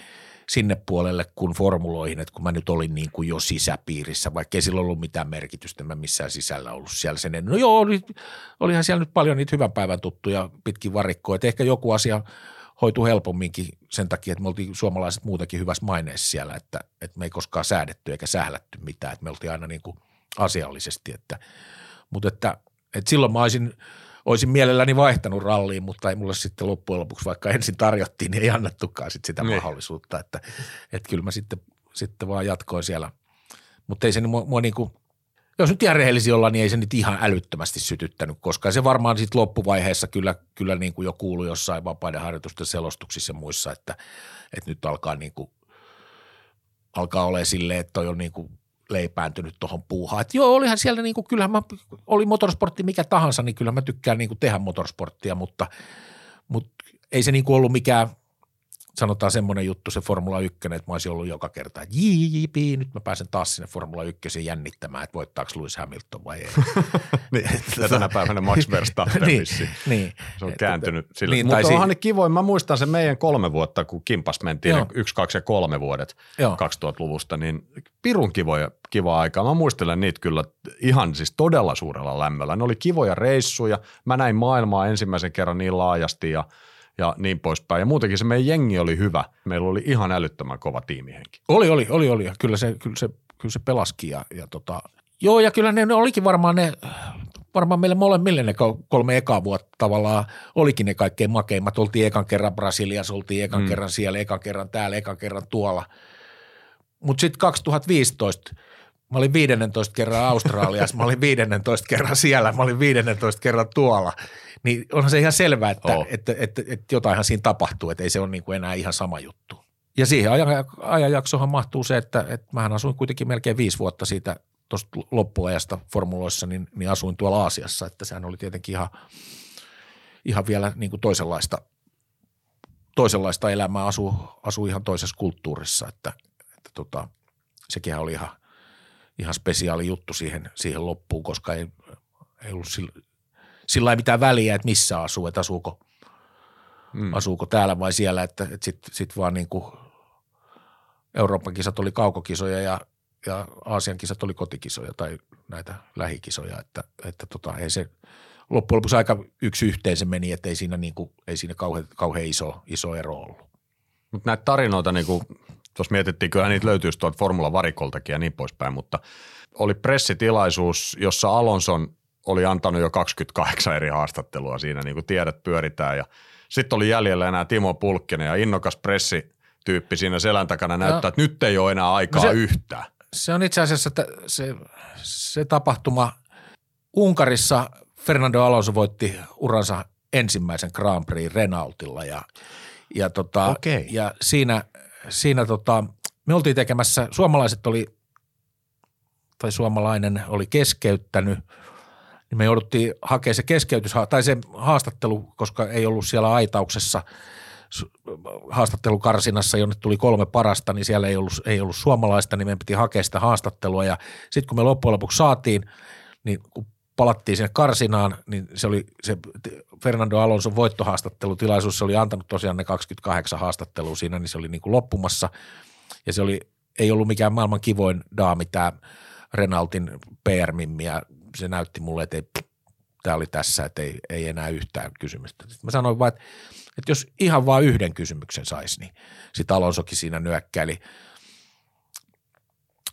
sinne puolelle kuin formuloihin, että kun mä nyt olin niin kuin jo sisäpiirissä, vaikka ei sillä ollut mitään merkitystä, mä missään sisällä ollut siellä sen No joo, oli, olihan siellä nyt paljon niitä hyvän päivän tuttuja pitkin varikkoja, että ehkä joku asia – hoitu helpomminkin sen takia, että me oltiin suomalaiset muutenkin hyvässä maineessa siellä, että, että me ei koskaan säädetty eikä sählätty mitään, että me oltiin aina niin kuin asiallisesti, että, mutta että, että silloin mä olisin, olisin mielelläni vaihtanut ralliin, mutta ei mulle sitten loppujen lopuksi, vaikka ensin tarjottiin, niin ei annettukaan sit sitä niin. mahdollisuutta, että, että kyllä mä sitten, sitten vaan jatkoin siellä, mutta ei se mua, mua niin kuin – jos nyt ihan rehellisiä olla, niin ei se nyt ihan älyttömästi sytyttänyt, koska se varmaan sitten loppuvaiheessa kyllä, kyllä niin kuin jo kuului jossain vapaiden harjoitusten selostuksissa ja muissa, että, että nyt alkaa niin kuin, alkaa olla silleen, että toi on niin kuin leipääntynyt tuohon puuhaan. Että joo, olihan siellä niin kuin, kyllähän mä, oli motorsportti mikä tahansa, niin kyllä mä tykkään niin kuin tehdä motorsporttia, mutta, mutta ei se niin kuin ollut mikään – sanotaan semmoinen juttu, se Formula 1, että mä olisin ollut joka kerta, että JJP, nyt mä pääsen taas sinne Formula 1 jännittämään, että voittaako Lewis Hamilton vai ei. niin, ja tänä päivänä Max Verstappen niin, niin, Se on kääntynyt sillä. Niin, Mutta onhan ne kivoin, mä muistan sen meidän kolme vuotta, kun kimpas mentiin Joo. yksi, kaksi ja kolme vuodet Joo. 2000-luvusta, niin pirun kivoja, kiva aikaa. Mä muistelen niitä kyllä ihan siis todella suurella lämmöllä. Ne oli kivoja reissuja. Mä näin maailmaa ensimmäisen kerran niin laajasti ja – ja niin poispäin. Ja muutenkin se meidän jengi oli hyvä. Meillä oli ihan älyttömän kova tiimihenki. Oli, oli, oli, oli. Kyllä se, kyllä se, kyllä se pelaski ja, ja tota, Joo, ja kyllä ne, ne olikin varmaan ne, varmaan meille molemmille ne kolme ekaa vuotta tavallaan olikin ne kaikkein makeimmat. Oltiin ekan kerran Brasiliassa, oltiin ekan mm. kerran siellä, ekan kerran täällä, ekan kerran tuolla. Mutta sitten 2015 Mä olin 15 kerran Australiassa, mä olin 15 kerran siellä, mä olin 15 kerran tuolla niin onhan se ihan selvää, että, oh. että, että, että, että jotainhan siinä tapahtuu, että ei se ole niin kuin enää ihan sama juttu. Ja siihen ajanjaksohan mahtuu se, että, että mähän asuin kuitenkin melkein viisi vuotta siitä tuosta loppuajasta formuloissa, niin, niin asuin tuolla Aasiassa, että sehän oli tietenkin ihan, ihan vielä niin kuin toisenlaista, toisenlaista elämää, asuu, asuu ihan toisessa kulttuurissa, että, että tota, sekin oli ihan, ihan spesiaali juttu siihen, siihen loppuun, koska ei, ei ollut sillä, sillä ei mitään väliä, että missä asuu, että asuuko, mm. asuuko täällä vai siellä, että, että sitten sit vaan niin kuin Euroopan kisat oli kaukokisoja ja, ja Aasian kisat oli kotikisoja tai näitä lähikisoja, että, että tota, ei se loppujen lopuksi aika yksi yhteen se meni, että ei siinä, niin kuin, ei siinä kauhean, kauhean iso, iso ero ollut. Mutta näitä tarinoita, niin kuin, tuossa mietittiin, kyllä niitä löytyisi tuolta Formula Varikoltakin ja niin poispäin, mutta oli pressitilaisuus, jossa Alonson oli antanut jo 28 eri haastattelua siinä, niin kuin tiedät, pyöritään ja sitten oli jäljellä enää Timo Pulkkinen ja innokas pressi tyyppi siinä selän takana näyttää, no, että nyt ei ole enää aikaa no se, yhtään. Se on itse asiassa että se, se tapahtuma Unkarissa Fernando Alonso voitti uransa ensimmäisen Grand Prix Renaultilla ja, ja, tota, okay. ja siinä, siinä tota, me oltiin tekemässä, suomalaiset oli, tai suomalainen oli keskeyttänyt – niin me jouduttiin hakemaan se keskeytys tai se haastattelu, koska ei ollut siellä aitauksessa haastattelukarsinassa, jonne tuli kolme parasta, niin siellä ei ollut, ei ollut suomalaista, niin meidän piti hakea sitä haastattelua. Ja sitten kun me loppujen lopuksi saatiin, niin kun palattiin sinne karsinaan, niin se oli se Fernando Alonso voittohaastattelutilaisuus, se oli antanut tosiaan ne 28 haastattelua siinä, niin se oli niin kuin loppumassa. Ja se oli, ei ollut mikään maailman kivoin daami tämä Renaultin PR-mimmi ja se näytti mulle, että ei, tämä oli tässä, että ei, ei enää yhtään kysymystä. Sitten mä sanoin vaan, että, että jos ihan vain yhden kysymyksen saisi, niin sitten Alonsokin siinä nyökkäili,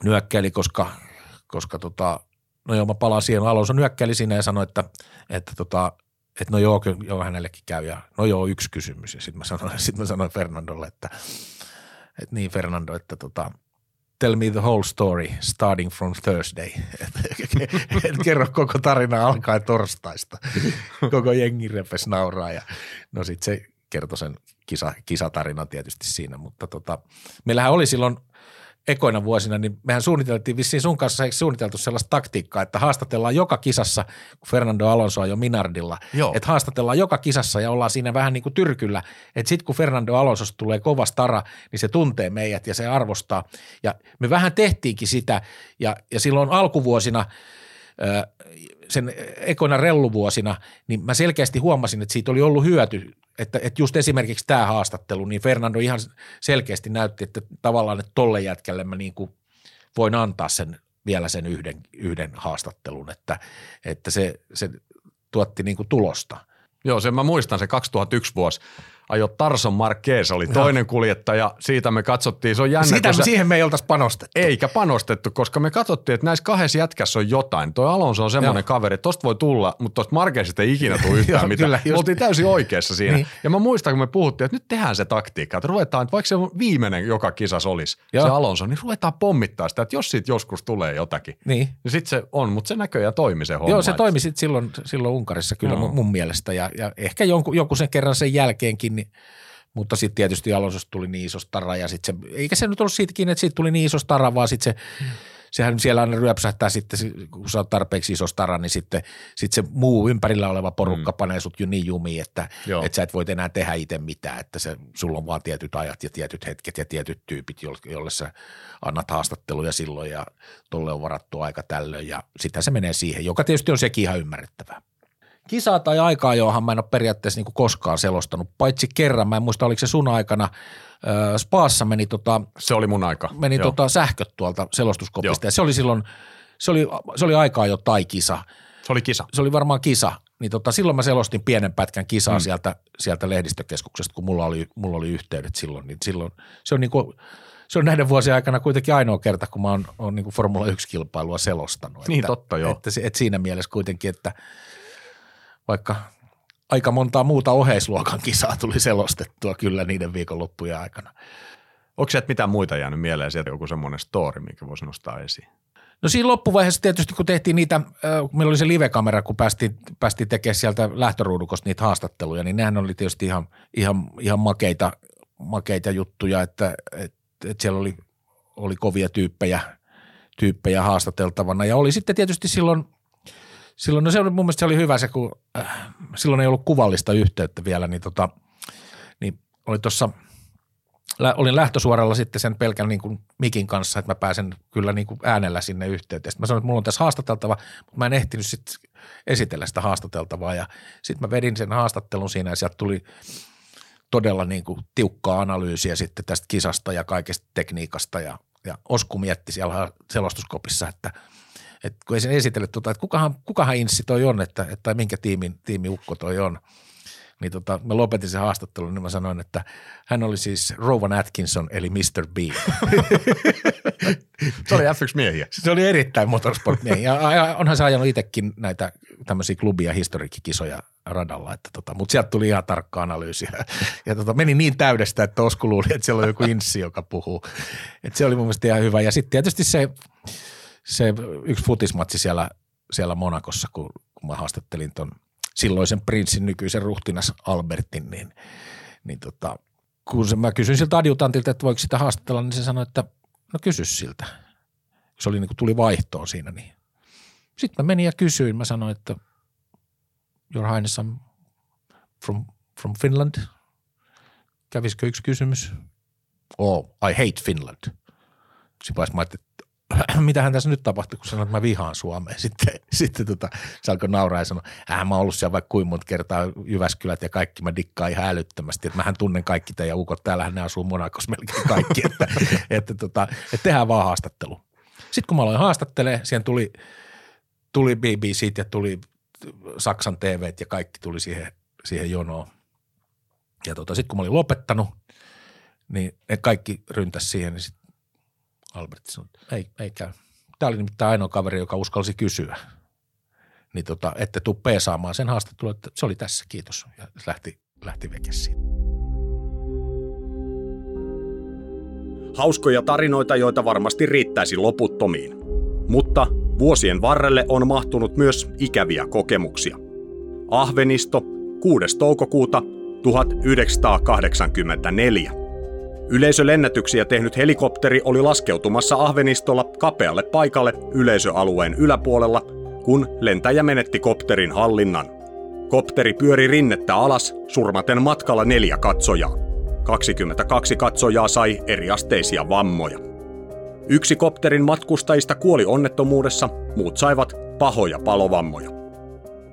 nyökkäili koska, koska tota, no joo, mä palaan siihen, Alonso nyökkäili siinä ja sanoi, että, että tota, että no joo, kyllä, joo, hänellekin käy ja no joo, yksi kysymys. Ja sitten mä sanoin, sit mä sanoin Fernandolle, että, että niin Fernando, että tota, tell me the whole story starting from Thursday. Et, kerro koko tarina alkaen torstaista. Koko jengi repes nauraa ja no sitten se kertoi sen kisa, kisatarinan tietysti siinä, mutta tota, meillähän oli silloin – ekoina vuosina, niin mehän suunniteltiin vissiin sun kanssa eikö suunniteltu sellaista taktiikkaa, että haastatellaan joka kisassa, kun Fernando Alonso on jo Minardilla, Joo. että haastatellaan joka kisassa ja ollaan siinä vähän niin kuin tyrkyllä, että sitten kun Fernando Alonso tulee kova stara, niin se tuntee meidät ja se arvostaa. Ja me vähän tehtiinkin sitä ja, ja silloin alkuvuosina sen ekoina relluvuosina, niin mä selkeästi huomasin, että siitä oli ollut hyöty että, että just esimerkiksi tämä haastattelu, niin Fernando ihan selkeästi näytti, että tavallaan, että tolle jätkälle mä niin kuin voin antaa sen vielä sen yhden, yhden haastattelun, että, että se, se tuotti niin kuin tulosta. Joo, sen mä muistan se 2001 vuosi ajo Tarson Marquez oli toinen no. kuljettaja. Siitä me katsottiin, se on jännä. Sitä, se, siihen me ei oltaisi panostettu. Eikä panostettu, koska me katsottiin, että näissä kahdessa jätkässä on jotain. Toi Alonso on semmoinen kaveri, että tosta voi tulla, mutta tosta Marquezista ei ikinä tule yhtään mitään. Kyllä, me oltiin täysin oikeassa siinä. Niin. Ja mä muistan, kun me puhuttiin, että nyt tehdään se taktiikka, että ruvetaan, että vaikka se viimeinen joka kisas olisi, Joo. se Alonso, niin ruvetaan pommittaa sitä, että jos siitä joskus tulee jotakin, niin, niin sitten se on, mutta se näköjään toimi se homma. Joo, se toimi sitten silloin, silloin Unkarissa kyllä Joo. mun mielestä ja, ja ehkä jonkun, jonkun sen kerran sen jälkeenkin, niin mutta sitten tietysti Alonsosta tuli niin iso stara ja sitten se, eikä se nyt ollut siitäkin, että siitä tuli niin iso stara, vaan sitten se, mm. sehän siellä aina ryöpsähtää sitten, kun sä oot tarpeeksi iso stara, niin sitten sit se muu ympärillä oleva porukka mm. panee sut jo niin jumiin, että, että sä et voi enää tehdä itse mitään, että se, sulla on vaan tietyt ajat ja tietyt hetket ja tietyt tyypit, jolle, jolle sä annat haastatteluja silloin ja tolle on varattu aika tällöin ja sitten se menee siihen, joka tietysti on sekin ihan ymmärrettävää kisaa tai aikaa, johon mä en ole periaatteessa niin koskaan selostanut, paitsi kerran. Mä en muista, oliko se sun aikana. Äh, Spaassa meni, tota, se oli mun aika. meni tota, sähköt tuolta selostuskopista. Ja se oli silloin, se oli, se oli aikaa jo tai kisa. Se oli kisa. Se oli varmaan kisa. Niin tota, silloin mä selostin pienen pätkän kisaa mm. sieltä, sieltä lehdistökeskuksesta, kun mulla oli, mulla oli yhteydet silloin. Niin silloin se on niin kuin, se on näiden vuosien aikana kuitenkin ainoa kerta, kun mä oon, oon niin Formula 1-kilpailua selostanut. Niin, että, totta joo. Että, että siinä mielessä kuitenkin, että – vaikka aika montaa muuta oheisluokan kisaa tuli selostettua kyllä niiden viikonloppujen aikana. Onko sieltä mitään muita jäänyt mieleen sieltä joku semmoinen story, mikä voisi nostaa esiin? No siinä loppuvaiheessa tietysti, kun tehtiin niitä, kun meillä oli se live-kamera, kun päästiin, päästiin tekemään sieltä lähtöruudukosta niitä haastatteluja, niin nehän oli tietysti ihan, ihan, ihan makeita, makeita juttuja, että, että, että siellä oli, oli kovia tyyppejä, tyyppejä haastateltavana. Ja oli sitten tietysti silloin – silloin, no se mun mielestä se oli hyvä se, kun äh, silloin ei ollut kuvallista yhteyttä vielä, niin, tota, niin oli tuossa – olin lähtösuoralla sitten sen pelkän niin kuin mikin kanssa, että mä pääsen kyllä niin kuin äänellä sinne yhteyteen. Sitten mä sanoin, että mulla on tässä haastateltava, mutta mä en ehtinyt sitten esitellä sitä haastateltavaa ja sitten mä vedin sen haastattelun siinä ja sieltä tuli todella niin kuin tiukkaa analyysiä sitten tästä kisasta ja kaikesta tekniikasta ja, ja Osku mietti siellä selostuskopissa, että – että kun ei sen esitellyt, tuota, että kukahan, kukahan inssi toi on, että, että, tai minkä tiimin, tiimiukko toi on – niin tota, mä lopetin sen haastattelun, niin mä sanoin, että hän oli siis Rowan Atkinson, eli Mr. B. se oli F1-miehiä. Se oli erittäin motorsport-miehiä. Ja onhan se ajanut itsekin näitä tämmöisiä klubia, historiikkikisoja radalla, että tota, mutta sieltä tuli ihan tarkka analyysi. Ja tota, meni niin täydestä, että Osku luuli, että siellä on joku inssi, joka puhuu. Et se oli mun mielestä ihan hyvä. Ja sitten tietysti se, se yksi futismatsi siellä, siellä Monakossa, kun, kun mä haastattelin ton – silloisen prinssin nykyisen ruhtinas Albertin, niin, niin tota, kun se, mä kysyin siltä adjutantilta, että voiko sitä haastatella, niin se sanoi, että no kysy siltä. Se oli niin kuin tuli vaihtoon siinä. Niin. Sitten mä menin ja kysyin. Mä sanoin, että Your Highness, I'm from, from Finland. Kävisikö yksi kysymys? Oh, I hate Finland. Sitten mä ajattelin, mitähän tässä nyt tapahtui, kun sanoit, että mä vihaan Suomeen. Sitten, sitten tota, se alkoi nauraa ja sanoi, äh, mä ollut siellä vaikka kuinka monta kertaa Jyväskylät ja kaikki, mä dikkaan ihan älyttömästi, että mähän tunnen kaikki teidän ukot, täällähän ne asuu Monakos melkein kaikki, että, että, tota, että tehdään vaan haastattelu. Sitten kun mä aloin haastattelemaan, siihen tuli, tuli BBC ja tuli Saksan TV ja kaikki tuli siihen, siihen jonoon. Ja tota, sitten kun mä olin lopettanut, niin ne kaikki ryntäs siihen, niin sit Albert sanoi, että ei, ei käy. Tämä oli nimittäin ainoa kaveri, joka uskalsi kysyä. Niin tota, ette tuu peesaamaan sen haastattelun, että se oli tässä, kiitos. Ja lähti, lähti veke siitä. Hauskoja tarinoita, joita varmasti riittäisi loputtomiin. Mutta vuosien varrelle on mahtunut myös ikäviä kokemuksia. Ahvenisto 6. toukokuuta 1984. Yleisölennätyksiä tehnyt helikopteri oli laskeutumassa Ahvenistolla kapealle paikalle yleisöalueen yläpuolella, kun lentäjä menetti kopterin hallinnan. Kopteri pyöri rinnettä alas, surmaten matkalla neljä katsojaa. 22 katsojaa sai eriasteisia vammoja. Yksi kopterin matkustajista kuoli onnettomuudessa, muut saivat pahoja palovammoja.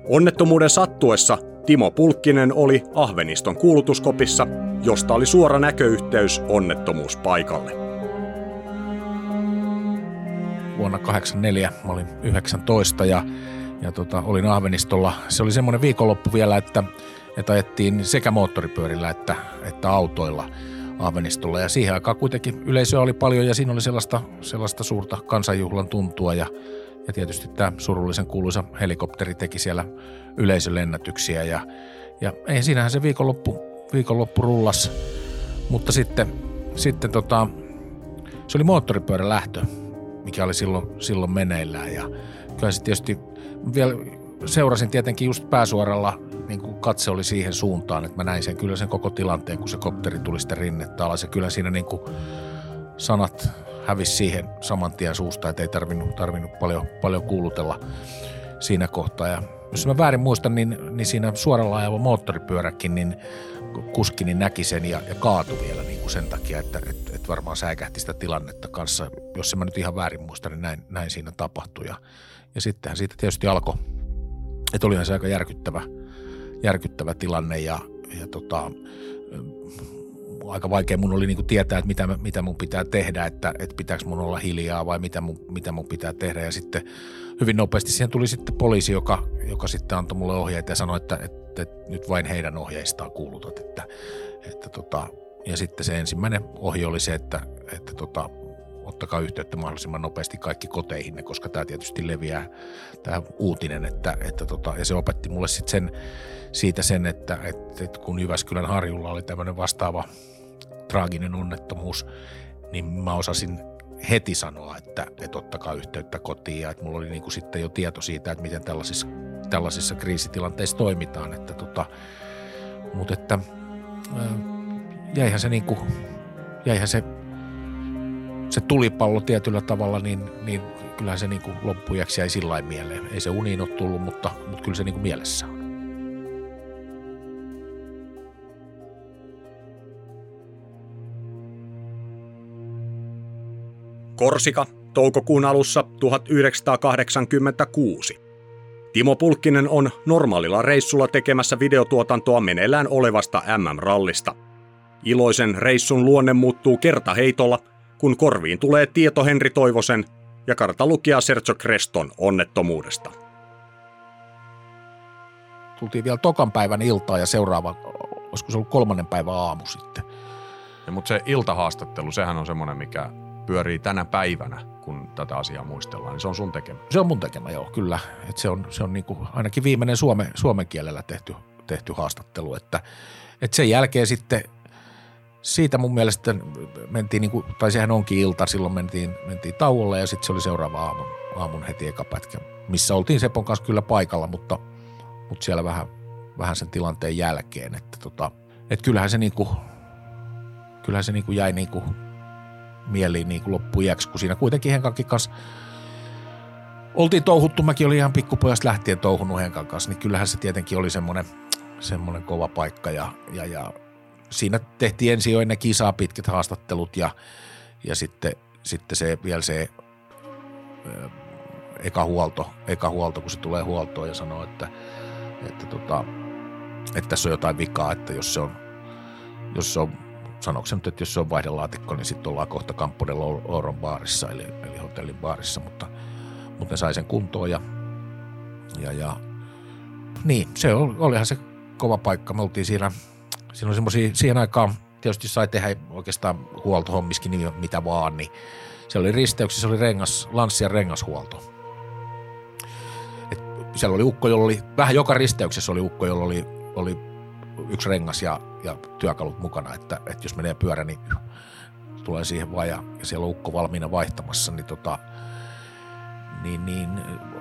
Onnettomuuden sattuessa Timo Pulkkinen oli Ahveniston kuulutuskopissa josta oli suora näköyhteys onnettomuuspaikalle. Vuonna 1984 mä olin 19 ja, ja tota, olin Ahvenistolla. Se oli semmoinen viikonloppu vielä, että, että ajettiin sekä moottoripyörillä että, että autoilla Ahvenistolla. Ja siihen aikaan kuitenkin yleisöä oli paljon ja siinä oli sellaista, sellaista suurta kansanjuhlan tuntua ja, ja tietysti tämä surullisen kuuluisa helikopteri teki siellä yleisölennätyksiä ja, ja ei siinähän se viikonloppu viikonloppu rullas, mutta sitten, sitten tota, se oli moottoripyörän lähtö, mikä oli silloin, silloin meneillään. Ja kyllä se tietysti vielä seurasin tietenkin just pääsuoralla, niin kuin katse oli siihen suuntaan, että mä näin sen kyllä sen koko tilanteen, kun se kopteri tuli sitten rinnettä alas. Ja kyllä siinä niin kuin sanat hävisi siihen saman tien suusta, että ei tarvinnut, tarvinnut paljon, paljon kuulutella siinä kohtaa ja jos mä väärin muistan, niin, niin siinä suoralla ajava moottoripyöräkin, niin kuski niin näki sen ja, ja kaatui vielä niin kuin sen takia, että et, et varmaan säikähti sitä tilannetta kanssa. Jos mä nyt ihan väärin muista, niin näin, näin siinä tapahtui. Ja, ja sittenhän siitä tietysti alkoi, että olihan se aika järkyttävä, järkyttävä tilanne ja, ja tota, aika vaikea mun oli niinku tietää, että mitä, mitä mun pitää tehdä, että, että pitääkö mun olla hiljaa vai mitä mun, mitä mun pitää tehdä. Ja sitten hyvin nopeasti siihen tuli sitten poliisi, joka, joka sitten antoi mulle ohjeita ja sanoi, että, että, että nyt vain heidän ohjeistaan kuulutat. Että, että tota, ja sitten se ensimmäinen ohje oli se, että, että tota, ottakaa yhteyttä mahdollisimman nopeasti kaikki koteihin, koska tämä tietysti leviää, tämä uutinen, että, että tota, ja se opetti mulle sitten sen, siitä sen, että, että, että kun Jyväskylän harjulla oli tämmöinen vastaava traaginen onnettomuus, niin mä osasin heti sanoa, että, että ottakaa yhteyttä kotiin ja että mulla oli niin kuin sitten jo tieto siitä, että miten tällaisissa, tällaisissa kriisitilanteissa toimitaan. Että tota, mutta että jäihän se, niin kuin, jäihän se, se tulipallo tietyllä tavalla, niin, niin kyllähän se niin kuin loppujaksi jäi sillä mieleen. Ei se uniin ole tullut, mutta, mutta kyllä se niin kuin mielessä on. Korsika, toukokuun alussa 1986. Timo Pulkkinen on normaalilla reissulla tekemässä videotuotantoa meneillään olevasta MM-rallista. Iloisen reissun luonne muuttuu kertaheitolla, kun korviin tulee tieto Henri Toivosen ja kartalukija Sergio Creston onnettomuudesta. Tultiin vielä tokan päivän iltaa ja seuraava, olisiko se ollut kolmannen päivän aamu sitten. Ja, mutta se iltahaastattelu, sehän on semmoinen, mikä pyörii tänä päivänä, kun tätä asiaa muistellaan, niin se on sun tekemä. Se on mun tekemä, joo, kyllä. Et se on, se on niinku ainakin viimeinen suome, suomen kielellä tehty, tehty haastattelu, että et sen jälkeen sitten siitä mun mielestä mentiin, niinku, tai sehän onkin ilta, silloin mentiin, mentiin tauolle ja sitten se oli seuraava aamun, aamun heti eka pätkä, missä oltiin Sepon kanssa kyllä paikalla, mutta, mutta siellä vähän, vähän sen tilanteen jälkeen, että tota, et kyllähän se niinku, kyllähän se niinku jäi niinku mieliin niin kuin loppuiäksi, kun siinä kuitenkin Henkankin kanssa oltiin touhuttu. Mäkin olin ihan pikkupojasta lähtien touhunut Henkan kanssa, niin kyllähän se tietenkin oli semmoinen, semmoinen kova paikka ja, ja, ja siinä tehtiin ensin jo ennen kisaa pitkät haastattelut ja, ja sitten, sitten se vielä se ö, eka huolto, eka huolto, kun se tulee huoltoon ja sanoo, että, että, tota, että tässä on jotain vikaa, että jos se on, jos se on sanoksi nyt, että jos se on vaihdelaatikko, niin sitten ollaan kohta Campo Loron baarissa, eli, eli hotellin baarissa, mutta, mutta ne sai sen kuntoon ja, ja, ja niin, se oli, olihan se kova paikka. Me oltiin siinä, siinä oli siihen aikaan tietysti sai tehdä oikeastaan huoltohommiskin niin mitä vaan, niin se oli risteyksissä, oli rengas, Lanssian rengashuolto. Et siellä oli ukko, jolla oli, vähän joka risteyksessä oli ukko, jolla oli, oli yksi rengas ja, ja työkalut mukana, että, että jos menee pyörä, niin tulee siihen vaan ja, ja siellä on ukko valmiina vaihtamassa, niin, tota, niin, niin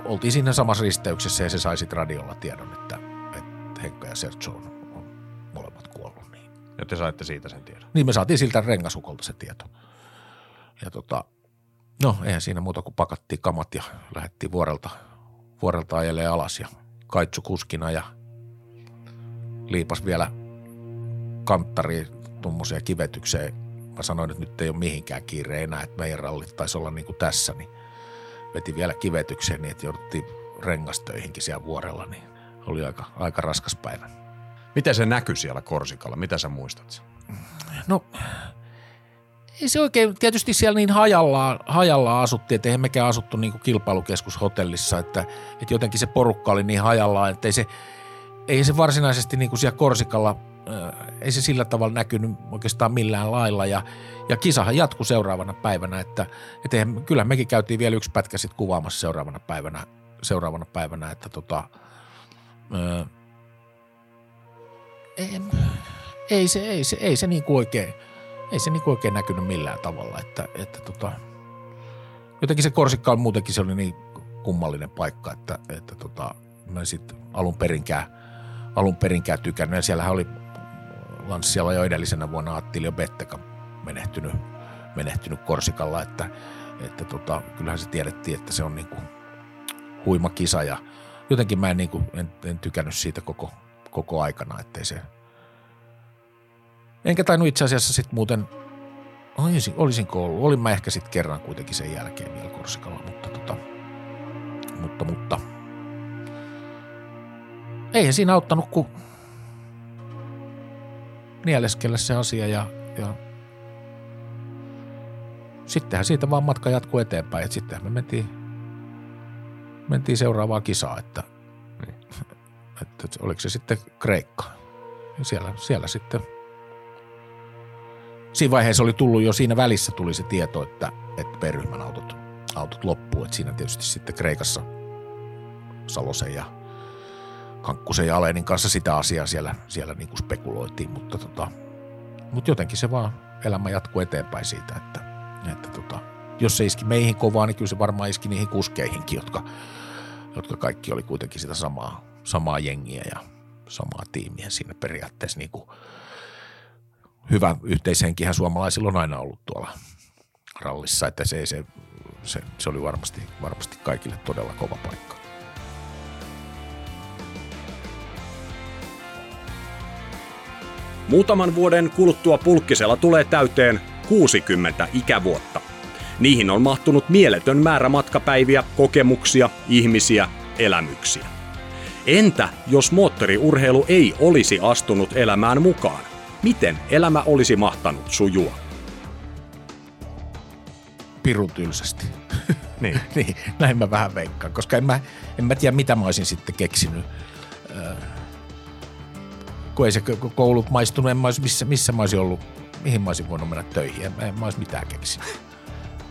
oltiin siinä samassa risteyksessä ja se sai sitten radiolla tiedon, että, että Henkka ja Sergio on, on molemmat kuollut. Niin. Ja te saitte siitä sen tiedon? Niin me saatiin siltä rengasukolta se tieto. Ja tota, no eihän siinä muuta kuin pakattiin kamat ja lähdettiin vuorelta, vuorelta ajelee alas ja Kaitsu kuskina ja – liipas vielä kanttari tuommoisia kivetykseen. Mä sanoin, että nyt ei ole mihinkään kiire enää, että meidän rallit taisi olla niin kuin tässä, niin veti vielä kivetykseen niin, että jouduttiin rengastöihinkin siellä vuorella, niin oli aika, aika raskas päivä. Miten se näkyy siellä Korsikalla? Mitä sä muistat? No, ei se oikein, tietysti siellä niin hajallaan, hajallaan asuttiin, että eihän mekään asuttu niin kuin kilpailukeskushotellissa, että, että jotenkin se porukka oli niin hajallaan, että ei se, ei se varsinaisesti niin kuin siellä Korsikalla, ei se sillä tavalla näkynyt oikeastaan millään lailla. Ja, ja kisahan jatkui seuraavana päivänä, että, että eihän, kyllä mekin käytiin vielä yksi pätkä sitten kuvaamassa seuraavana päivänä, seuraavana päivänä että tota, ää, ei, ei, se, ei, se, ei se niin kuin oikein, ei se niin kuin oikein näkynyt millään tavalla, että, että tota, jotenkin se Korsikka on muutenkin se oli niin kummallinen paikka, että, että tota, mä sitten alun perinkään alun perinkään tykännyt. Ja siellähän oli Lanssialla jo edellisenä vuonna Attilio Betteka menehtynyt, menehtynyt Korsikalla, että, että tota, kyllähän se tiedettiin, että se on niinku huima kisa ja jotenkin mä en, niinku, en, en tykännyt siitä koko, koko aikana, ettei se Enkä tainnut itse asiassa sitten muuten, olisin, olisinko ollut, olin mä ehkä sitten kerran kuitenkin sen jälkeen vielä Korsikalla, mutta tota, mutta, mutta – ei siinä auttanut kuin nieleskellä se asia ja, ja sittenhän siitä vaan matka jatkuu eteenpäin. Et sittenhän me mentiin, mentiin seuraavaan kisaan, että, niin. että oliko se sitten Kreikka. Ja siellä, siellä sitten siinä vaiheessa oli tullut jo siinä välissä tuli se tieto, että, että B-ryhmän autot, autot loppuu. Että siinä tietysti sitten Kreikassa Salosen ja Kankkusen ja Alenin kanssa sitä asiaa siellä, siellä niin kuin spekuloitiin, mutta, tota, mutta jotenkin se vaan elämä jatkuu eteenpäin siitä, että, että tota, jos se iski meihin kovaa, niin kyllä se varmaan iski niihin kuskeihinkin, jotka, jotka kaikki oli kuitenkin sitä samaa, samaa jengiä ja samaa tiimiä siinä periaatteessa niin kuin hyvä yhteishenkihän suomalaisilla on aina ollut tuolla rallissa, että se, se se, se oli varmasti, varmasti kaikille todella kova paikka. Muutaman vuoden kuluttua pulkkisella tulee täyteen 60 ikävuotta. Niihin on mahtunut mieletön määrä matkapäiviä, kokemuksia, ihmisiä, elämyksiä. Entä jos moottoriurheilu ei olisi astunut elämään mukaan? Miten elämä olisi mahtanut sujua? Pirun tylsästi. Niin. niin, näin mä vähän veikkaan, koska en mä, en mä tiedä mitä mä olisin sitten keksinyt. Öö, kun ei se koulut maistunut, en mä olisi, missä, missä mä olisin ollut, mihin mä olisin voinut mennä töihin, en, en mä olisi mitään keksinyt.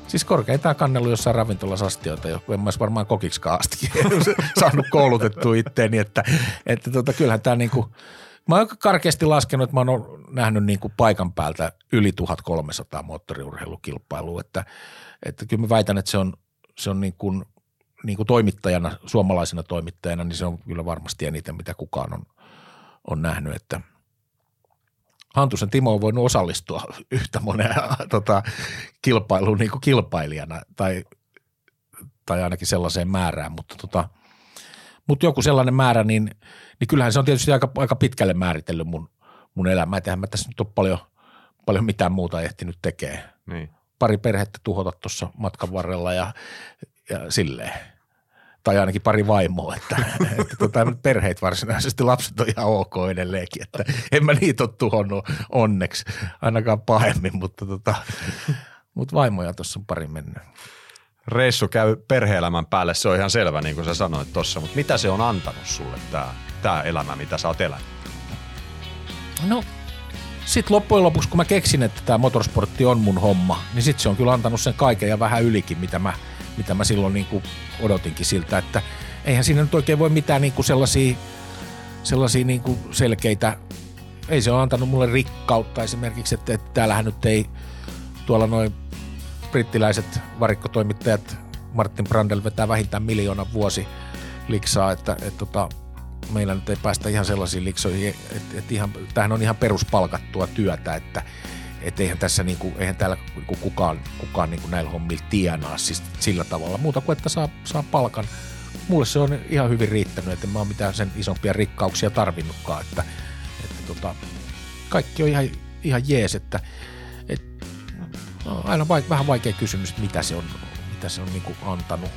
Siis korkeintaan kannellut jossain ravintolassa astioita, jo, en mä olisi varmaan kokiksikaan asti saanut koulutettua itteeni, että, että tota, kyllähän tämä niinku, mä oon karkeasti laskenut, että mä oon nähnyt niinku paikan päältä yli 1300 moottoriurheilukilpailua, että, että kyllä mä väitän, että se on, se on niin kuin, niin kuin toimittajana, suomalaisena toimittajana, niin se on kyllä varmasti eniten, mitä kukaan on, on nähnyt, että – Hantusen Timo on voinut osallistua yhtä moneen tota, kilpailuun niin kuin kilpailijana tai, tai ainakin sellaiseen määrään, mutta, tota, mutta joku sellainen määrä, niin, niin kyllähän se on tietysti aika, aika pitkälle määritellyt mun, mun elämää. että mä tässä nyt ole paljon, paljon mitään muuta ehtinyt tekemään. Niin. Pari perhettä tuhota tuossa matkan varrella ja, ja silleen tai ainakin pari vaimoa, että, että tota, perheet varsinaisesti lapset on ihan ok edelleenkin, että en mä niitä ole tuhonnut onneksi, ainakaan pahemmin, mutta, tota, mutta vaimoja tuossa on pari mennyt. Reissu käy perheelämän päälle, se on ihan selvä niin kuin sä sanoit tuossa, mutta mitä se on antanut sulle tämä, tämä elämä, mitä sä oot elänyt? No sitten loppujen lopuksi, kun mä keksin, että tämä motorsportti on mun homma, niin sitten se on kyllä antanut sen kaiken ja vähän ylikin, mitä mä, mitä mä silloin niin kuin odotinkin siltä, että eihän siinä nyt oikein voi mitään niin kuin sellaisia, sellaisia niin kuin selkeitä, ei se ole antanut mulle rikkautta esimerkiksi, että, että täällähän nyt ei tuolla noin brittiläiset varikkotoimittajat Martin Brandel vetää vähintään miljoona vuosi liksaa, että, että, tota, meillä nyt ei päästä ihan sellaisiin liksoihin, että, että ihan, tämähän on ihan peruspalkattua työtä, että et eihän tässä niinku, eihän täällä niinku kukaan, kukaan niinku näillä hommilla tienaa siis sillä tavalla muuta kuin, että saa, saa palkan. Mulle se on ihan hyvin riittänyt, että en mä oon mitään sen isompia rikkauksia tarvinnutkaan, että, että tota, kaikki on ihan, ihan jees, että et, no, aina vaik- vähän vaikea kysymys, että mitä se on, mitä se on niinku antanut.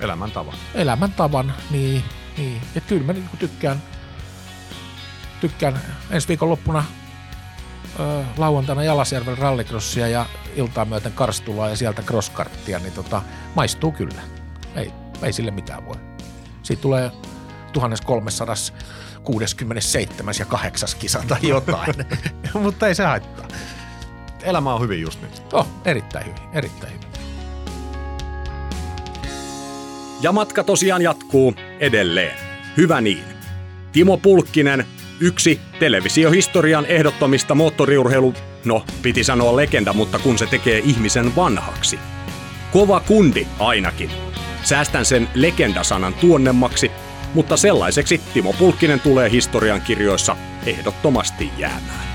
Elämäntavan. Elämäntavan, niin, niin. Ja kyllä mä niinku tykkään, tykkään ensi viikon loppuna lauantaina Jalasjärven rallikrossia ja iltaa myöten Karstulaa ja sieltä crosskarttia, niin tota, maistuu kyllä. Ei, ei sille mitään voi. Siitä tulee 1367 ja 8 kisa tai jotain, mutta ei se haittaa. Elämä on hyvin just nyt. Oh, erittäin hyvin, erittäin hyvin. Ja matka tosiaan jatkuu edelleen. Hyvä niin. Timo Pulkkinen Yksi televisiohistorian ehdottomista moottoriurheilu, no piti sanoa legenda, mutta kun se tekee ihmisen vanhaksi. Kova kundi ainakin. Säästän sen legendasanan tuonnemmaksi, mutta sellaiseksi Timo Pulkkinen tulee historian kirjoissa ehdottomasti jäämään.